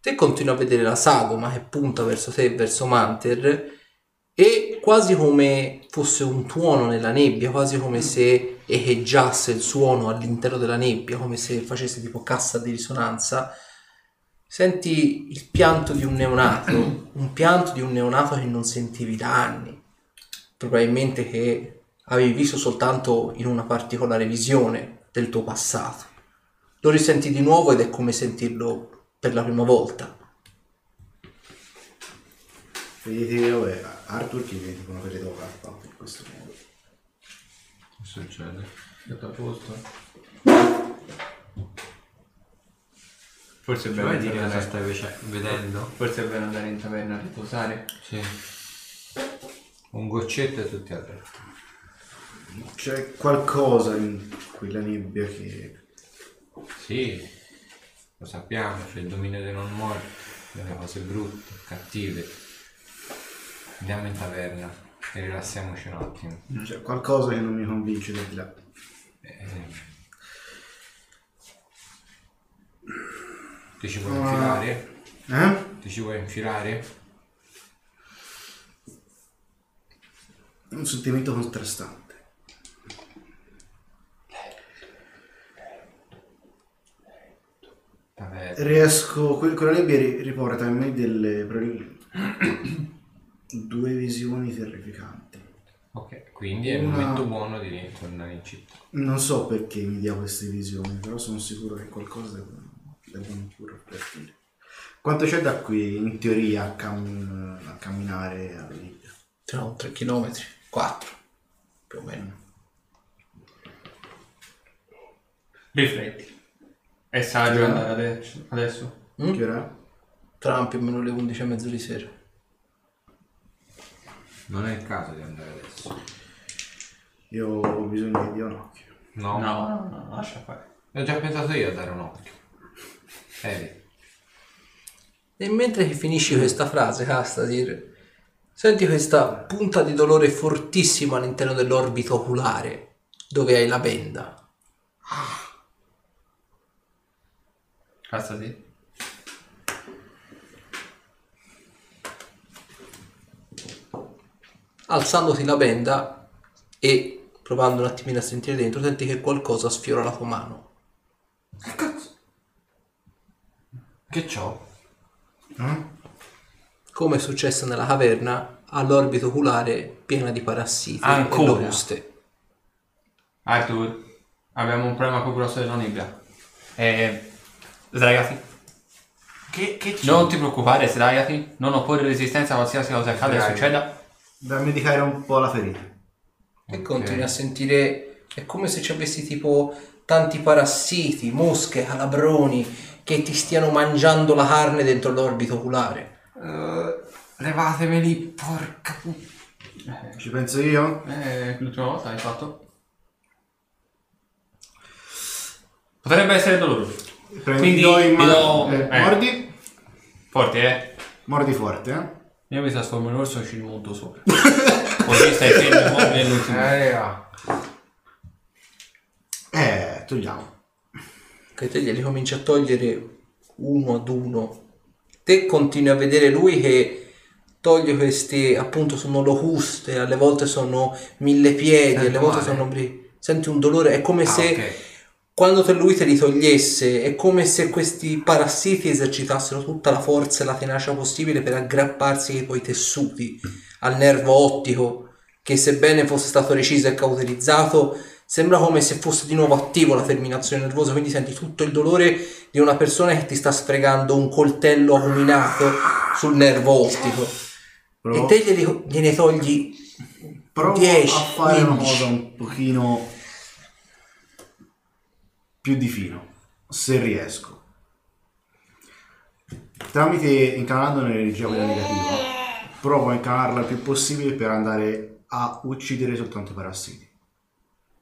te continui a vedere la sagoma che punta verso te e verso Manter e quasi come fosse un tuono nella nebbia, quasi come se echeggiasse il suono all'interno della nebbia, come se facesse tipo cassa di risonanza, senti il pianto di un neonato, un pianto di un neonato che non sentivi da anni probabilmente che avevi visto soltanto in una particolare visione del tuo passato. Lo risenti di nuovo ed è come sentirlo per la prima volta. Vedete, vabbè, Arthur che viene tipo una pelle d'oca in questo modo. Che succede? Tutto a posto. Forse è bello vuoi dire andare- cosa stai vece- vedendo? Forse è bello andare in taverna a riposare. Sì. Un goccetto e tutti a letto. C'è qualcosa in quella nebbia che... Sì, lo sappiamo, c'è il dominio dei non morti, delle cose brutte, cattive. Andiamo in taverna e rilassiamoci un attimo. C'è qualcosa che non mi convince di là. Eh, Ti ci vuoi infilare? Eh? Ti ci vuoi infilare? Un sentimento contrastante. Taverna. Riesco, que- quella nebbia ri- riporta in me delle due visioni terrificanti. Ok, quindi è il Una- momento buono di tornare in città. Non so perché mi dia queste visioni, però sono sicuro che qualcosa Quanto c'è da qui in teoria a, cam- a camminare alla nebbia? Tra 3 km, 4 più o meno. Rifletti. È saggio andare adesso? adesso? Mm? Che ora? è? Tra più o meno le 11 e mezzo di sera. Non è il caso di andare adesso. Io ho bisogno di un occhio. No? No, no, no, lascia fare. Ho già pensato io a dare un occhio. E mentre che finisci questa frase, Castasir, senti questa punta di dolore fortissima all'interno dell'orbito oculare, dove hai la benda. Cazzo sì. Alzandoti la benda e provando un attimino a sentire dentro, senti che qualcosa sfiora la tua mano. cazzo? Che c'ho? Eh? Come è successo nella caverna, ha l'orbito oculare piena di parassiti Ancora? e locuste. Arthur, abbiamo un problema più grosso della nebbia. Eh, sdraiati. Che, che c'è? Non ti preoccupare, sdraiati. Non opporre resistenza a qualsiasi cosa accada e Sdraiati. succeda. Da medicare un po' la ferita. E continui a sentire, è come se ci avessi tipo tanti parassiti, mosche, calabroni che ti stiano mangiando la carne dentro l'orbito oculare. Eh, levatemeli, porca puttana. Ci penso io? Eh, l'ultima volta hai fatto? Potrebbe essere doloroso. Prendi Quindi do in mano- do- eh, eh. Mordi? Forte, eh? Mordi forte, eh? Io mi trasformo in orso e ci rimonto sopra. Così stai fermo immobile l'ultimo. Eh. Eh, togliamo. Che te glieli cominci a togliere uno ad uno. Te continui a vedere lui che toglie queste, appunto sono locuste, alle volte sono mille piedi, alle volte male. sono... Senti un dolore, è come Ah, se ok. quando te lui te li togliesse è come se questi parassiti esercitassero tutta la forza e la tenacia possibile per aggrapparsi ai tuoi tessuti, al nervo ottico, che sebbene fosse stato reciso e cauterizzato, sembra come se fosse di nuovo attivo la terminazione nervosa, quindi senti tutto il dolore di una persona che ti sta sfregando un coltello acuminato sul nervo ottico. Provo, E te glieli- gliene togli provo 10, a fare una 15. cosa un pochino più di fino, se riesco. Tramite incanalando l'energia quella negativa, provo a incanalarla il più possibile per andare a uccidere soltanto i parassiti.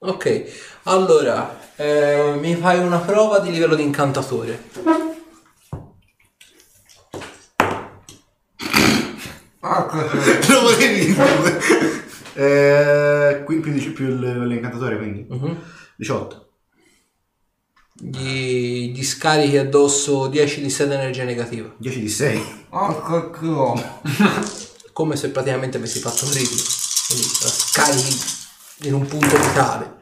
Ok, allora eh, mi fai una prova di livello di incantatore. Lo volevi dire? eh, qui più, di- più il- l'incantatore, quindi Mhm. 18. Gli, gli scarichi addosso 10 di sede energia negativa. 10 di 6. Oh, che Come se praticamente avessi fatto un critico. Quindi la scarichi in un punto vitale.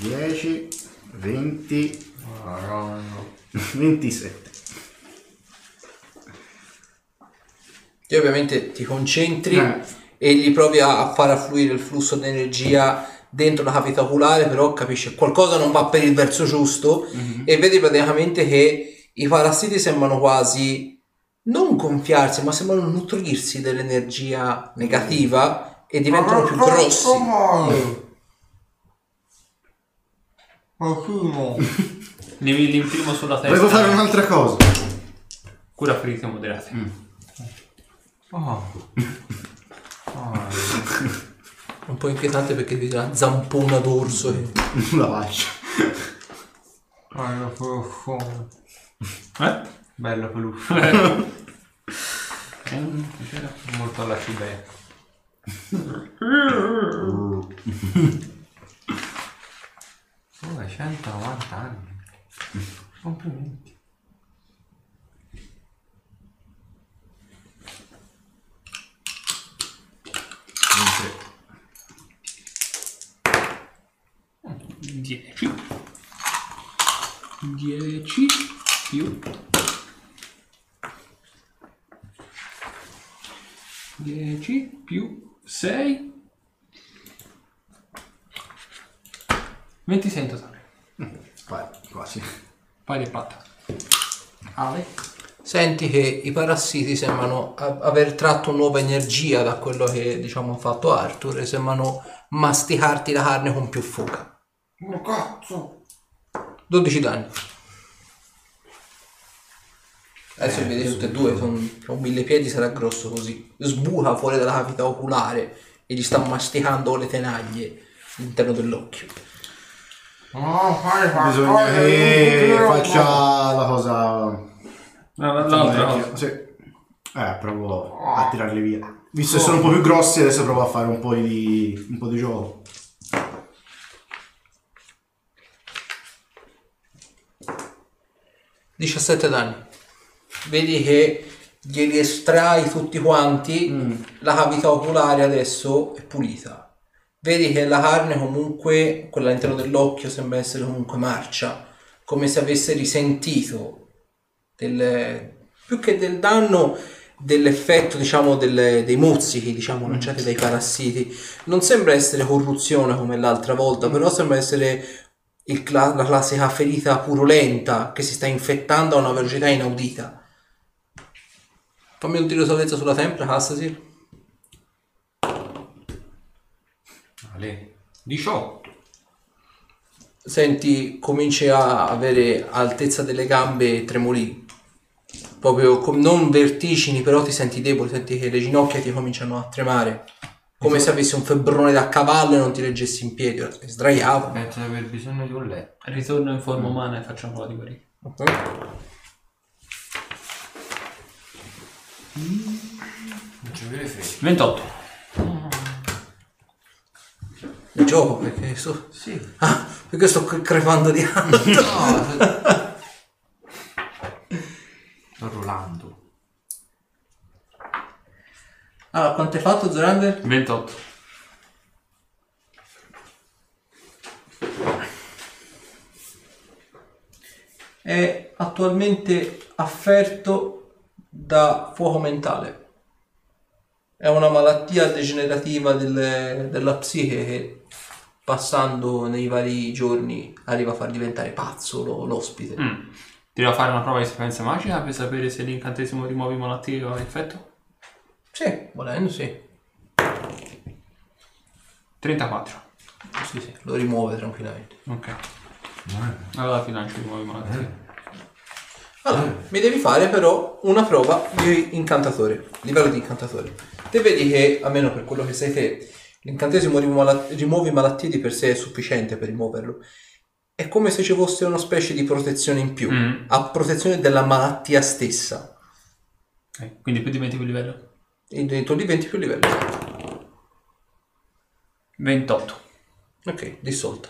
10, 20, Madonna. 27. Ti ovviamente ti concentri Eh. e gli provi a a far affluire il flusso di energia dentro la cavità oculare, però capisci che qualcosa non va per il verso giusto e vedi praticamente che i parassiti sembrano quasi non gonfiarsi, ma sembrano nutrirsi dell'energia negativa e diventano più grossi. Qualcuno. Li, li imprimo sulla testa. Volevo fare un'altra cosa. Cura ferite moderate. Oh. Oh. Un po' inquietante perché vedi la zampona d'orso e... La faccia. Eh? Bello peluffo. Eh. Molto alla cibeca. Oh, hai 190 anni. Complimenti. Dieci. Dieci più. Dieci più sei. 26 in totale. Vai, quasi. Pari e patta. Ale. Senti che i parassiti sembrano a- aver tratto nuova energia da quello che diciamo ha fatto Arthur e sembrano masticarti la carne con più foga. Oh cazzo! 12 danni. Adesso vedi tutte e due, sono un mille piedi, sarà grosso così. Sbuca fuori dalla cavità oculare e gli sta masticando le tenaglie all'interno dell'occhio. Oh, fai Bisogna che faccia la cosa. l'altra cosa. Sì. Eh, provo a tirarli via. Visto che sono un po' più grossi, adesso provo a fare un po' di, un po' di gioco. 17 danni. Vedi che glieli estrai tutti quanti, la cavità oculare adesso è pulita. Vedi che la carne comunque, quella all'interno dell'occhio, sembra essere comunque marcia, come se avesse risentito del, più che del danno dell'effetto diciamo delle- dei mozzichi diciamo lanciati dai parassiti. Non sembra essere corruzione come l'altra volta però sembra essere il cla- la classica ferita purulenta che si sta infettando a una velocità inaudita fammi un tiro di salvezza sulla tempra Cassasir Ale. 18. senti cominci a avere altezza delle gambe tremoli proprio com- non vertigini però ti senti debole senti che le ginocchia ti cominciano a tremare come se avessi un febbrone da cavallo e non ti reggessi in piedi ora sei sdraiato Penso di aver bisogno di un letto. Ritorno in forma umana e faccio un po' di guarire. 28. Il gioco perché sto... Sì. Ah, perché sto crepando di alto. No. sto rollando. Allora, quanto hai fatto Zorander? 28. È attualmente afferto da fuoco mentale. È una malattia degenerativa del- della psiche che passando nei vari giorni arriva a far diventare pazzo lo- l'ospite. Mm. Ti devo fare una prova di sapienza magica per sapere se l'incantesimo rimuovi malattie ha effetto? Sì, volendo sì. 34. Sì, sì, lo rimuove tranquillamente. Ok. Allora ti lancio rimuovi malattie. Allora, mi devi fare però una prova di incantatore, livello di incantatore. Te vedi che, almeno per quello che sei te, l'incantesimo rimuove mala- rimuovi malattie di per sé è sufficiente per rimuoverlo. È come se ci fosse una specie di protezione in più, Mm. a protezione della malattia stessa. Ok, Quindi più di 20 più livello. E dentro diventi più livello. 28. Ok, dissolta.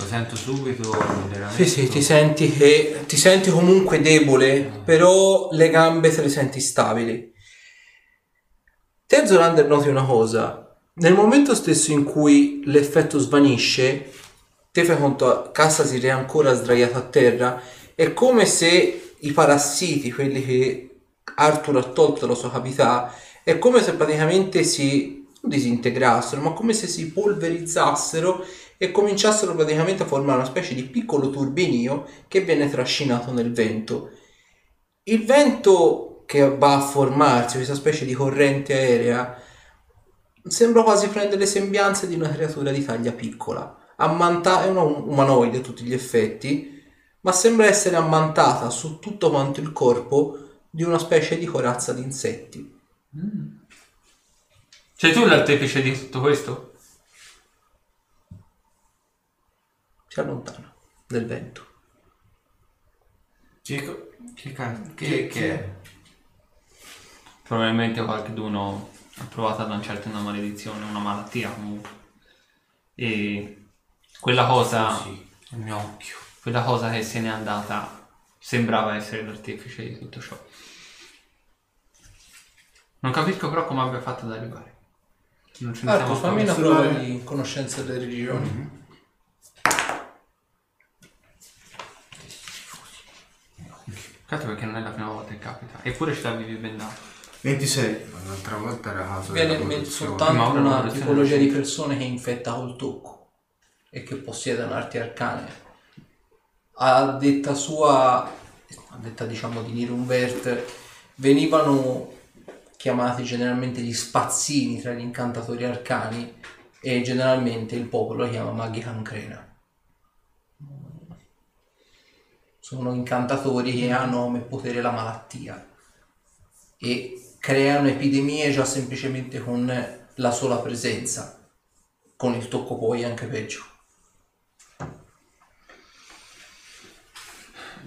Lo sento subito Sì, sì, ti senti che ti senti comunque debole, però le gambe te le senti stabili. Te Zolander noti una cosa, nel momento stesso in cui l'effetto svanisce, te fai conto, Cassasir è ancora sdraiato a terra, è come se i parassiti, quelli che Arthur ha tolto dalla sua cavità, è come se praticamente si disintegrassero, ma come se si polverizzassero e cominciassero praticamente a formare una specie di piccolo turbinio che viene trascinato nel vento. Il vento che va a formarsi, questa specie di corrente aerea, sembra quasi prendere le sembianze di una creatura di taglia piccola. Ammanta- è una um- umanoide a tutti gli effetti, ma sembra essere ammantata su tutto quanto il corpo di una specie di corazza di insetti. Sei tu l'artefice di tutto questo? Si allontana nel vento. Che, co- che, ca- che, che è? Probabilmente qualcuno ha provato a lanciarti una maledizione, una malattia comunque. E quella cosa, Sì, il mio occhio. quella cosa che se n'è andata sembrava essere l'artefice di tutto ciò. Non capisco però come abbia fatto ad arrivare. Non ce ne Arco, siamo fammi una prova di conoscenza delle religioni. Peccato perché non è la prima volta che capita. Eppure ci l'avevi bendato. 26. Ma L'altra volta era caso Viene soltanto una c'è tipologia di persone che infetta col tocco e che possiedono arti arcane. A detta sua, a detta diciamo di Nirumbert, venivano chiamati generalmente gli spazzini tra gli incantatori arcani e generalmente il popolo li chiama maghi cancrena. Sono incantatori che hanno come potere la malattia e creano epidemie già semplicemente con la sola presenza. Con il tocco poi anche peggio.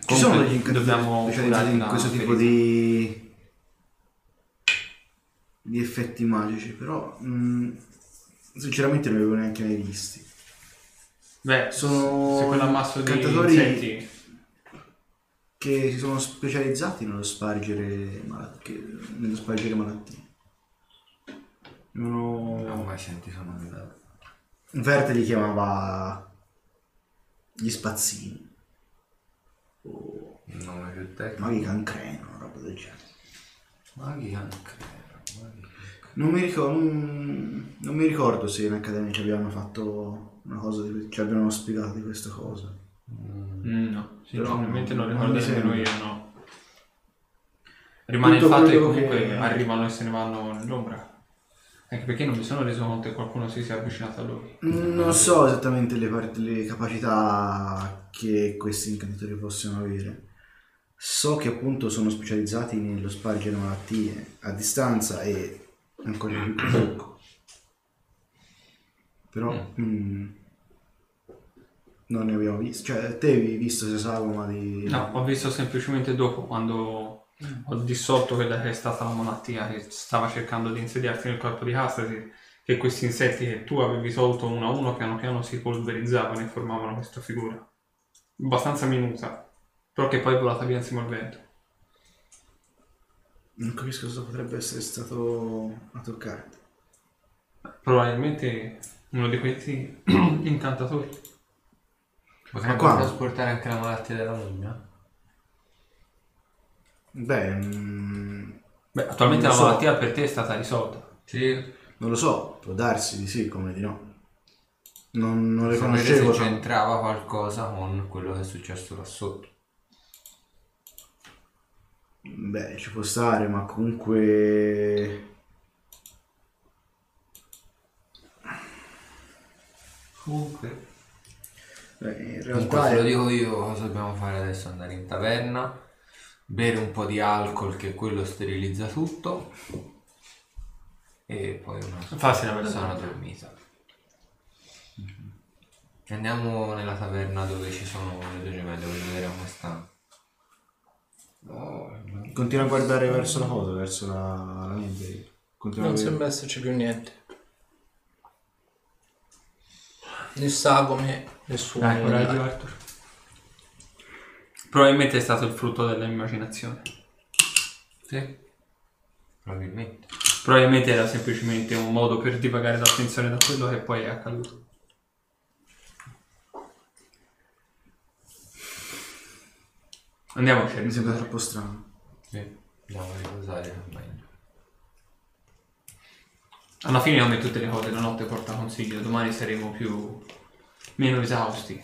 Ci sono degli incantatori dobbiamo specializzati in questo tipo ferita. di... di effetti magici, però mh, sinceramente non li avevo neanche mai visti. Beh, Sono se quell'ammasso di cantatori- insetti Che si sono specializzati nello spargere, malat- che- nello spargere malattie. Non ho... Non ho mai sentito nulla. Verte li chiamava gli spazzini. O Il nome più tecnico. maghi cancreno, una roba del genere. Maghi anche. Maghi. Non mi, ricordo, non, non mi ricordo se in accademia ci abbiano fatto una cosa di ci abbiano spiegato di questa cosa. Mm, no, Però non ricordo nemmeno io, no. Rimane Tutto il fatto che comunque che- arrivano e se ne vanno nell'ombra. Anche perché non mi sono reso conto che qualcuno si sia avvicinato a lui. Non so esattamente le, part- le capacità che questi incantatori possono avere. So che appunto sono specializzati nello spargere malattie a distanza e ancora più tocco. Però mm, non ne abbiamo visto. Cioè, te avevi visto se sagoma di... No, ho visto semplicemente dopo, quando ho dissolto quella che è stata la malattia che stava cercando di insediarsi nel corpo di Castasi, che questi insetti che tu avevi tolto uno a uno piano piano si polverizzavano e formavano questa figura. Abbastanza minuta, però che poi è volata via insieme al vento. Non capisco cosa potrebbe essere stato a toccare. Probabilmente uno di questi incantatori. Potremmo trasportare anche la malattia della mummia? Beh, mm, Beh, attualmente la so. malattia per te è stata risolta. Sì. non lo so, può darsi di sì, come di no. Non, non le Sapere se conoscevo. c'entrava qualcosa con quello che è successo là sotto. Beh, ci può stare, ma comunque... Comunque. In realtà te lo dico io cosa dobbiamo fare adesso, andare in taverna, bere un po' di alcol che quello sterilizza tutto e poi una Farsi una sana dormita. Mhm. Andiamo nella taverna dove ci sono le due gemelle, voglio vedere come stanno. Continua a guardare verso la foto, verso la, la. Continua Non sembra esserci più niente. Né sagome, nessuno. Dai, coraggio. Arthur. Probabilmente è stato il frutto dell'immaginazione. Sì. Probabilmente. Probabilmente era semplicemente un modo per divagare l'attenzione da quello che poi è accaduto. Andiamo a Mi sembra troppo strano. Sì. Andiamo a riposare al meglio. Alla fine come tutte le cose la notte porta consiglio, domani saremo più meno esausti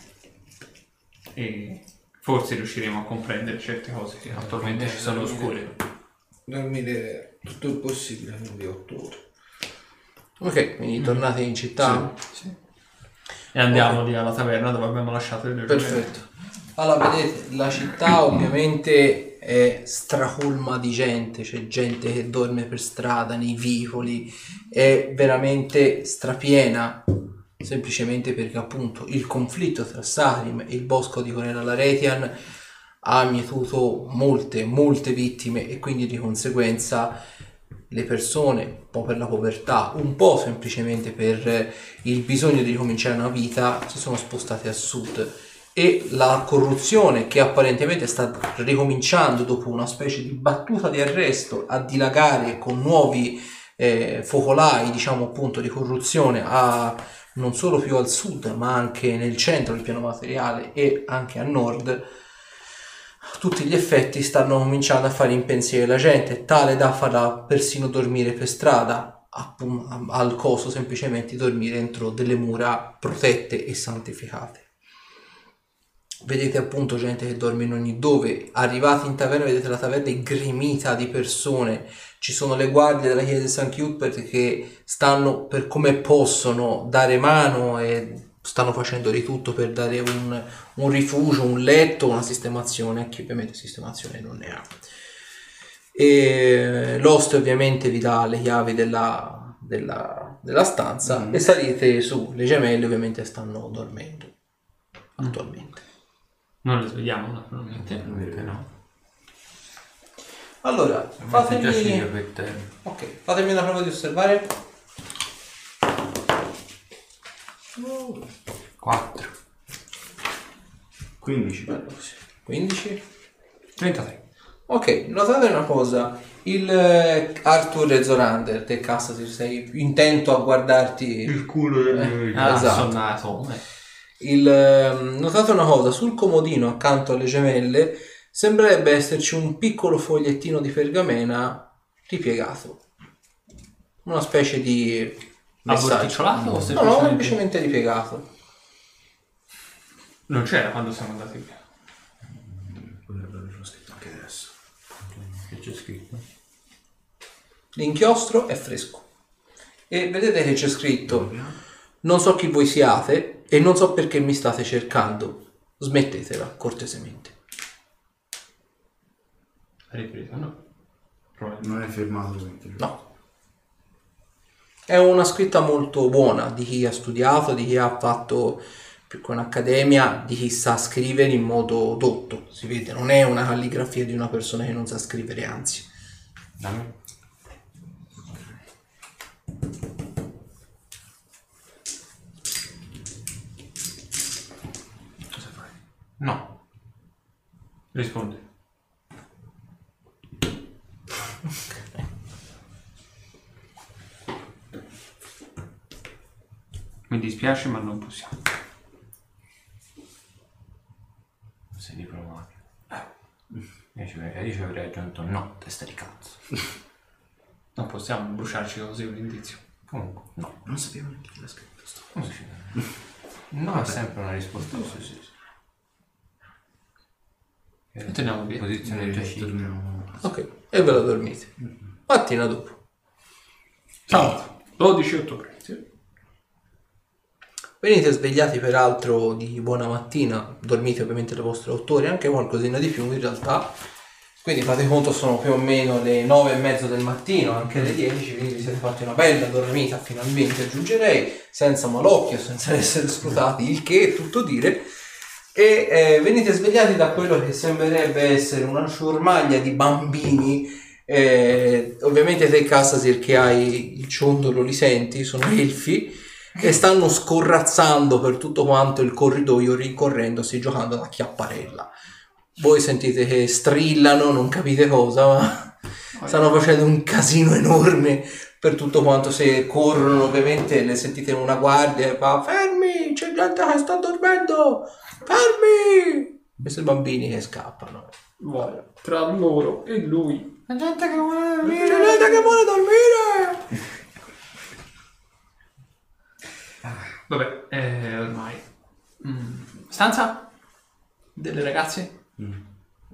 e forse riusciremo a comprendere certe cose che attualmente ci sono oscure. Dormire tutto il possibile, quindi 8 ore. Ok, quindi tornate in città. E andiamo lì alla taverna dove abbiamo lasciato gemelle. Perfetto. Allora, vedete, la città ovviamente è stracolma di gente, c'è gente che dorme per strada, nei vicoli, è veramente strapiena, semplicemente perché appunto il conflitto tra Sarim e il bosco di Corella Laretian ha mietuto molte, molte vittime e quindi di conseguenza le persone, un po' per la povertà, un po' semplicemente per il bisogno di ricominciare una vita, si sono spostate a sud e la corruzione che apparentemente sta ricominciando dopo una specie di battuta di arresto a dilagare con nuovi eh, focolai, diciamo appunto, di corruzione a, non solo più al sud, ma anche nel centro del piano materiale e anche a nord, tutti gli effetti stanno cominciando a fare impensieri la gente, tale da farla persino dormire per strada, al coso semplicemente di dormire dentro delle mura protette e santificate. Vedete appunto gente che dorme in ogni dove, arrivati in taverna vedete la taverna è gremita di persone, ci sono le guardie della chiesa di San Cuthbert che stanno per come possono dare mano e stanno facendo di tutto per dare un, un rifugio, un letto, una sistemazione, a chi ovviamente sistemazione non ne ha. E l'host ovviamente vi dà le chiavi della, della- della stanza e salite su, le gemelle ovviamente stanno dormendo attualmente. Non le svegliamo naturalmente. Perché no? Allora, fatemi, figlio per te. ok, fatemi una prova di osservare. 4. 15. Bello così. 15. 33. Ok, notate una cosa, il eh, Arthur e Zorander, te cazzo ti sei intento a guardarti il culo del Ah, esatto. Il, ehm, notate una cosa, sul comodino accanto alle gemelle sembrerebbe esserci un piccolo fogliettino di pergamena ripiegato. Una specie di messaggio. Aborticciolato o No, no, semplicemente- semplicemente ripiegato. Non c'era quando siamo andati via. Potrebbe averlo scritto anche adesso. Che c'è scritto? L'inchiostro è fresco. E vedete che c'è scritto: Non so chi voi siate e non so perché mi state cercando. Smettetela, cortesemente. Ripresa, no? Non è quindi. No. È una scritta molto buona di chi ha studiato, di chi ha fatto più che un'accademia, di chi sa scrivere in modo dotto. Si vede, non è una calligrafia di una persona che non sa scrivere, anzi. Dammi. Cosa fai? No. Rispondi. Mi dispiace ma non possiamo. sei diplomatico. Io ci avrei, io ci avrei aggiunto no, testa di cazzo. Non possiamo bruciarci così un indizio. Comunque, no. Non sapevo neanche chi l'ha scritto. sto. Come si chiama? No, è sempre una risposta. Sì, sì, sì. E teniamo via. Posizione torniamo. Ok, e ve la dormite. Mattina dopo. Sabato, 12 ottobre. Sì. Venite svegliati peraltro di buona mattina, dormite ovviamente le vostre 8 ore, anche qualcosina di più in realtà. Quindi fate conto sono più o meno le 9 e mezzo del mattino, anche le 10, quindi vi siete fatti una bella dormita finalmente aggiungerei, senza malocchio, senza essere scrutati, il che è tutto dire. E eh, venite svegliati da quello che sembrerebbe essere una ciurmaglia di bambini. eh, ovviamente te Cassasir che hai il ciondolo li senti, sono elfi e stanno scorrazzando per tutto quanto il corridoio rincorrendosi giocando alla chiapparella. Voi sentite che strillano, non capite cosa, ma stanno facendo un casino enorme per tutto quanto se corrono, ovviamente le sentite una guardia e fa fermi, c'è gente che sta dormendo, fermi! Questi bambini che scappano. Vuole tra loro e lui. C'è gente che vuole dormire! C'è gente che vuole dormire! Vabbè, eh, ormai. Mm. Stanza? Delle ragazze?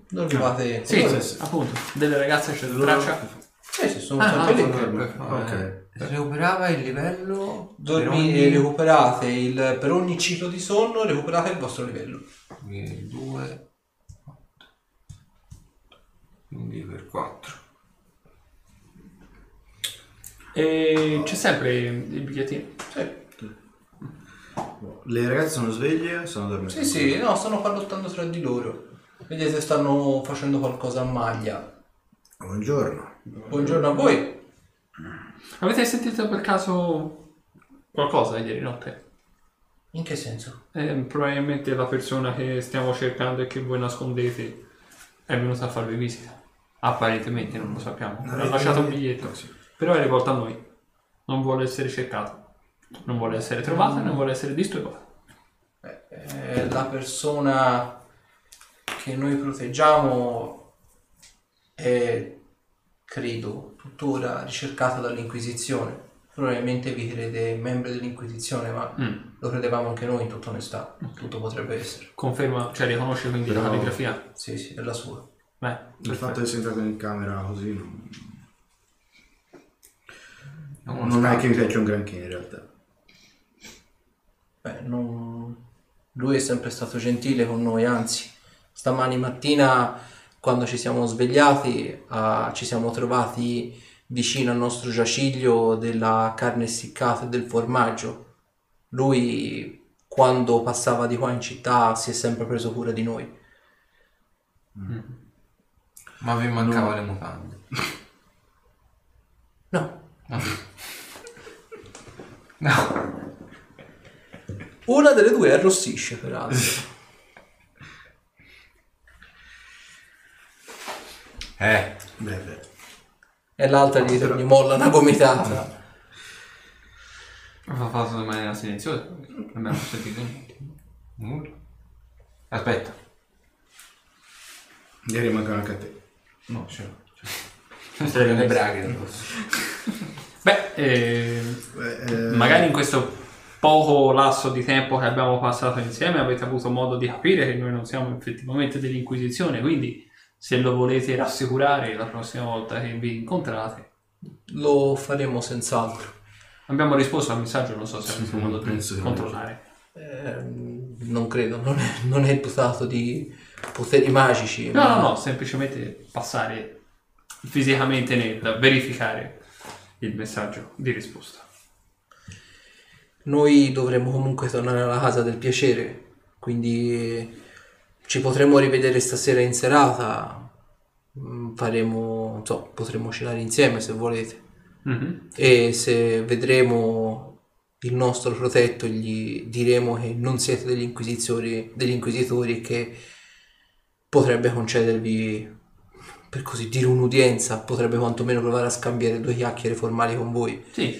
Dormivate? Sì, Dove? appunto. Delle ragazze c'è la traccia? Sì, sì, sono Ah, sempre lì. ok. Recuperava il livello Dormi per e ogni- recuperate il, per ogni ciclo di sonno recuperate il vostro livello. quindi 2 quindi per 4 E c'è sempre il bigliettino. Sì, Le ragazze sono sveglie? Sono dormite? sì, sì, no, stanno pallottando tra di loro. Vedete, stanno facendo qualcosa a maglia. Buongiorno. Buongiorno a voi. Avete sentito per caso qualcosa ieri notte? In che senso? Eh, probabilmente la persona che stiamo cercando e che voi nascondete è venuta a farvi visita. Apparentemente non lo sappiamo. Ha lasciato un biglietto. Però è rivolta a noi. Non vuole essere cercata. Non vuole essere trovata, non vuole essere disturbata. Eh, la persona che noi proteggiamo è, credo, tuttora ricercata dall'Inquisizione. Probabilmente vi crede membri dell'Inquisizione, ma Mm. lo credevamo anche noi in tutta onestà. Tutto potrebbe essere. Conferma, cioè riconosce quindi la Però- calligrafia. Sì, sì, è la sua. Beh, Il fatto che sia entrato in camera così non, non è che mi piace un granché in realtà. Beh, non- lui è sempre stato gentile con noi, anzi, stamani mattina quando ci siamo svegliati ah, ci siamo trovati vicino al nostro giaciglio della carne essiccata e del formaggio. Lui quando passava di qua in città si è sempre preso cura di noi. ma vi mancava le mutande No, no una delle due arrossisce peraltro. eh Beh, beh. e l'altra gli, gli molla una gomitata. va fatto in maniera silenziosa. Non abbiamo sentito niente. nulla aspetta Ieri mancano anche a te. no ce l'ho Stai le braghe addosso. Beh, eh, Beh, eh, magari in questo poco lasso di tempo che abbiamo passato insieme avete avuto modo di capire che noi non siamo effettivamente dell'Inquisizione, quindi se lo volete rassicurare la prossima volta che vi incontrate. Lo faremo senz'altro. Abbiamo risposto al messaggio, non so se avete sì, modo di controllare. Ehm, non credo, non è, non è dotato di poteri magici. No, ma- no, no, semplicemente passare fisicamente nel verificare il messaggio di risposta. Noi dovremmo comunque tornare alla casa del piacere, quindi ci potremo rivedere stasera in serata. Mm, Faremo, non so, potremo cenare insieme se volete. Mhm. E se vedremo il nostro protetto, gli diremo che non siete degli inquisitori, degli inquisitori che potrebbe concedervi, per così dire, un'udienza, potrebbe quantomeno provare a scambiare due chiacchiere formali con voi. Sì,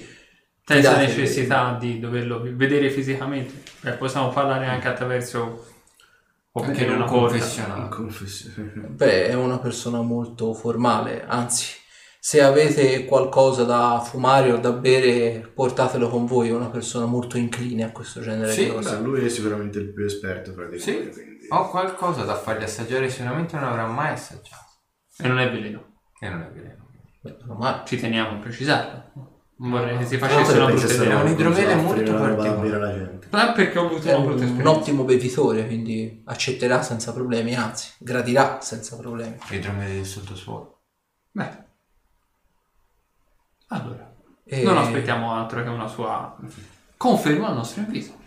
senza necessità di doverlo vedere fisicamente. Eh, possiamo parlare anche attraverso O in non confessionale. Confessione. Beh, è una persona molto formale, anzi, se avete qualcosa da fumare o da bere, portatelo con voi, è una persona molto incline a questo genere Sì, di cose. Beh, lui è sicuramente il più esperto fra di Sì. quindi... Ho qualcosa da fargli assaggiare, sicuramente non avrà mai assaggiato. E non è veleno. E non è veleno. Beh, male. Ci teniamo a precisarlo. Vorrei che si facesse una brutta idea. un stare idromele a molto particolare. Ah, perché ho avuto È una brutta un, un ottimo bevitore, quindi accetterà senza problemi, anzi, gradirà senza problemi. Idromele del sottosuolo. Beh. Allora, E non aspettiamo altro che una sua conferma al nostro invito.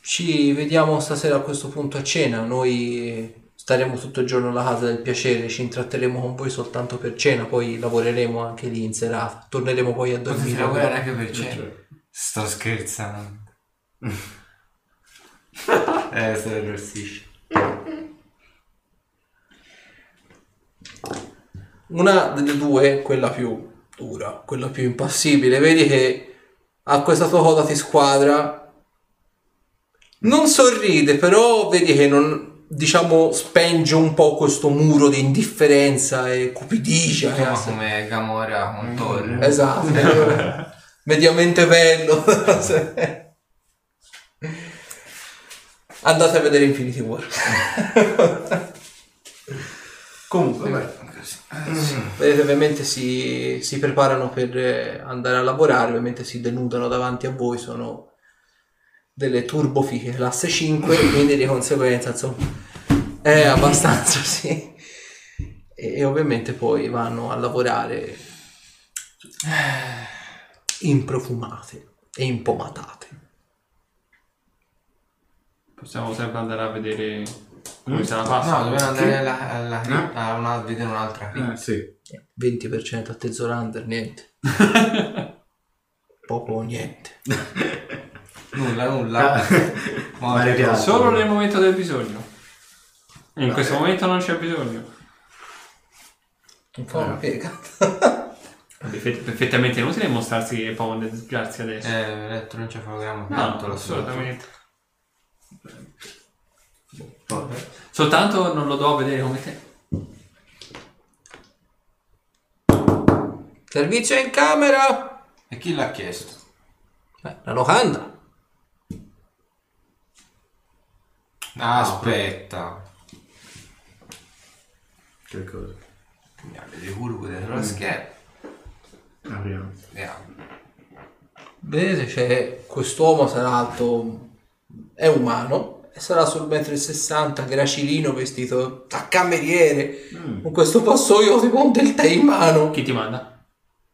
Ci vediamo stasera a questo punto a cena. Noi staremo tutto il giorno alla casa del piacere, ci intratteremo con voi soltanto per cena, poi lavoreremo anche lì in serata. Torneremo poi a Potete dormire. lavorare anche per cena. Sto scherzando. eh, se lo arrossisce. Una delle due, quella più dura, quella più impassibile, vedi che ha questa tua coda di squadra. Non sorride, però vedi che non, diciamo, spenge un po' questo muro di indifferenza e cupidigia. Insomma, come Gamora con Thor. Esatto, mediamente bello. Andate a vedere Infinity War. Comunque, vedete, ovviamente si, si preparano per eh, andare a lavorare, ovviamente si denudano davanti a voi, sono delle turbofiche classe 5, quindi di conseguenza, insomma, è abbastanza, sì. E, e ovviamente poi vanno a lavorare improfumate e impomatate. Possiamo sempre andare a vedere come se la No, passa. dobbiamo andare alla, alla cripta, a una- a vedere un'altra. Eh, sì. 20% a Tesorander, niente. Poco o niente. Nulla, nulla. Mare piatto. Solo nel momento del bisogno. In questo momento non c'è bisogno. Un po' perfett- perfettamente inutile mostrarsi che può disgrazia adesso. Eh, elettroencefalogramma no, piatto, no, lo so. assolutamente. Soltanto non lo do a vedere come te. Servizio in camera. E chi l'ha chiesto? Eh, la locanda. Ah, aspetta. Che cosa? Andiamo vedere curvo dentro la schiena. Apriamo. Vediamo. Vedete, c'è quest'uomo sarà alto, è umano, e sarà sul 1,60 m, gracilino, vestito da cameriere, con questo vassoio tipo un del tè in mano. Chi ti manda?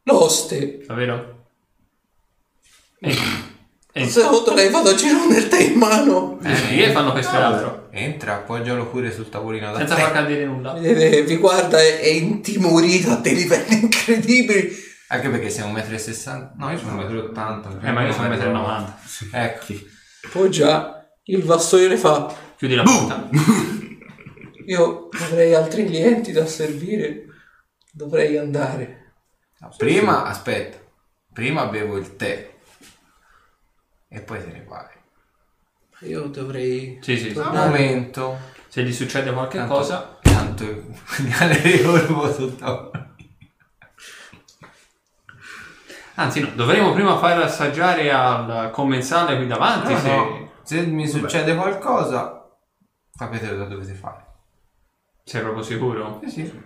L'oste. Davvero? E, e, Secondo lei vado a girare nel tè in mano? eh, e fanno questo e l'altro. Entra, appoggialo pure sul tavolino da Senza te. far cadere nulla. Vedete, vi guarda, è, è intimorito a dei livelli incredibili. Anche perché siamo 1,60 m. No, io sono 1,80 m. Eh, ma io sono 1,90 m. Ecco. Poi già il vassoio le fa. Chiudi la porta. Io avrei altri clienti da servire, dovrei andare. Prima, aspetta. Prima bevo il tè. E poi te ne vai. Io dovrei... Sì, sì. sì. Un momento. Se gli succede qualche Tanto- cosa, Tanto corvo sul tavolino. anzi no, dovremmo prima far assaggiare al commensale qui davanti. No, se... no. Se mi succede qualcosa, sapete cosa dovete fare. Sei proprio sicuro? Sì, sì.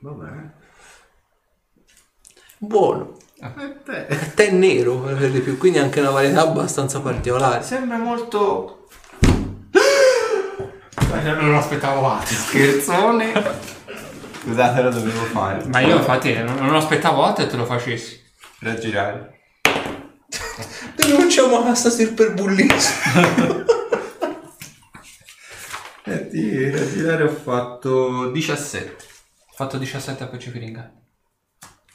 Va bene. Buono. E te? È tè nero per di più, quindi anche una varietà abbastanza particolare. Sembra molto Non lo aspettavo altro. scherzone. Scusate, lo dovevo fare. Ma io infatti non, non aspettavo altro e te lo facessi. Per girare. Denunciamo Anastasia per bullismo. E di girare ho fatto 17. Ho fatto 17 a Pecifiringa.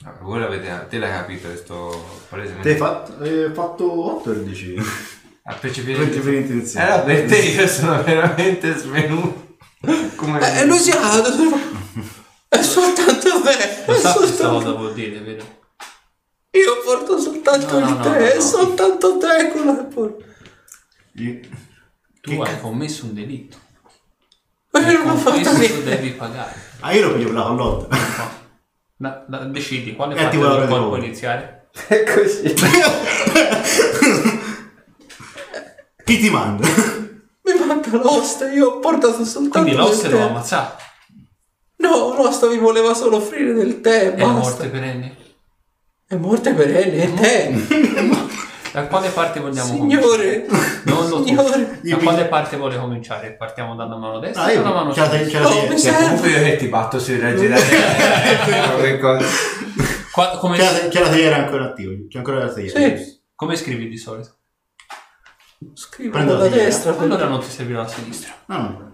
Vabbè, voi l'avete, te l'hai capito, sto palesemente. Te hai fatto, hai fatto 14. A percepire 20 per intenzione. Era per te, io sono veramente svenuto. Come Eh, lui si alza. È soltanto te. Lo È sa questa soltanto... cosa vuol dire, vero? Io porto soltanto No, no, il no, tè, no, è soltanto te quello che porto. Tu hai commesso un delitto. Ma io non ho fatto Questo niente. devi pagare. Ah, io lo piglio per la collotta. Da- da- decidi quale Eh, parte del corpo iniziare. È così. Chi ti manda? Mi manca l'osta, io ho portato soltanto Quindi devo tè. ammazzare. No, l'osta mi voleva solo offrire del tè, È basta. morte perenni. È morte perenne, è tè. Da quale parte vogliamo cominciare? Signore, Non lo so. signore. Da quale parte vuole cominciare? Partiamo dalla mano destra Ah, o dalla mano No, sei- mi ce serve. Comunque io che ti batto sui raggi da Che cosa? Qua- come, C'è la, c'è la tagliera ancora attiva. C'è ancora la tagliera. Sì. come scrivi di solito? Scrivo Prendo da la destra. Allora non ti servirà la sinistra. No, no.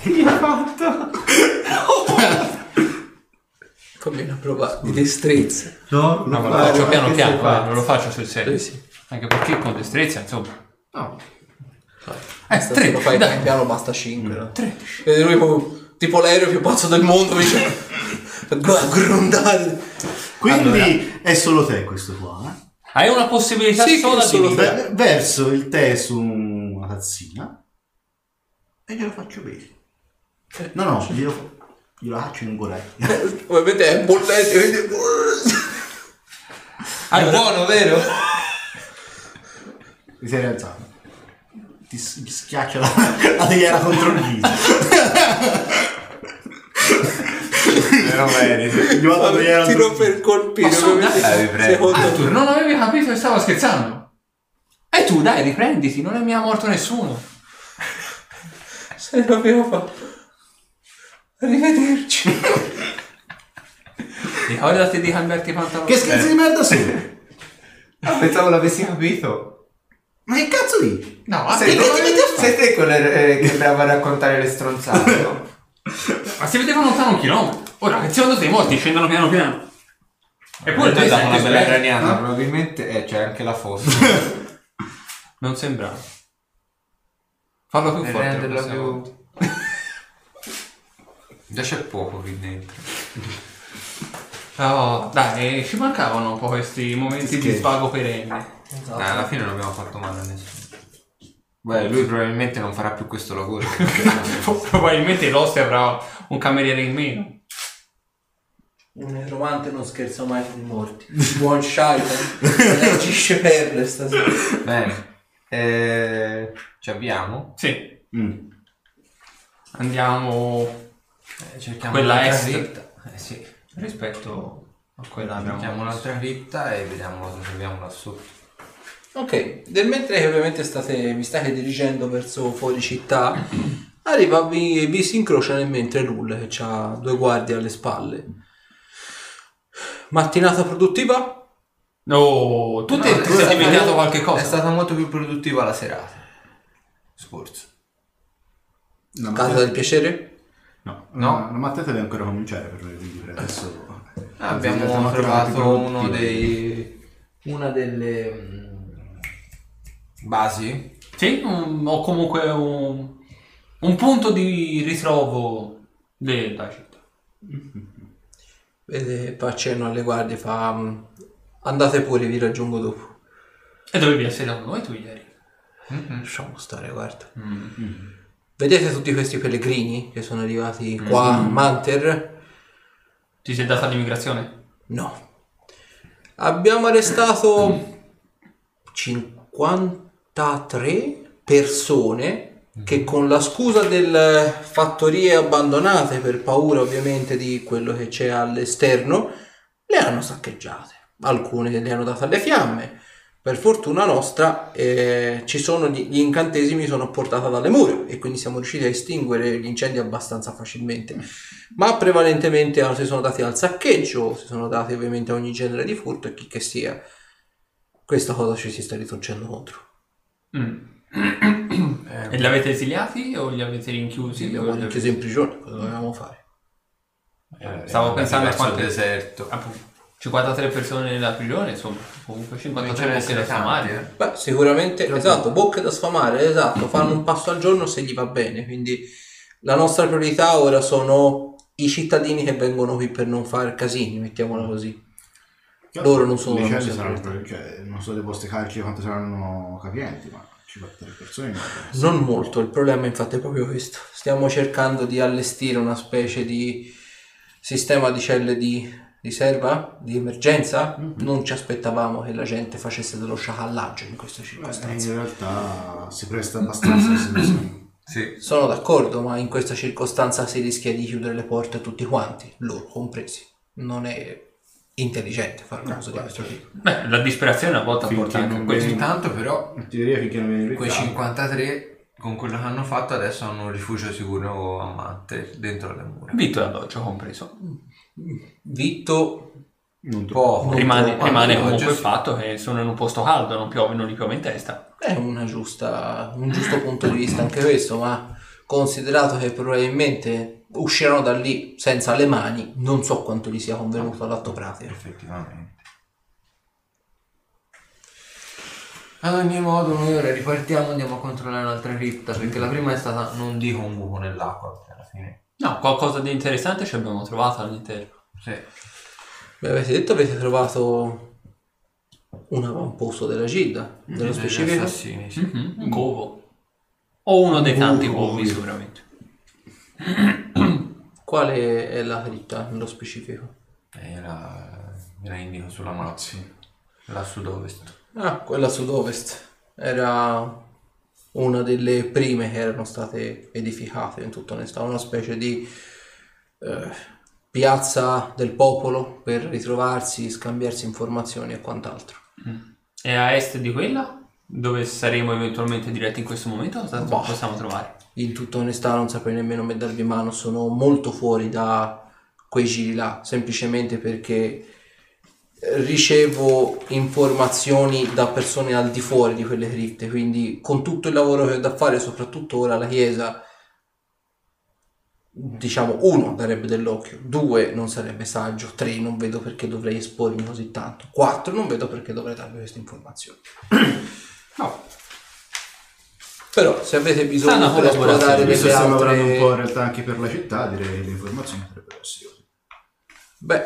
Fammi una prova di destrezza. No, No, ma lo faccio piano piano, sei eh, non lo faccio sul serio. Sì, sì. Anche perché con destrezza, insomma. No. Eh, Se tre, lo fai dai. piano piano basta 5. No? 13. Vedi lui proprio, tipo l'aereo più pazzo del mondo, dice a grondare. Quindi è solo te questo qua. Eh? Hai una possibilità Sì, sola di. Beh, verso il tè su una tazzina e glielo faccio bere. No, no, glielo, glielo faccio in goletto. Ovviamente è bollente, quindi... È buono, vero? Mi sei rialzato. Ti, schiaccia la, la tagliera contro il viso. Meno bene. Gli vado a tagliare Ti contro il colpino, Ma ovviamente. dai, prego. Secondo Arthur, non avevi capito che stavo scherzando? E tu, dai, riprenditi, non è mica morto nessuno. se l'abbiamo fatto. Arrivederci. Ricordati di cambiarti i pantaloni. Che scherzi di merda sono? Ah, pensavo l'avessi capito. Ma che cazzo dici? No, Sei, Arthur, te, sei te quello eh, che brava a raccontare le stronzate, no? ma si vedeva lontano un chilometro. Ora, che secondo te i morti scendono piano piano. Eppure sei dopo una bella sveglio. graniata, probabilmente eh, c'è anche la foto. Non sembrava. Fallo più Per forte. la renderla prossima volta. Già c'è poco qui dentro. Oh, dai, ci mancavano un po' questi momenti di svago perenne. Dai, alla fine non abbiamo fatto male a nessuno. Beh, lui probabilmente non farà più questo lavoro. Probabilmente l'oste avrà un cameriere in meno. Un necromante non scherza mai con i morti. Buon Shaitan. Reagisce perle stasera. Bene. Eh, ci avviamo? Sì, Mm. andiamo Eh, cerchiamo quella un'altra est cripta. eh sì, rispetto a quella abbiamo Cerchiamo un'altra cripta e vediamo cosa troviamo là sotto. Ok, nel mentre che ovviamente state, vi state dirigendo verso fuori città, arriva, vi, vi si incrocia nel mentre Lul che ha due guardie alle spalle. Mattinata produttiva? No, tu ti No, ti sei è dimenticato stato- qualche È cosa. stata molto più produttiva la serata. Sforzo. La Casa del piacere? No, No. La mattata deve ancora cominciare per noi, quindi per adesso... Ah, abbiamo trovato uno dei... una delle mm, basi. Sì, un- o comunque un, un punto di ritrovo della città. Vede, fa accenno alle guardie, fa... mm, Andate pure, vi raggiungo dopo. E dovevi essere con noi tu ieri. Lasciamo stare, guarda. Vedete tutti questi pellegrini che sono arrivati qua a Manter? Ti sei data l'immigrazione? No. Abbiamo arrestato 53 persone che con la scusa delle fattorie abbandonate per paura ovviamente di quello che c'è all'esterno le hanno saccheggiate. Alcune le hanno date alle fiamme. Per fortuna nostra eh, ci sono gli, gli incantesimi sono portati dalle mura e quindi siamo riusciti a estinguere gli incendi abbastanza facilmente. Ma prevalentemente si sono dati al saccheggio, si sono dati ovviamente a ogni genere di furto e chi che sia. Questa cosa ci si sta ritorcendo contro. Mm. e li avete esiliati o li avete rinchiusi? Li abbiamo chiusi in prigione, cosa dovevamo fare? Eh, Stavo pensando a quante... deserto. Appunto, 53 persone nella prigione, insomma, comunque 53 Cominciano a bocche da sfamare. Beh, sicuramente, esatto, bocche da sfamare, esatto, fanno un passo al giorno se gli va bene, quindi la nostra priorità ora sono i cittadini che vengono qui per non fare casini, mettiamola così. Loro non sono cioè, non so le vostre calci quanto saranno capienti, ma Ci fa tre persone. ma- Non molto, il problema infatti è proprio questo. Stiamo cercando di allestire una specie di sistema di celle di riserva, di emergenza. Non ci aspettavamo che la gente facesse dello sciacallaggio in queste Eh, circostanze. in realtà si presta abbastanza. Sì. Sono d'accordo, ma in questa circostanza si rischia di chiudere le porte a tutti quanti, loro compresi. Non è intelligente fare una cosa di questo tipo. Beh, la disperazione a volte porta anche a questo. Intanto però In teoria finché non viene quei beccato. 53 con quello che hanno fatto adesso hanno un rifugio sicuro a Mante dentro le mura. Vitto e alloggio compreso. Vitto, Non. Non rimane troppo. rimane comunque il sì. fatto che sono in un posto caldo, non piove, non gli piove in testa. È una giusta, un giusto punto di vista anche questo, ma considerato che probabilmente usciranno da lì senza le mani, non so quanto gli sia convenuto all'atto pratico. Effettivamente. Ad ogni modo noi ora ripartiamo andiamo a controllare un'altra cripta perché la prima è stata non dico un buco nell'acqua perché alla fine No, qualcosa di interessante ci abbiamo trovato all'interno. sì. Mi avete detto avete trovato un avamposto della Gilda, nello Degli specifico? assassini, sì. Mhm, Un covo. O uno dei tanti Covo, covi sicuramente. Quale è la cripta nello specifico? Era, era indico sulla mappa là sud-ovest Ah, quella sud-ovest. Era una delle prime che erano state edificate, in tutta onestà, una specie di eh, piazza del popolo per ritrovarsi, scambiarsi informazioni e quant'altro. E a est di quella, dove saremo eventualmente diretti in questo momento, cosa Boh. possiamo trovare? In tutta onestà non saprei nemmeno me darvi mano, sono molto fuori da quei giri là, semplicemente perché ricevo informazioni da persone al di fuori di quelle cripte, quindi con tutto il lavoro che ho da fare, soprattutto ora la Chiesa, diciamo, uno darebbe dell'occhio, due non sarebbe saggio, tre non vedo perché dovrei espormi così tanto, quattro non vedo perché dovrei darvi queste informazioni. No. Però se avete bisogno collaborazione, esplorare delle che stiamo lavorando un po' in altre... realtà anche per la città, direi che le informazioni potrebbero essere. Beh,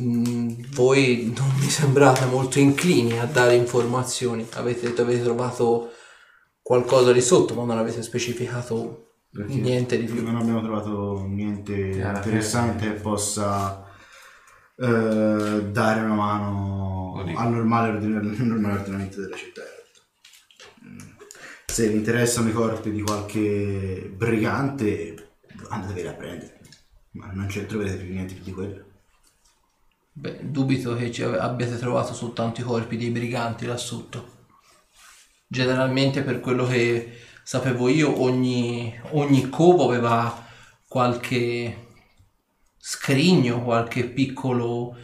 mm, voi non mi sembrate molto inclini a dare informazioni. Avete detto avete trovato qualcosa di sotto, ma non avete specificato Perché niente di più. Non abbiamo trovato niente alla interessante che possa eh, dare una mano al normale, ordine- al normale ordinamento della città. Se vi interessano i corpi di qualche brigante, andateveli a prendere. Ma non ci troverete più niente più di quello. Beh, dubito che abbiate trovato soltanto i corpi dei briganti là sotto. Generalmente, per quello che sapevo io, ogni, ogni covo aveva qualche scrigno, qualche piccolo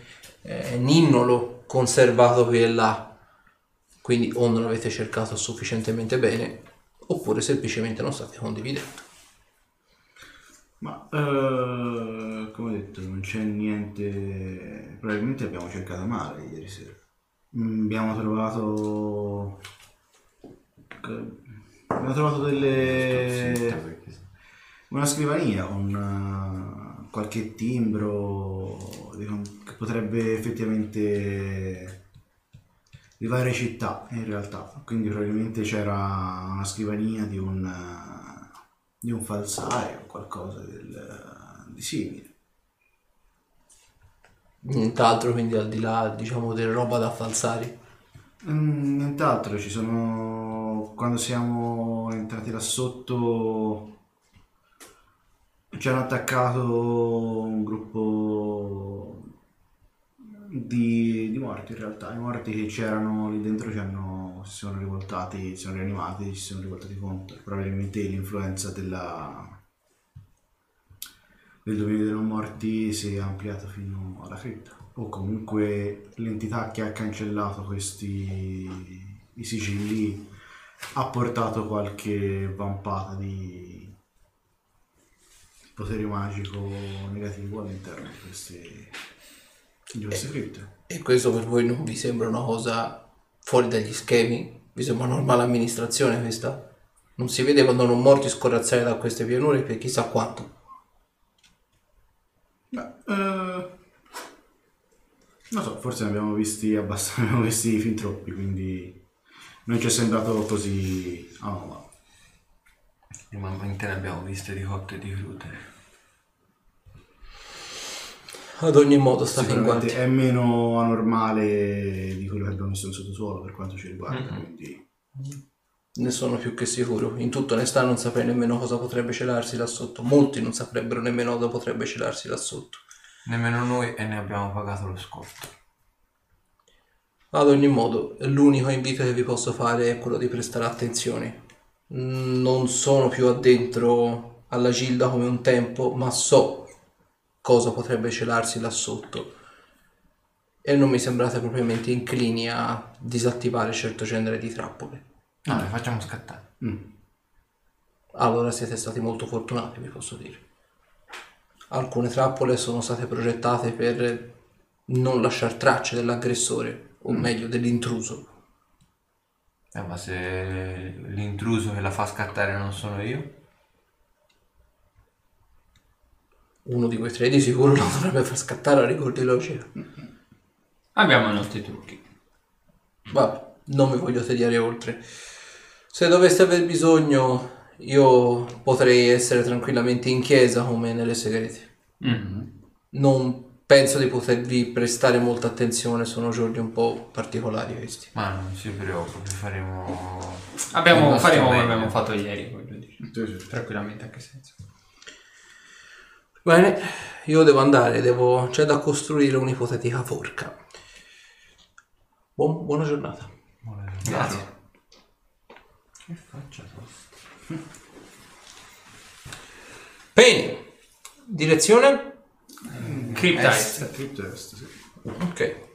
eh, ninnolo conservato qui e là. Quindi o non avete cercato sufficientemente bene, oppure semplicemente non state condividendo. Ma eh, come ho detto, non c'è niente. Probabilmente abbiamo cercato male ieri sera. Mm, Abbiamo trovato. Abbiamo trovato delle. Una scrivania con eh, qualche timbro di- che potrebbe effettivamente di varie città in realtà. Quindi probabilmente c'era una scrivania di un, eh, di un falsario o qualcosa del- di simile. Nient'altro, quindi al di là, diciamo, della roba da falsari. Mm, nient'altro, ci sono. Quando siamo entrati là sotto. Ci hanno attaccato un gruppo di, di morti in realtà. I morti che c'erano lì dentro ci hanno, si sono rivoltati, si sono rianimati, ci sono rivoltati contro. Probabilmente l'influenza della, del dominio dei non morti si è ampliato fino alla cripta. O comunque l'entità che ha cancellato questi i sigilli ha portato qualche vampata di potere magico negativo all'interno di queste, queste cripte. E questo per voi non vi sembra una cosa fuori dagli schemi? Vi sembra una normale amministrazione questa? Non si vede quando non morti scorazzare da queste pianure per chissà quanto. Beh, eh, non so, forse ne abbiamo visti abbastanza, ne abbiamo visti fin troppi, quindi non ci è sembrato così anomalo. Normalmente ne abbiamo viste di cotte e di crude. Ad ogni modo sta fin quanti. è meno anormale di quello che abbiamo visto in sottosuolo per quanto ci riguarda, Mm-hmm. quindi Ne sono più che sicuro. In tutta onestà non saprei nemmeno cosa potrebbe celarsi là sotto. Molti non saprebbero nemmeno cosa potrebbe celarsi là sotto. Nemmeno noi e ne abbiamo pagato lo scorto. Ad ogni modo, l'unico invito che vi posso fare è quello di prestare attenzione. Mm, Non sono più addentro alla gilda come un tempo, ma so cosa potrebbe celarsi là sotto. E non mi sembrate propriamente inclini a disattivare certo genere di trappole. No, le facciamo scattare. Allora siete stati molto fortunati, vi posso dire. Alcune trappole sono state progettate per non lasciare tracce dell'aggressore, o meglio dell'intruso. Eh, ma se l'intruso che la fa scattare non sono io? Uno di quei tre di sicuro lo dovrebbe far scattare a ricordi logica. Abbiamo i nostri trucchi. Vabbè, non mi voglio tediare oltre. Se doveste aver bisogno, io potrei essere tranquillamente in chiesa come nelle segrete. Mm. Non penso di potervi prestare molta attenzione, sono giorni un po' particolari questi. Ma non si preoccupi, faremo... Abbiamo, faremo come abbiamo fatto ieri, voglio dire. Tranquillamente anche senza. Bene, io devo andare, devo... c'è da costruire un'ipotetica forca. Buon- buona giornata. Grazie. Che faccia tosta. Bene, direzione? Cryptite. Cryptest, sì. Ok.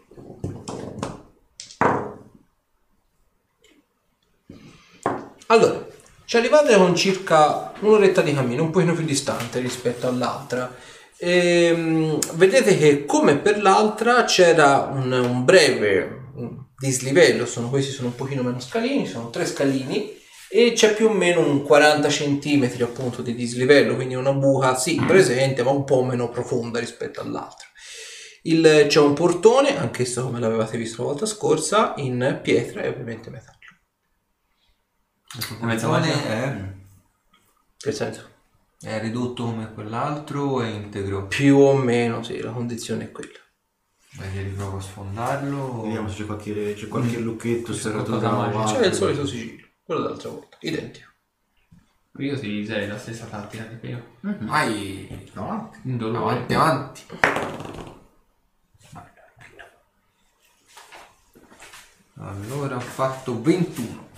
Allora, ci arrivate con circa un'oretta di cammino, un pochino più distante rispetto all'altra. Ehm, vedete che come per l'altra c'era un, un breve dislivello, sono, questi sono un pochino meno scalini, sono tre scalini e c'è più o meno un 40 cm appunto di dislivello, quindi una buca sì presente ma un po' meno profonda rispetto all'altra. Il- c'è un portone, anch'esso come l'avevate visto la volta scorsa, in pietra e ovviamente metallo. Portone magia. è, Che senso? è ridotto come quell'altro o è integro? Più o meno, sì, la condizione è quella. Vai riprovo a sfondarlo o... Vediamo se c'è qualche, c'è qualche lucchetto, serratura qualcosa o magico. altro. C'è il solito sigillo, quello dell'altra volta, identico. Io ti userei la stessa tattica che io. Vai! No? Un dolore. Avanti, avanti! Allora ho fatto 21.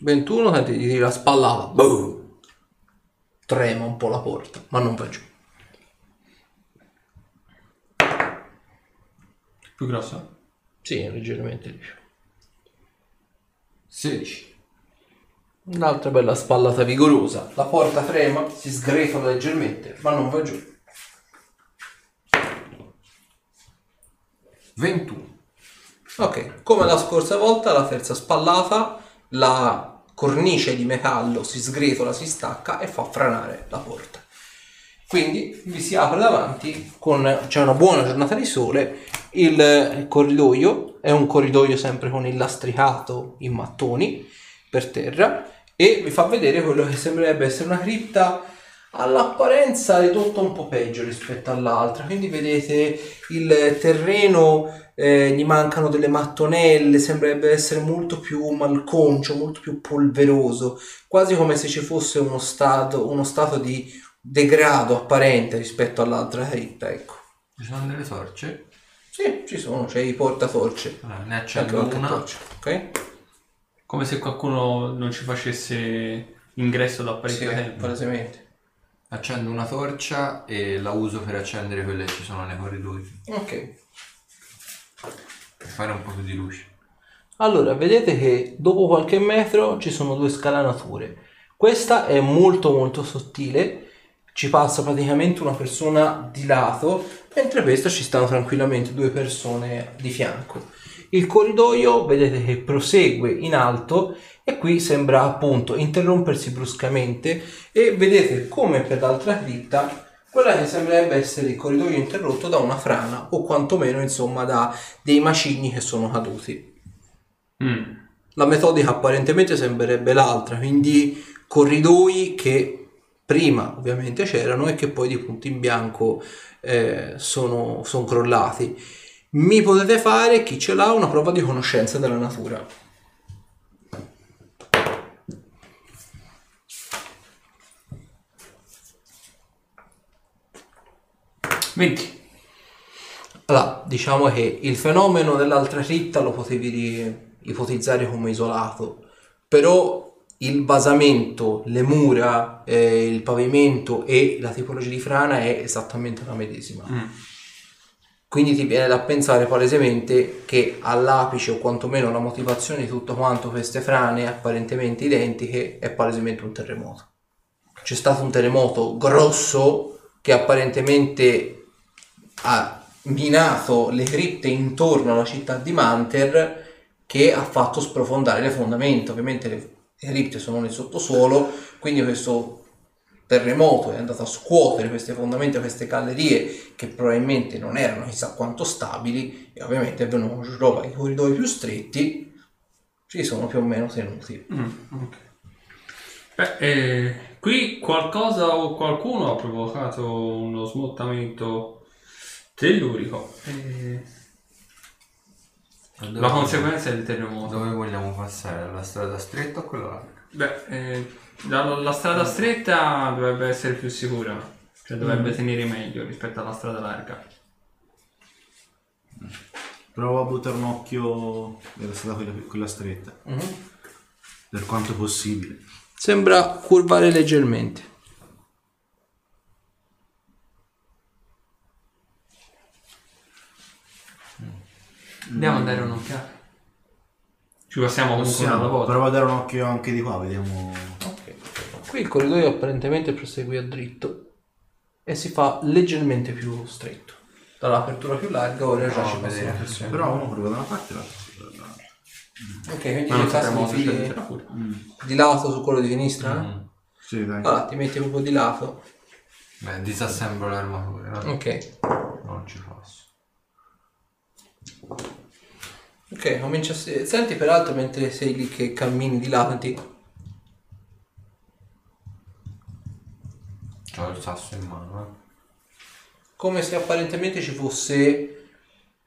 21 senti gli tira la spallata, boom! Trema un po' la porta, ma non va giù. Più grossa? Sì, leggermente di più. 16. Un'altra bella spallata vigorosa. La porta trema, si sgretola leggermente, ma non va giù. 21. Ok, come la scorsa volta, la terza spallata, la cornice di metallo si sgretola, si stacca e fa franare la porta. Quindi vi si apre davanti con c'è una buona giornata di sole. Il corridoio è un corridoio sempre con il lastricato in mattoni per terra e vi fa vedere quello che sembrerebbe essere una cripta all'apparenza ridotta un po' peggio rispetto all'altra. Quindi vedete il terreno, eh, gli mancano delle mattonelle, sembrerebbe essere molto più malconcio, molto più polveroso, quasi come se ci fosse uno stato, uno stato di degrado apparente rispetto all'altra cripta. Ecco. Ci sono delle torce. Sì, ci sono, c'è i portatorce. Allora, ne anche accendo qualche una. torcia, ok? Come se qualcuno non ci facesse ingresso da Sì, parecchio tempo. palesemente. Accendo una torcia e la uso per accendere quelle che ci sono nei corridoi. Ok. Per fare un po' più di luce. Allora, vedete che dopo qualche metro ci sono due scalanature. Questa è molto molto sottile, ci passa praticamente una persona di lato, mentre questa ci stanno tranquillamente due persone di fianco. Il corridoio vedete che prosegue in alto e qui sembra appunto interrompersi bruscamente e vedete come per l'altra cripta quella che sembrerebbe essere il corridoio interrotto da una frana o quantomeno insomma da dei macigni che sono caduti. Mm. la metodica apparentemente sembrerebbe l'altra, quindi corridoi che prima ovviamente c'erano e che poi di punto in bianco eh, sono, sono crollati. Mi potete fare, chi ce l'ha, una prova di conoscenza della natura. 20. Allora, diciamo che il fenomeno dell'altra cripta lo potevi ipotizzare come isolato, però il basamento, le mura, eh, il pavimento e la tipologia di frana è esattamente la medesima. Quindi ti viene da pensare palesemente che all'apice o quantomeno la motivazione di tutto quanto queste frane apparentemente identiche è palesemente un terremoto. C'è stato un terremoto grosso che apparentemente ha minato le cripte intorno alla città di Manter che ha fatto sprofondare le fondamenta. Ovviamente le, cripte sono nel sottosuolo, quindi questo terremoto è andato a scuotere queste fondamenta, queste gallerie che probabilmente non erano chissà quanto stabili e ovviamente è venuto roba i corridoi più stretti ci sono più o meno tenuti. Mm, ok. Beh, eh, qui qualcosa o qualcuno ha provocato uno smottamento tellurico. Eh, Dove- la conseguenza è il terremoto. Dove vogliamo passare? La strada stretta o quella larga? Beh, eh, la, la strada stretta dovrebbe essere più sicura, cioè dovrebbe tenere meglio rispetto alla strada larga. Provo a buttare un occhio nella strada quella, quella stretta, per quanto possibile. Sembra curvare leggermente. Andiamo a dare un'occhiata. Ci passiamo comunque una Possiamo, volta. provo a dare un occhio anche di qua, vediamo. Qui il corridoio apparentemente prosegue a dritto e si fa leggermente più stretto. Dall'apertura più larga ora già No, ci vedere. persone. Però uno prova da una parte e l'altro dall'altra. Ok, quindi Ma non sappiamo di, pure. di lato su quello di sinistra? Mm. Sì, dai. Allora ti metti proprio di lato. Beh, disassemblo no? Ok. Non ci posso. Ok, comincia a... se- Senti peraltro mentre sei lì che cammini di lato C'ho il sasso in mano, eh. come se apparentemente ci fosse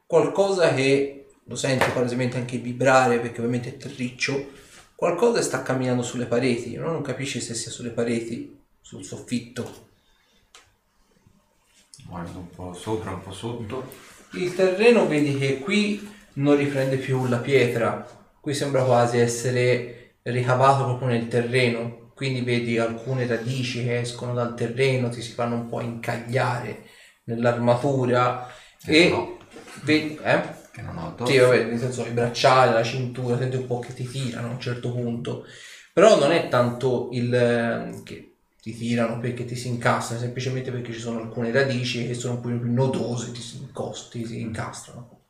qualcosa che lo senti palesemente anche vibrare perché ovviamente è terriccio qualcosa sta camminando sulle pareti no? non capisci se sia sulle pareti sul soffitto Guardo un po' sopra, un po' sotto. il terreno vedi che qui non riprende più la pietra qui sembra quasi essere ricavato proprio nel terreno quindi vedi alcune radici che escono dal terreno ti si fanno un po' incagliare nell'armatura Che e ho. vedi eh? Che non ho addosso. Sì, vabbè, nel senso i bracciali, la cintura, senti un po' che ti tirano a un certo punto. Però non è tanto il eh, che ti tirano perché ti si incastrano, semplicemente perché ci sono alcune radici che sono un po' più nodose, ti si incosti, si incastrano.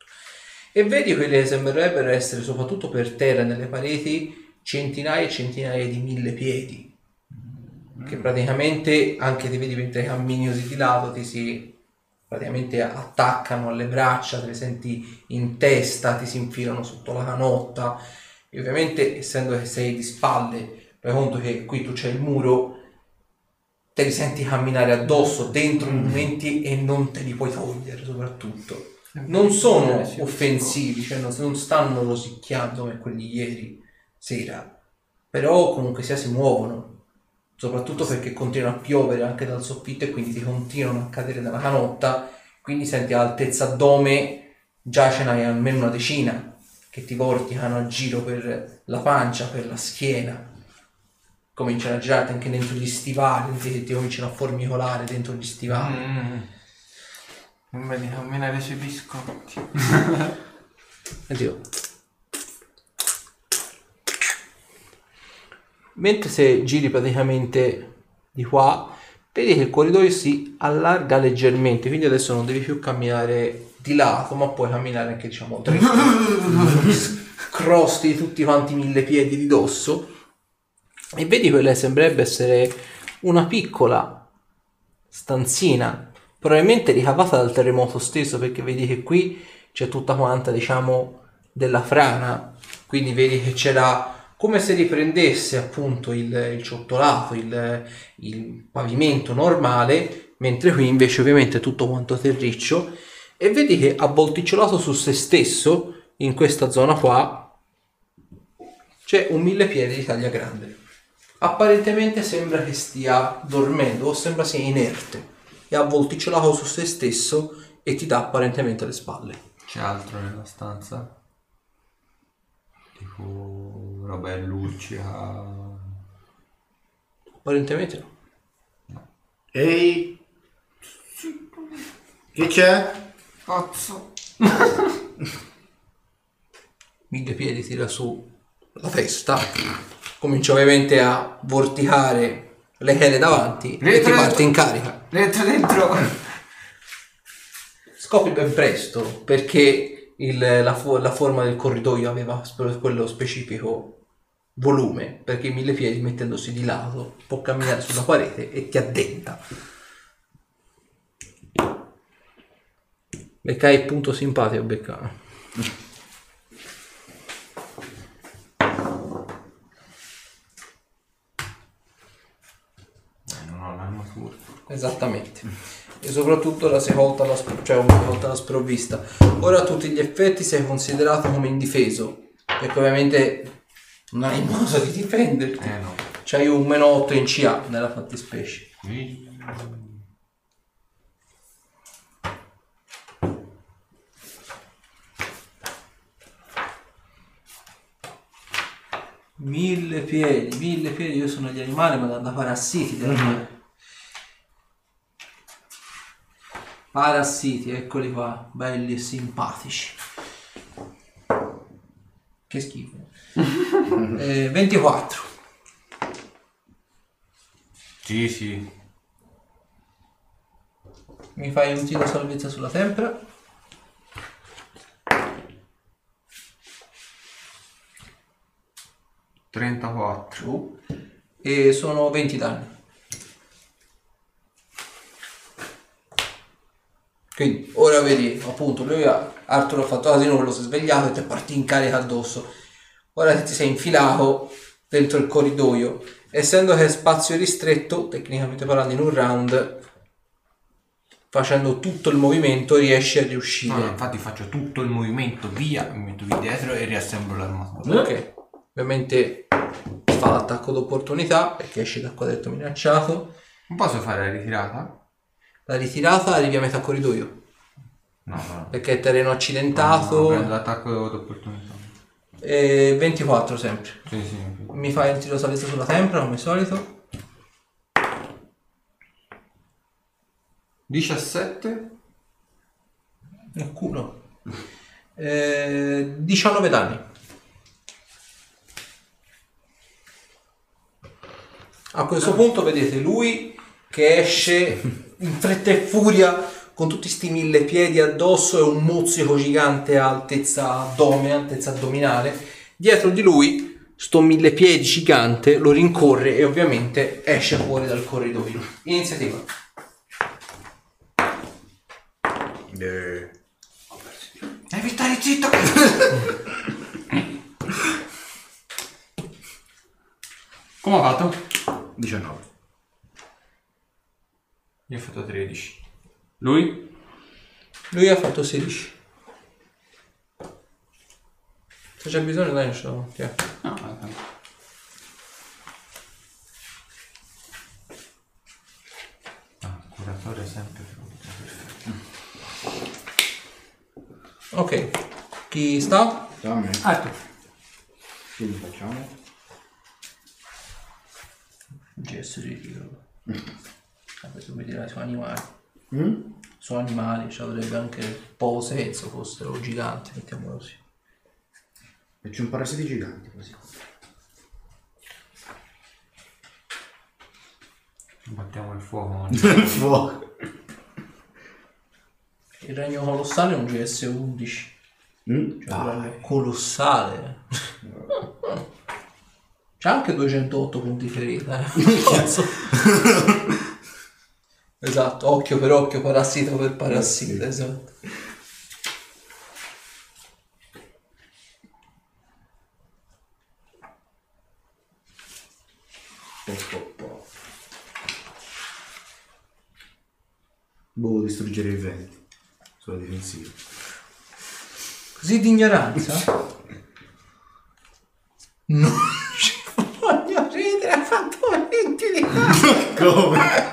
E vedi quelle che sembrerebbero essere soprattutto per terra nelle pareti centinaia e centinaia di mille piedi. Che praticamente anche ti vedi mentre cammini così di lato ti si praticamente attaccano alle braccia, te le senti in testa, ti si infilano sotto la canotta e ovviamente essendo che sei di spalle, fai conto che qui tu c'è il muro, te li senti camminare addosso dentro i momenti e non te li puoi togliere soprattutto. Non sono offensivi, cioè non, non stanno rosicchiando come quelli ieri sera, però comunque sia si muovono, soprattutto perché continua a piovere anche dal soffitto e quindi ti continuano a cadere dalla canotta, quindi senti all'altezza addome già ce n'hai almeno una decina che ti vorticano a giro per la pancia, per la schiena. Cominciano a girarti anche dentro gli stivali, ti, ti cominciano a formicolare dentro gli stivali. Mm. Non vedi camminare sui biscotti. Oddio. Mentre se giri praticamente di qua, vedi che il corridoio si allarga leggermente, quindi adesso non devi più camminare di lato, ma puoi camminare anche diciamo. Crosti tutti quanti mille piedi di dosso e vedi quella che sembrerebbe essere una piccola stanzina, probabilmente ricavata dal terremoto stesso, perché vedi che qui c'è tutta quanta, diciamo, della frana. Quindi vedi che c'era come se riprendesse appunto il, il ciottolato, il, il pavimento normale, mentre qui invece ovviamente tutto quanto terriccio e vedi che avvolticciolato su se stesso in questa zona qua c'è un mille piedi di taglia grande. Apparentemente sembra che stia dormendo o sembra sia inerte. È avvolticciolato su se stesso e ti dà apparentemente le spalle. C'è altro nella stanza? Tipo roba in luccica. Apparentemente no. Ehi! Che c'è? Cazzo! Mille piedi tira su la testa. Comincia ovviamente a vorticare le chele davanti e ti Dentro, parte in carica. Dentro, dentro! Scopri ben presto perché il- la, fo- la forma del corridoio aveva quello specifico volume, perché i mille piedi mettendosi di lato può camminare sulla parete e ti addenta. Beccai il punto simpatico, Beccano. Eh, non ho l'armatura. Esattamente. E soprattutto la sei colta la, spro- cioè una volta la sprovvista. Ora a tutti gli effetti sei considerato come indifeso, perché ovviamente non hai modo di difenderti. Eh no. C'hai un meno 8 in CA nella fattispecie. Mille piedi, mille piedi, io sono gli animali, ma da parassiti. da- Parassiti, eccoli qua, belli e simpatici. Che schifo. Eh, 24. Sì, sì. Mi fai un tiro salvezza sulla tempra. Trentaquattro. E sono 20 danni. Quindi ora vedi, appunto, lui ha, Arthur ha fatto casino, quello si è svegliato e ti è partito in carica addosso. Ora che ti sei infilato dentro il corridoio, essendo che è spazio ristretto, tecnicamente parlando in un round, facendo tutto il movimento riesci a riuscire. No, no, infatti faccio tutto il movimento via, mi metto qui dietro e riassemblo l'armatura. Ok, ovviamente fa l'attacco d'opportunità perché esce dal quadretto minacciato. Non posso fare la ritirata? La ritirata arrivi a metà corridoio No, no. perché è terreno No, accidentato. prendo l'attacco d'opportunità. e 24 sempre. Sì, sì. Mi fai il tiro salvezza sulla tempra come al solito. 17? Nel culo. Eh, 19 danni. A questo punto vedete lui che esce in fretta e furia con tutti sti mille piedi addosso e un mozzico gigante a altezza addome, altezza addominale. Dietro di lui sto mille piedi gigante lo rincorre e ovviamente esce fuori dal corridoio. Iniziativa. Eh, Devi stare zitto! Come ha fatto? 19. Io ho fatto 13. Lui? Lui ha fatto 16. Se c'è bisogno dai, ce l'ho. Tiè. No, eh, Ah, curatore sempre pronto, perfetto. Ok. Chi sta? Dammi. Arthur. Quindi facciamo. GS ritiro. Vabbè, mi dirai sono animali. Mm? Sono animali, cioè avrebbe anche poco senso fossero giganti, mettiamolo così. Faccio un parassiti gigante così. Battiamo il fuoco. Fuoco. Il regno colossale è un GS 11. Mm? Cioè, proprio colossale. C'ha anche 208 punti ferita. Eh. Esatto, occhio per occhio, parassita per parassita, esatto. Ecco boh, distruggere i venti sulla difensiva. Così di ignoranza? non ci voglio ridere, ha fatto 20 di Come?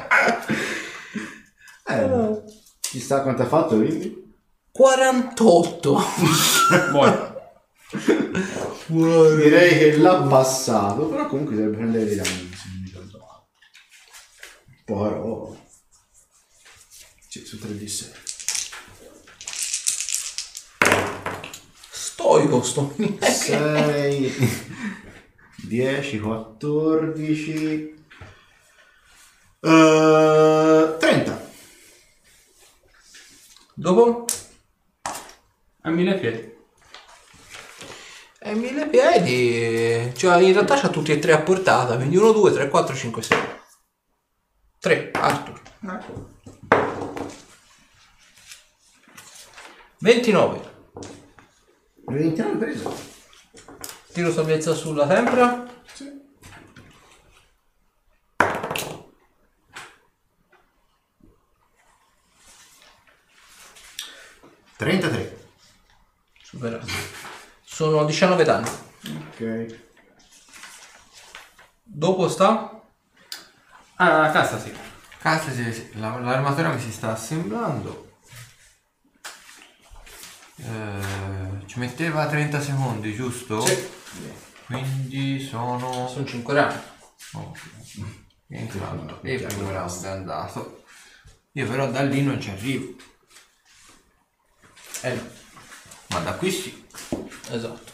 Eh, ci sta quanto ha fatto quindi? 48. Vuoi? Direi che l'ha passato, però comunque deve prendere dei danni se non mi ricordo male. Però... Sì, su 3 di 6. Stoico sto. 6 10 14 eh, 30 Dopo? A mille piedi. E mille piedi. Cioè, in realtà c'ha tutti e tre a portata. Quindi 1, 2, 3, 4, 5, 6. 3, Arthur. 29. 29 preso Tiro salvezza sulla tempra. sì. 33 Superato. Sono 19 danni. ok Dopo sta? Ah, a casa sì. Cazzo, sì, sì, la- l'armatura mi si sta assemblando. Eh, ci metteva 30 secondi, giusto? Sì. Quindi sono... Sono 5 danni. Oh, entrato e più round è andato. Io però da lì non ci arrivo. Eh no. Ma da qui sì. Esatto.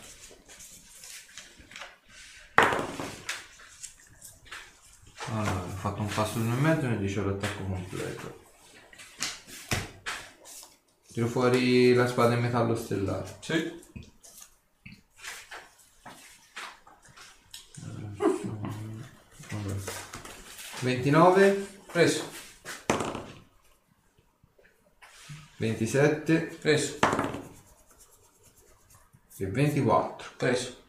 Allora, ho fatto un passo uno e mezzo e ne dice l'attacco completo. Tiro fuori la spada in metallo stellare. Sì. Allora. 29, Preso. 27 Preso. E 24. Preso.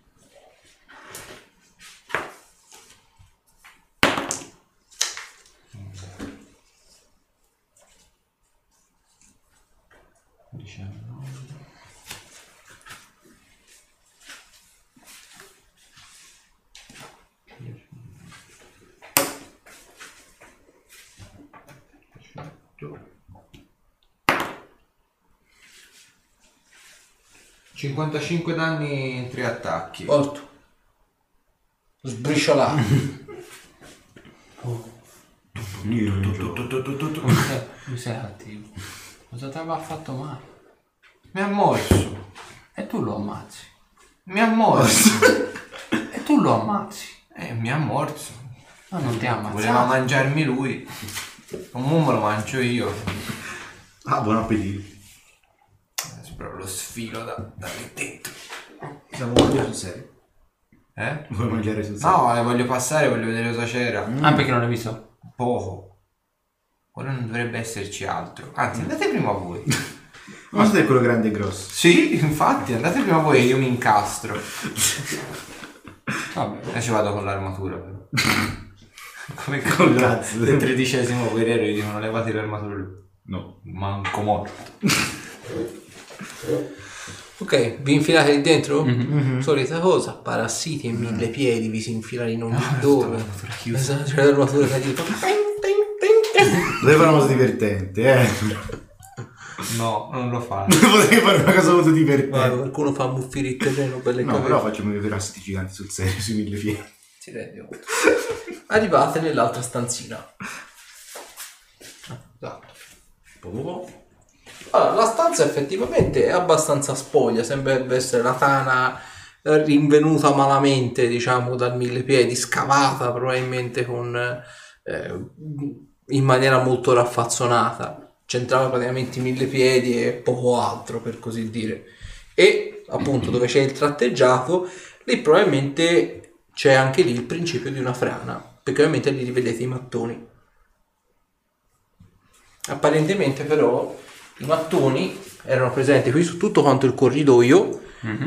...55 danni in 3 attacchi. Morto. Sbriciolato. Eh, Tu sei cattivo. Cosa ti aveva fatto male? Mi ha morso. E tu lo ammazzi. Mi ha morso. E tu lo ammazzi. eh, mi ha morso. Ma non ti ha Voleva ammazzato. mangiarmi lui. Comunque me lo mangio io. ah buon appetito proprio lo sfilo da, da lì dentro. siamo mangiare sul serio Eh? vuoi mangiare sul serio No, le voglio passare, voglio vedere cosa c'era. Ah, perché non hai visto? Poco. Quello non dovrebbe esserci altro. Anzi, andate prima voi. ma è quello grande e grosso sì, infatti, andate prima voi e io mi incastro. Vabbè. E ci vado con l'armatura però. Come Col quello cazzo. del tredicesimo guerriero gli dicono levati l'armatura lui. no Manco morto. Ok, vi infilate lì dentro? Solita cosa, parassiti e mille piedi vi si infilano in ogni dove. Esatto, c'è l'armatura che tipo... Fare una cosa divertente, eh. No, non lo fanno. Potevi fare una cosa molto Guarda, divertente. qualcuno fa muffire il terreno per le No, caverne. però facciamo i verasti giganti sul serio, sui mille piedi. Si rende conto. Arrivate nell'altra stanzina. Esatto. Allora, la stanza effettivamente è abbastanza spoglia, sembrerebbe essere la tana eh, rinvenuta malamente, diciamo, dal mille piedi, scavata probabilmente con, eh, in maniera molto raffazzonata. C'entrava praticamente i mille piedi e poco altro, per così dire. E appunto dove c'è il tratteggiato, lì probabilmente c'è anche lì il principio di una frana, perché ovviamente lì rivedete i mattoni. Apparentemente però i mattoni erano presenti qui su tutto quanto il corridoio,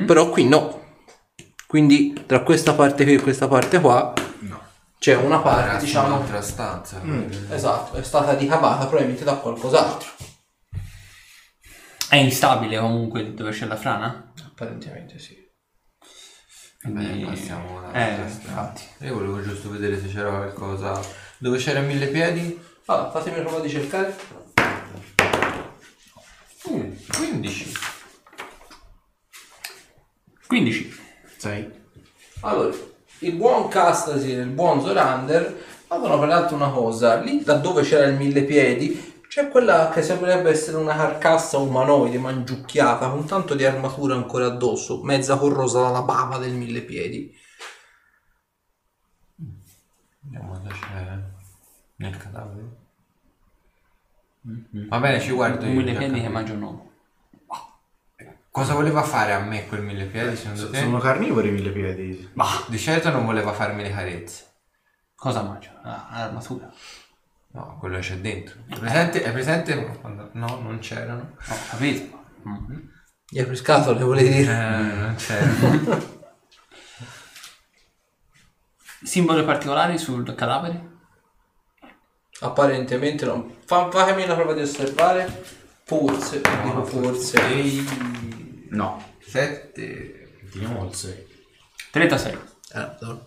però qui no. Quindi tra questa parte qui e questa parte qua No. c'è una parte, Era diciamo, un'altra stanza. esatto, è stata ricavata probabilmente da qualcos'altro. È instabile comunque dove c'è la frana? Apparentemente sì. Quindi... Beh, passiamo alla Eh, infatti. Io volevo giusto vedere se c'era qualcosa. Dove c'era mille piedi? Allora, fatemi una prova di cercare. Uh, 15. 15. 6. Allora, il buon Castasir e il buon Zorander avevano peraltro una cosa. Lì da dove c'era il mille piedi c'è quella che sembrerebbe essere una carcassa umanoide mangiucchiata con tanto di armatura ancora addosso, mezza corrosa dalla bava del mille piedi. Vediamo cosa c'è nel cadavere. Va bene, ci guardo io. Un mille piedi che mangia un uomo. Cosa voleva fare a me quel mille piedi secondo te? Sono carnivori i mille piedi. Bah, Di certo non voleva farmi le carezze. cosa mangia? Ah, l'armatura. No, quello c'è dentro. È presente? È presente? No, non c'erano. Ho capito. Mm. Gli apri scatole, volevi Eh, dire? non c'erano. Simboli particolari sul cadavere? Apparentemente no. Fa, fatemi una prova di osservare. Forse, dico forse. No. 7. Teniamo il 6. 36. Ah, no.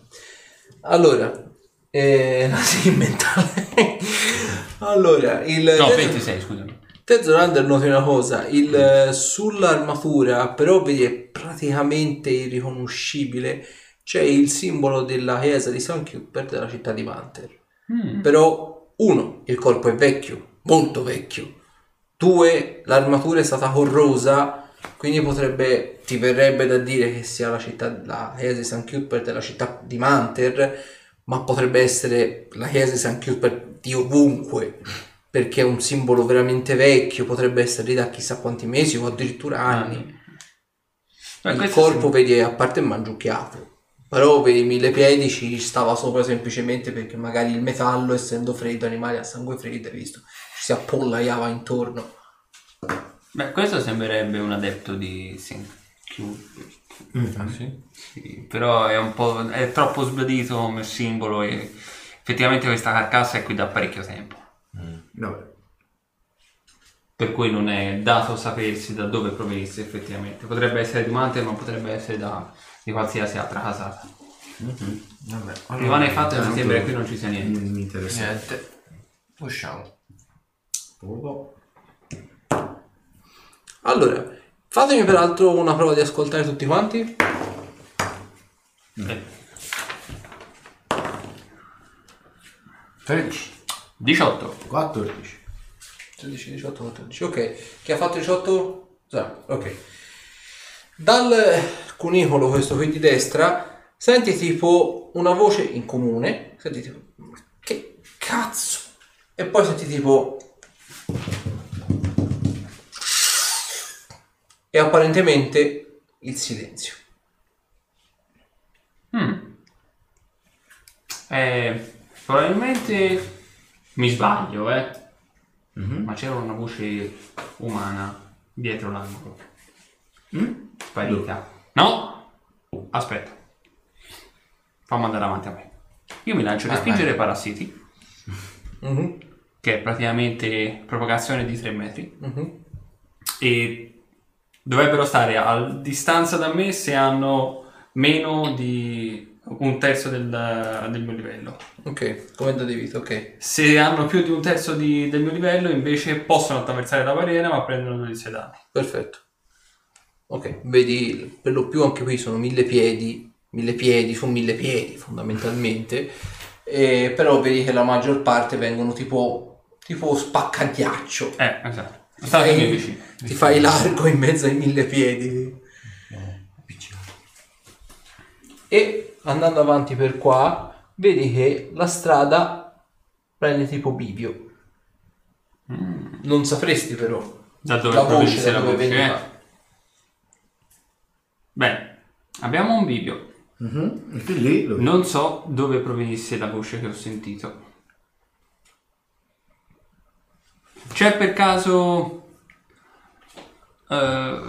Allora, eh, sì, mentale. allora, il No, te- 26, scusami. te Zorander noti una cosa, il, eh, sull'armatura però vedi è praticamente irriconoscibile, c'è il simbolo della chiesa di San Cuthbert della città di Manter. Mm. Però, uno, il corpo è vecchio, molto vecchio. Due, l'armatura è stata corrosa, quindi potrebbe, ti verrebbe da dire che sia la città, la chiesa di St. Cuthbert è la città di Manter, ma potrebbe essere la chiesa di St. Cuthbert di ovunque, perché è un simbolo veramente vecchio, potrebbe essere lì da chissà quanti mesi o addirittura anni. Beh, Il corpo, sì. vedi, a parte è mangiucchiato. Però vedi, mille piedi ci stava sopra semplicemente perché magari il metallo, essendo freddo, animali a sangue freddo, hai visto, ci si appollaiava intorno. Beh, questo sembrerebbe un adepto di St. Cuthbert. Ah, sì? Sì, però è un po'. è troppo sbadito come simbolo e effettivamente questa carcassa è qui da parecchio tempo. Vabbè. Per cui non è dato sapersi da dove provenisse effettivamente. Potrebbe essere di Mantel, ma potrebbe essere da, di qualsiasi altra casata. Vabbè. Rimane il fatto che sembra che qui non ci sia niente. Non mi interessa. Niente. Allora, fatemi peraltro una prova di ascoltare tutti quanti. Eh, 13. 18. 14. 13, 18, 14. Ok, chi ha fatto 18? Zara, Ok. Dal cunicolo, questo qui di destra, senti tipo una voce in comune. Senti tipo, "Ma che cazzo? E poi senti tipo... E apparentemente il silenzio. Mm. Eh, probabilmente mi sbaglio, eh. Ma c'era una voce umana dietro l'angolo. Sparita. No? Aspetta. Fammi andare avanti a me. Io mi lancio a Ah, respingere i parassiti, Mhm, che è praticamente propagazione di 3 metri. mhm. E dovrebbero stare a distanza da me se hanno meno di un terzo del, del mio livello. Ok, come da vita, ok. Se hanno più di un terzo di- del mio livello, invece possono attraversare la barriera, ma prendono 12 danni. Perfetto. Ok, vedi, per lo più anche qui sono mille piedi, mille piedi su mille piedi fondamentalmente, e, però vedi che la maggior parte vengono tipo, tipo spaccaghiaccio. Eh, esatto. State i miei vicini. Ti fai largo in mezzo ai mille piedi. E andando avanti per qua, vedi che la strada prende tipo bivio. Non sapresti però Da dove la voce da la dove voce, veniva. eh? Bene, abbiamo un bivio. Tu lì lo vedi. Non so dove provenisse la voce che ho sentito. C'è per caso eh,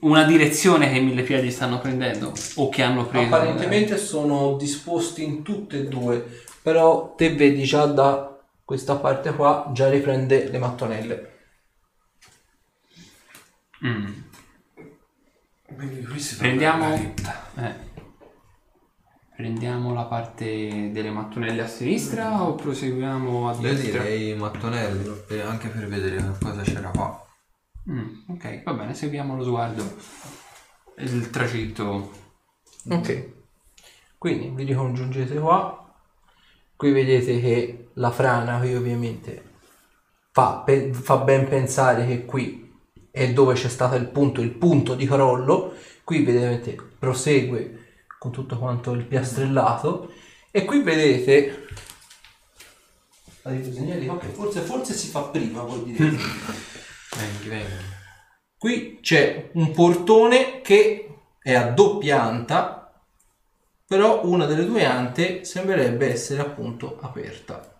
una direzione che i mille piedi stanno prendendo o che hanno preso. Apparentemente sono disposti in tutte e due, però te vedi già da questa parte qua, già riprende le mattonelle. Mm. Quindi questo Prendiamo, eh. Prendiamo la parte delle mattonelle a sinistra o proseguiamo a Io destra? direi mattonello, e anche per vedere che cosa c'era qua. Mm, ok, va bene, seguiamo lo sguardo. Il tragitto. Ok. Quindi vi ricongiungete qua. Qui vedete che la frana qui ovviamente fa, pe- fa ben pensare che qui è dove c'è stato il punto, il punto di crollo. Qui vedete prosegue con tutto quanto il piastrellato. E qui vedete... La disegnare, ok, forse, forse si fa prima, vuol dire. Vengi, vengi. Qui c'è un portone che è a doppia anta, però una delle due ante sembrerebbe essere appunto aperta.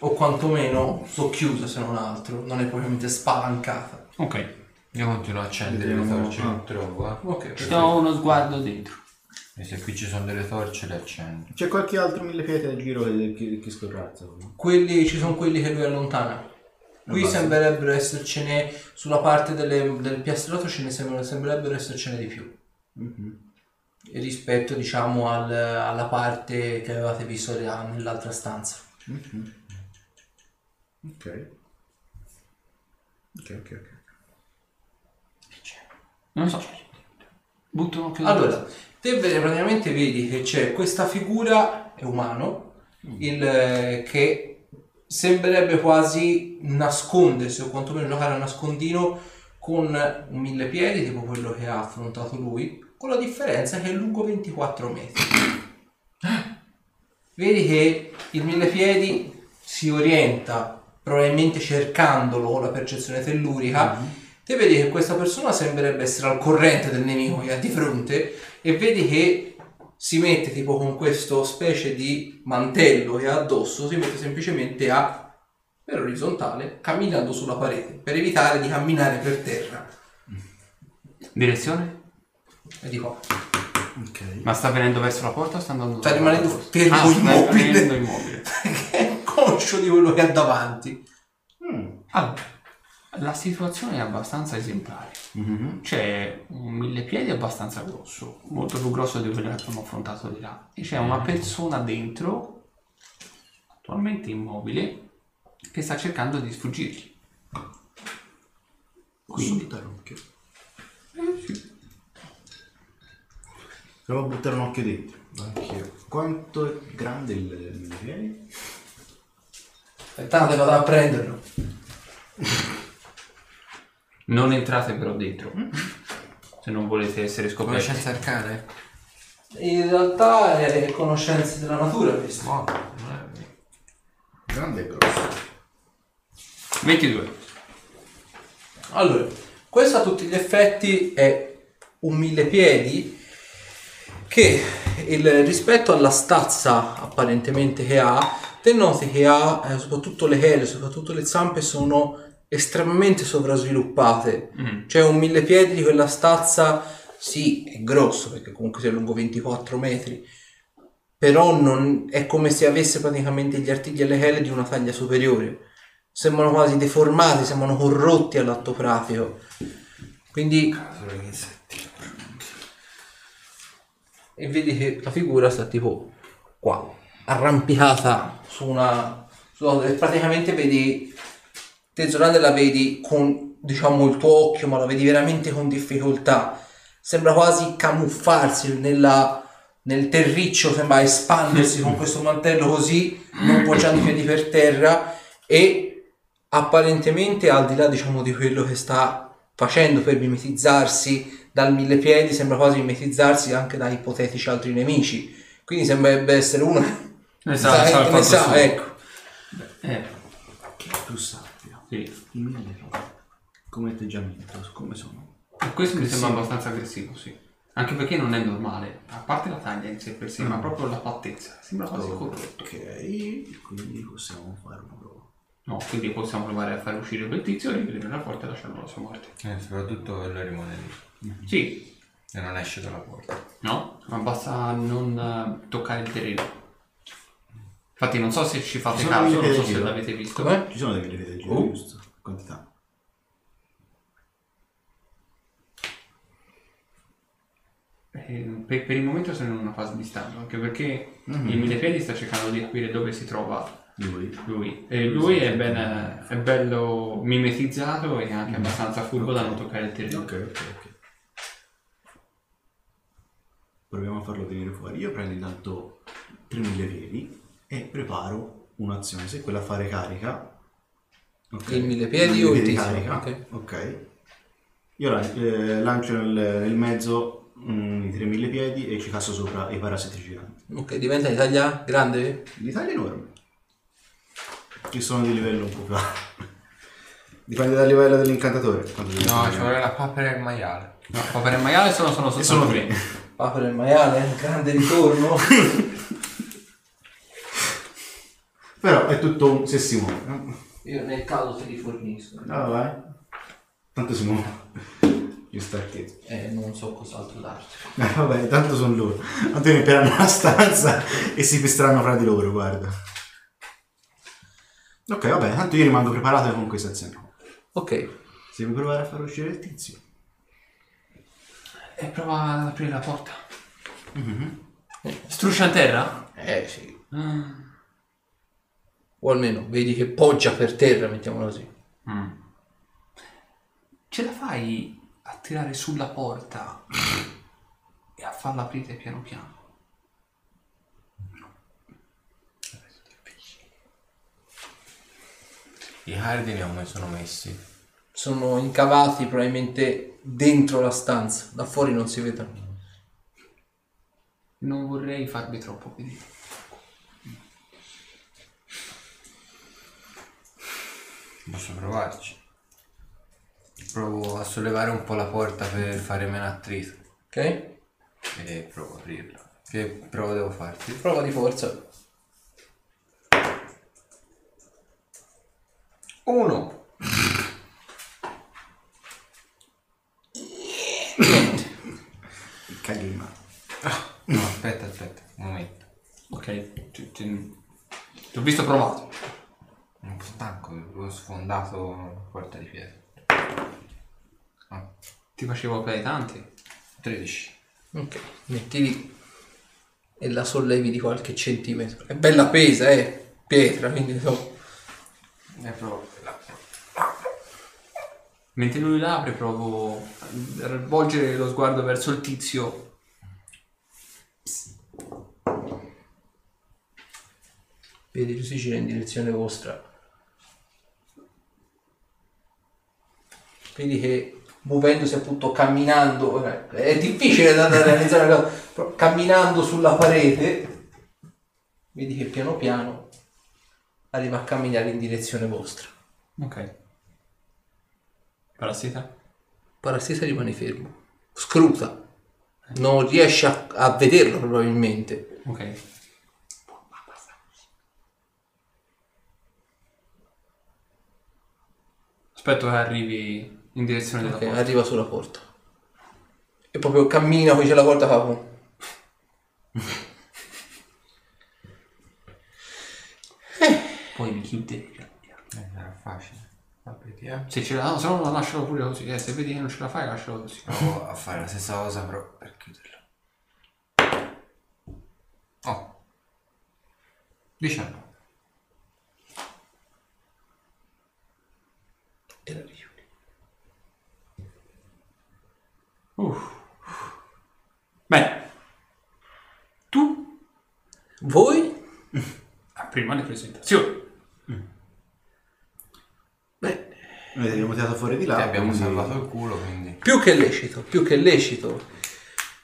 O quantomeno socchiusa se non altro, non è propriamente spalancata. Ok, Io continuo a accendere le Vediamo- torce, non trovo, eh. Ok, ci do uno sguardo dentro. E se qui ci sono delle torce le accendo. C'è qualche altro mille piedi a giro che, che, che scorrazza? no? quelli ci sono quelli che lui allontana. Qui basta. sembrerebbero essercene sulla parte delle- del piastrato ce ne sembra- sembrerebbero essercene di più. Rispetto diciamo al- alla parte che avevate visto là nell'altra stanza. Ok. Ok, ok, ok. Non so. Butto un occhio Allora, te vedi- praticamente vedi che c'è questa figura, è umano, il, eh, che sembrerebbe quasi nascondersi o quantomeno giocare a nascondino con un mille piedi, tipo quello che ha affrontato lui, con la differenza che è lungo 24 metri. Vedi che il mille piedi si orienta probabilmente cercandolo con la percezione tellurica. Te vedi che questa persona sembrerebbe essere al corrente del nemico che ha di fronte e vedi che si mette tipo con questo specie di mantello che ha addosso, si mette semplicemente a per orizzontale camminando sulla parete per evitare di camminare per terra. Direzione? E dico, Ok. Ma sta venendo verso la porta o sta andando Sta rimanendo fermo, ah, sta immobile. rimanendo immobile. è conscio di quello che ha davanti. Allora, la situazione è abbastanza esemplare. C'è un mille piedi abbastanza grosso, molto più grosso di quello che abbiamo affrontato di là. E c'è una persona dentro, attualmente immobile, che sta cercando di sfuggirgli. Posso buttare un occhio? Provo a buttare un occhio dentro. Anch'io. Quanto è grande il il mille piedi? Aspettate, vado a prenderlo. Non entrate però dentro, se non volete essere scoperti. Conoscenza arcane? In realtà è conoscenze della natura questo. Buono, Grande e grosso. 22. Allora, questo a tutti gli effetti è un mille piedi che il- rispetto alla stazza apparentemente che ha, te noti che ha eh, soprattutto le chele, soprattutto le zampe sono estremamente sovrasviluppate. Mm. C'è un mille piedi di quella stazza, sì, è grosso perché comunque sia lungo 24 metri, però non, è come se avesse praticamente gli artigli e le chele di una taglia superiore. Sembrano quasi deformati, sembrano corrotti all'atto pratico. Quindi, e vedi che la figura sta tipo qua, arrampicata su una... su- praticamente vedi, te Zorander la vedi con, diciamo, il tuo occhio, ma la vedi veramente con difficoltà. Sembra quasi camuffarsi nella, nel terriccio, sembra espandersi con questo mantello così, non poggiando i piedi per terra e apparentemente al di là diciamo di quello che sta facendo per mimetizzarsi dal mille piedi sembra quasi mimetizzarsi anche da ipotetici altri nemici quindi sembrerebbe essere uno Ne sa, sa ecco Eh, Che tu sappia. Sì. I mille piedi. Come atteggiamento, come sono? E questo mi sembra abbastanza aggressivo, sì. Anche perché non è normale, a parte la taglia in sé per sé, ma proprio la fattezza. Sembra quasi corrotto. Ok, quindi possiamo fare una prova. No, quindi possiamo provare a far uscire quel tizio, richiudere la porta e lasciarlo alla sua morte. Eh, soprattutto quello rimane lì. Sì, E non esce dalla porta. no? Ma basta non eh, toccare il terreno. Infatti non so se ci fate Ci caso, non so se l'avete visto. Com'è? Ci sono dei millilitri del giro, Oh. giusto? Quantità. Eh, per, per il momento sono in una fase di stallo, anche perché Mhm. il millepiedi sta cercando di capire dove si trova Lui. lui. E lui è, ben, è bello mimetizzato e anche abbastanza furbo da non toccare il terreno. Ok, ok, ok. Proviamo a farlo venire fuori. Io prendo intanto 3000 piedi e preparo un'azione. Se quella a fare carica. ok. Il mille piedi o il piedi carica. Ok. Ok. Io eh, lancio nel, nel mezzo mm, i 3000 piedi e ci casso sopra i parassiti giganti. Ok, diventa l'Italia grande? L'Italia è enorme. Che sono di livello un po' più alto. Dipende dal livello dell'incantatore. No, fare. ci vuole la papera e il maiale. No, papere e maiale sono, sono E soltanto sono tre. tre. Papera e maiale, grande ritorno. Però è tutto un... se si muove. no? Io nel caso te li fornisco. Ah, vai. Tanto si muove. Ci sta che. Eh, non so cos'altro darti. Eh, vabbè, tanto sono loro. Tanto riempiranno la stanza e si pestreranno fra di loro, guarda. Ok, vabbè, tanto io rimango preparato con questa azione. Ok, Se vuoi provare a far uscire il tizio. E prova ad aprire la porta. Struscia a terra? eh sì. Ah. O almeno vedi che poggia per terra, mettiamolo così. Mm. Ce la fai a tirare sulla porta e a farla aprire piano piano? I cardini come sono messi? Sono incavati probabilmente dentro la stanza, da fuori non si vedono. Non vorrei farvi troppo vedere. Posso provarci. Provo a sollevare un po' la porta per fare meno attrito. Ok? E provo a aprirla. Che prova devo farti? Prova di forza. Uno. Caghi in mano. No, aspetta, aspetta, un momento. Ok, ti, ti- ti ho visto provato. Un po' stanco, avevo sfondato la porta di pietra. Ah, Ti facevo play tanti. 13. Ok, metti lì e la sollevi di qualche centimetro. È bella pesa, eh, pietra, quindi so. E provo Mentre lui la apre, provo a volgere lo sguardo verso il tizio. Vedi, gira in direzione vostra. Vedi che muovendosi appunto camminando, è difficile da, da realizzare una cosa, però camminando sulla parete, vedi che piano piano arriva a camminare in direzione vostra. Ok. Parassita? Parassita rimane fermo, scruta, non riesce a, a vederlo probabilmente. Ok. Aspetto che arrivi in direzione della Ok, porta. arriva sulla porta. E proprio cammina, poi c'è la porta fa boom. Poi mi chiude piano piano. Eh, era facile. Va, vediamo. Se ce la no, se no lascialo pure così. Eh, se vedi che non ce la fai, lascialo così. Provo a fare la stessa cosa però per chiuderlo. Oh. 19. E la Uff. Bene. Tu Voi? prima le presentazioni. Beh, Noi abbiamo tirato fuori di là. Ti abbiamo quindi- salvato il culo quindi. più che lecito, più che lecito.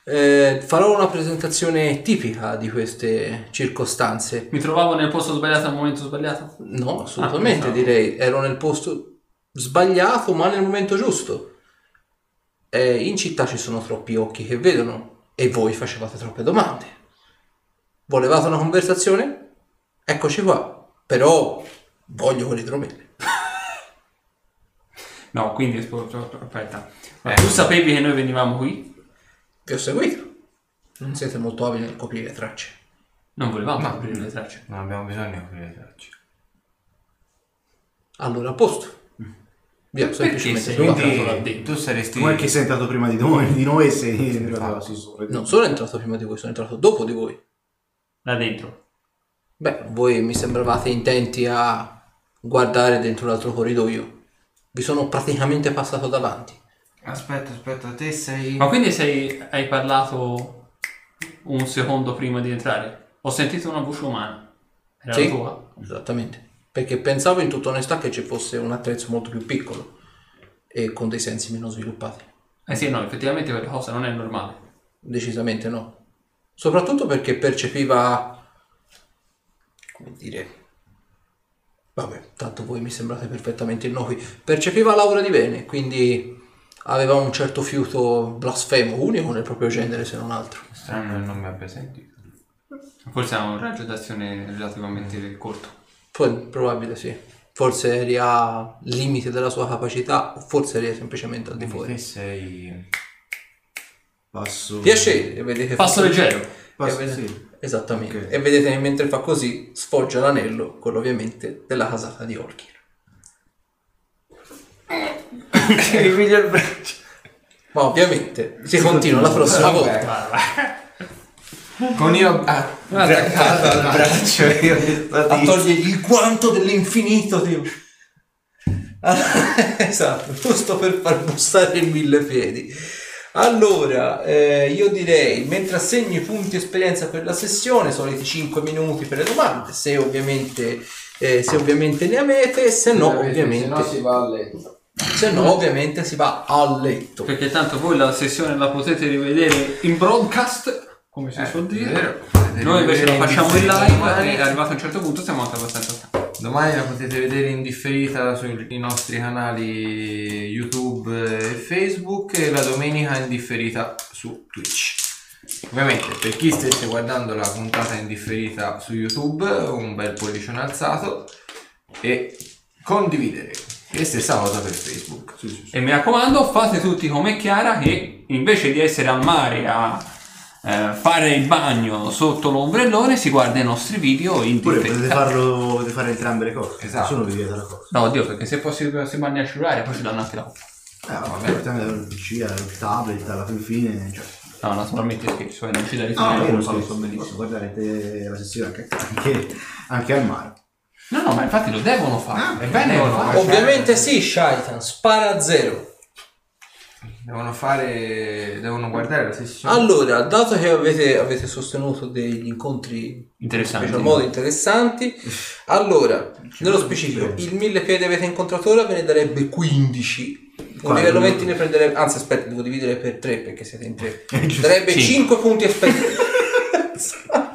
Eh, farò una presentazione tipica di queste circostanze. Mi trovavo nel posto sbagliato al momento sbagliato? No, assolutamente Ah, pensavo. direi. Ero nel posto sbagliato, ma nel momento giusto. Eh, in città ci sono troppi occhi che vedono e voi facevate troppe domande. Volevate una conversazione? Eccoci qua. Però Voglio l'idromele. No, quindi aspetta. Ma tu sapevi che noi venivamo qui? Vi ho seguito. Non siete molto abili nel coprire le tracce. Non volevamo aprire le tracce. Non abbiamo bisogno di aprire le tracce. Allora, a posto. Vi ho semplicemente sei entrato là dentro? Tu saresti... Com'è che sei entrato prima di noi, di noi sei arrivato sì, sopra? Non sono entrato prima di voi, sono entrato dopo di voi. Là dentro. Beh, voi mi sembravate intenti a guardare dentro l'altro corridoio. Vi sono praticamente passato davanti. Aspetta, aspetta, te sei... Ma quindi sei, hai parlato un secondo prima di entrare? Ho sentito una voce umana. Era Sì. la tua? Esattamente. Perché pensavo in tutta onestà che ci fosse un attrezzo molto più piccolo e con dei sensi meno sviluppati. Eh sì, no, effettivamente quella cosa non è normale. Decisamente no. Soprattutto perché percepiva, come dire, vabbè, tanto voi mi sembrate perfettamente innocui, percepiva l'aura di bene, quindi aveva un certo fiuto blasfemo, unico nel proprio genere se non altro. Strano che non mi abbia sentito. Forse ha un raggio d'azione relativamente corto. Poi, probabile sì. Forse eri a limite della sua capacità, o forse eri semplicemente al di Te fuori. sei... Passo... Piacere, e vedete Passo fa- leggero. Passo, vedete- sì. Esattamente. Ok. E vedete che mentre fa così sfoggia l'anello, quello ovviamente della casata di Orkir. Ripiglia il braccio. Ma ovviamente si continua la prossima volta. Con io attaccato al braccio io A togliergli il guanto dell'infinito. Dio. Allora, esatto, giusto per far bussare il mille piedi. Allora, eh, io direi, mentre assegno i punti esperienza per la sessione, soliti 5 minuti per le domande, se ovviamente, eh, se ovviamente ne avete, se no, ovviamente, Se no si va a letto. se no, ovviamente si va a letto. Perché tanto voi la sessione la potete rivedere in broadcast, come si suol dire. Noi invece la facciamo in live e arrivato a un certo punto siamo anche abbastanza stanchi. Domani la potete vedere in differita sui nostri canali YouTube e Facebook e la domenica in differita su Twitch. Ovviamente per chi stesse guardando la puntata in differita su YouTube, un bel pollicione alzato e condividere. E stessa cosa per Facebook. E mi raccomando, fate tutti come Chiara che invece di essere al mare a eh, fare il bagno sotto l'ombrellone si guarda i nostri video in Oppure potete, farlo, potete fare entrambe le cose. Esatto. Nessuno vi vieta la cosa. No, oddio, perché se poi si, si bagna a cellulare poi ci danno anche la Eh, vabbè, partendo dal PC, il tablet, alla fin fine, cioè... No, naturalmente scherzo, eh, non ci Ah, risolvere, io non non so, lo so posso benissimo. guardare te- la sessione anche, anche, anche al mare. No, no, ma infatti lo devono fare. è bene devono fare. Ovviamente sì, Shaitan, spara a zero. Devono fare. devono guardare la sessione. Allora, dato che avete, avete sostenuto degli incontri Interessanti. in special modo interessanti, allora, nello specifico, il mille piedi avete incontrato ora ve ne darebbe 15. Un livello 20 ne prenderebbe, anzi aspetta, devo dividere per 3 perché siete in 3. giusto. Darebbe Cinque. 5 punti esperienza.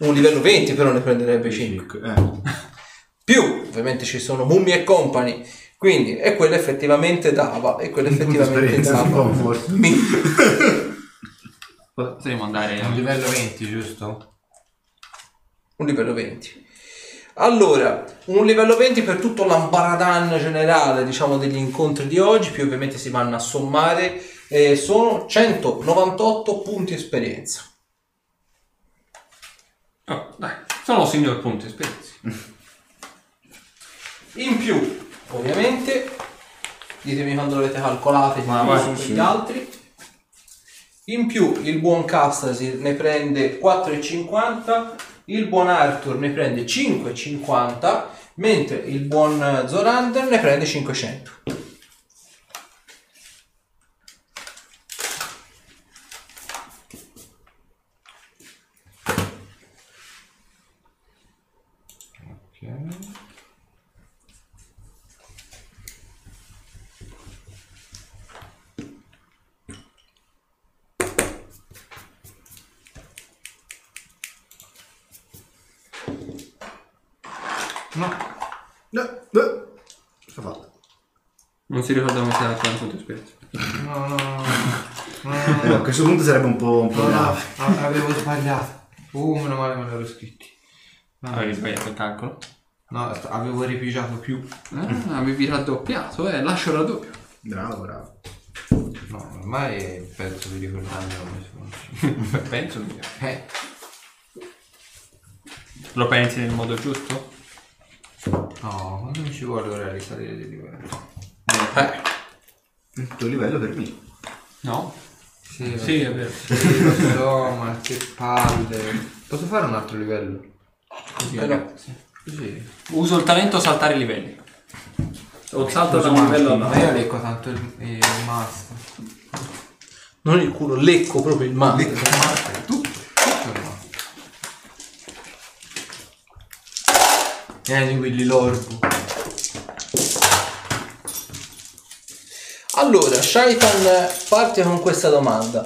Un livello 20 però ne prenderebbe 5. Eh. Più, ovviamente ci sono mummie e company, quindi e quello effettivamente dava, e quello effettivamente dava. Mi- Potremmo andare È un livello 20, giusto? Un livello 20. Allora, un livello 20 per tutto l'ambaradan generale, diciamo, degli incontri di oggi, più ovviamente si vanno a sommare, eh, sono 198 punti esperienza. Oh, dai, sono signor punti esperienza. In più, ovviamente, ditemi quando l'avete calcolato Ma vai, su sì. altri. In più, il buon Castasi ne prende 4,50, il buon Arthur ne prende 5,50, mentre il buon Zorander ne prende 500. No, no. Cosa ha fatto? Come si era quanto punti esperienza. No, no, no. Eh, a questo punto sarebbe un po', un po' No, no, avevo sbagliato. Uh, meno male me l'ero scritti. Avevi sbagliato il calcolo. No, avevo ripigiato più. Ah, avevi raddoppiato, eh, lascio raddoppio. Bravo, bravo. No, ormai penso di ricordarmi come sono. Penso. Eh, Lo pensi nel modo giusto? no, quando mi ci vuole ora risalire di livello? Il tuo livello per me. No? Sì, Sì, è vero. Sì, lo so, ma che palle. Posso fare un altro livello? Così, Però- ragazzi. Così. Uso il talento saltare i livelli. O salto da un livello Ma all'altro. io lecco tanto il, il master. Non il culo, lecco proprio il master. Lecco il master, tutto. Tutto il master. Vieni Willy l'orbo. Allora, Shaitan parte con questa domanda.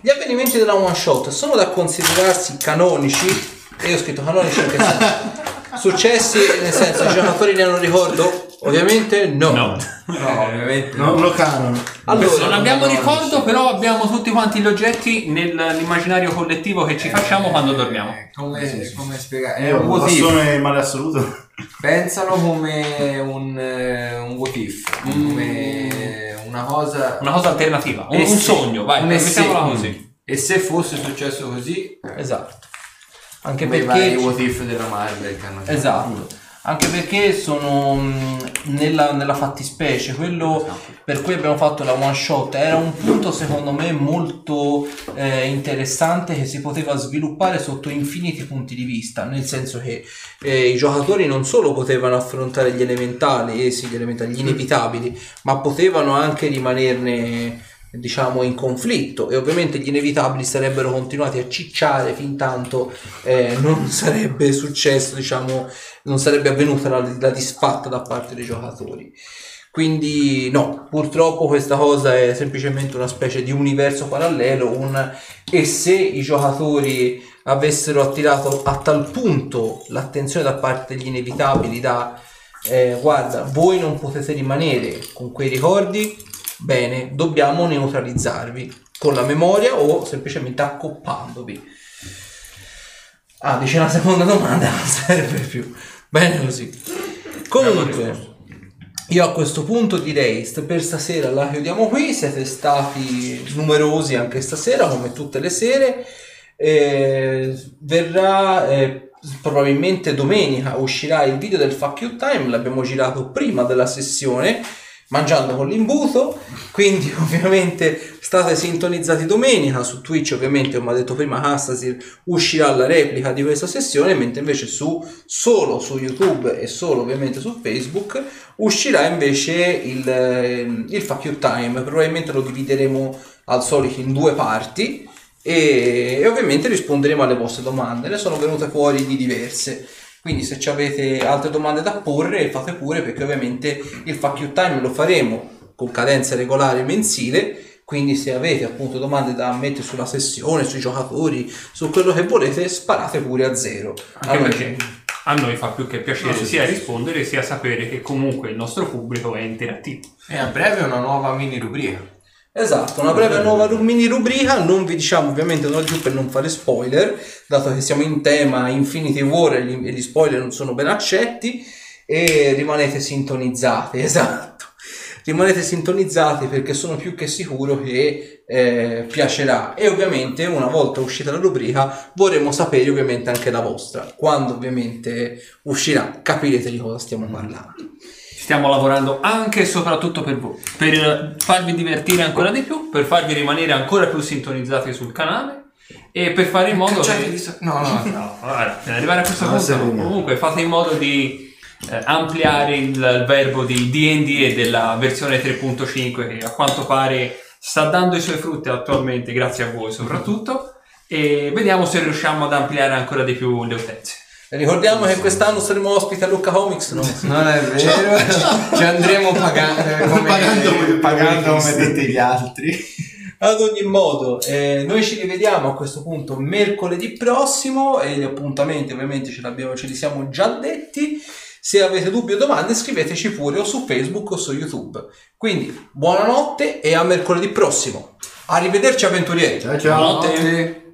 Gli avvenimenti della one shot sono da considerarsi canonici? E io ho scritto canonici in che senso? Successi nel senso i giocatori ne hanno ricordo? Ovviamente no. No. No, ovviamente. Non lo canon. Allora, non abbiamo no, ricordo, però abbiamo tutti quanti gli oggetti nell'immaginario collettivo che ci facciamo quando dormiamo. Eh, Come, come spiegare? È un posso nel male assoluto. Pensalo come un, eh, un what if. Come una cosa. Una cosa alternativa, un, E un se- sogno, vai, un se- mettiamola così. E se fosse successo così, Esatto. Anche come i perché what if della Marvel che hanno fatto. Esatto. Anche perché sono mh, nella, nella fattispecie, quello per cui abbiamo fatto la one shot era un punto secondo me molto eh, interessante che si poteva sviluppare sotto infiniti punti di vista, nel senso che eh, i giocatori non solo potevano affrontare gli elementali, eh sì, gli elementali, gli inevitabili, ma potevano anche rimanerne diciamo in conflitto. E ovviamente gli inevitabili sarebbero continuati a cicciare fin tanto eh, non sarebbe successo diciamo non sarebbe avvenuta la, la disfatta da parte dei giocatori. Quindi no purtroppo questa cosa è semplicemente una specie di universo parallelo un e se i giocatori avessero attirato a tal punto l'attenzione da parte degli inevitabili da eh, guarda voi non potete rimanere con quei ricordi bene dobbiamo neutralizzarvi con la memoria o semplicemente accoppandovi ah dice la seconda domanda non serve più bene così. Comunque io a questo punto direi per stasera la chiudiamo qui. Siete stati numerosi anche stasera come tutte le sere. Eh, verrà eh, probabilmente domenica uscirà il video del Fuck You Time l'abbiamo girato prima della sessione mangiando con l'imbuto. Quindi ovviamente state sintonizzati domenica. Su Twitch ovviamente come ha detto prima Hastasir uscirà la replica di questa sessione mentre invece su solo su YouTube e solo ovviamente su Facebook uscirà invece il, eh, il Fuck You Time. Probabilmente lo divideremo al solito in due parti e, e ovviamente risponderemo alle vostre domande. Ne sono venute fuori di diverse quindi se ci avete altre domande da porre fate pure perché ovviamente il you time lo faremo con cadenza regolare mensile quindi se avete appunto domande da mettere sulla sessione, sui giocatori, su quello che volete, sparate pure a zero. Anche A noi- perché a noi fa più che piacere sia rispondere sia sapere che comunque il nostro pubblico è interattivo. E a breve una nuova mini rubrica. Esatto, una breve nuova mini rubrica, non vi diciamo ovviamente non più per non fare spoiler, dato che siamo in tema Infinity War e gli, e gli spoiler non sono ben accetti, e rimanete sintonizzati, esatto. Rimanete sintonizzati perché sono più che sicuro che eh, piacerà e ovviamente una volta uscita la rubrica vorremmo sapere ovviamente anche la vostra. Quando ovviamente uscirà capirete di cosa stiamo parlando. Stiamo lavorando anche e soprattutto per voi, per farvi divertire ancora di più, per farvi rimanere ancora più sintonizzati sul canale e per fare in modo Cioè, che... di so- no, no, no. Guarda, per arrivare a questo No, punto, comunque fate in modo di eh, ampliare il, il verbo di D&D e della versione 3.5 che a quanto pare sta dando i suoi frutti attualmente, grazie a voi soprattutto, e vediamo se riusciamo ad ampliare ancora di più le utenze. Ricordiamo che quest'anno saremo ospiti a Lucca Comics, no? Non è vero, ci andremo pagando come, Pagando come- pagando come tutti gli altri. Ad ogni modo, eh, noi ci rivediamo a questo punto mercoledì prossimo e gli appuntamenti ovviamente ce, ce li siamo già detti. Se avete dubbi o domande scriveteci pure o su Facebook o su YouTube. Quindi buonanotte e a mercoledì prossimo. Arrivederci avventurieri. Ciao ciao. Buonanotte.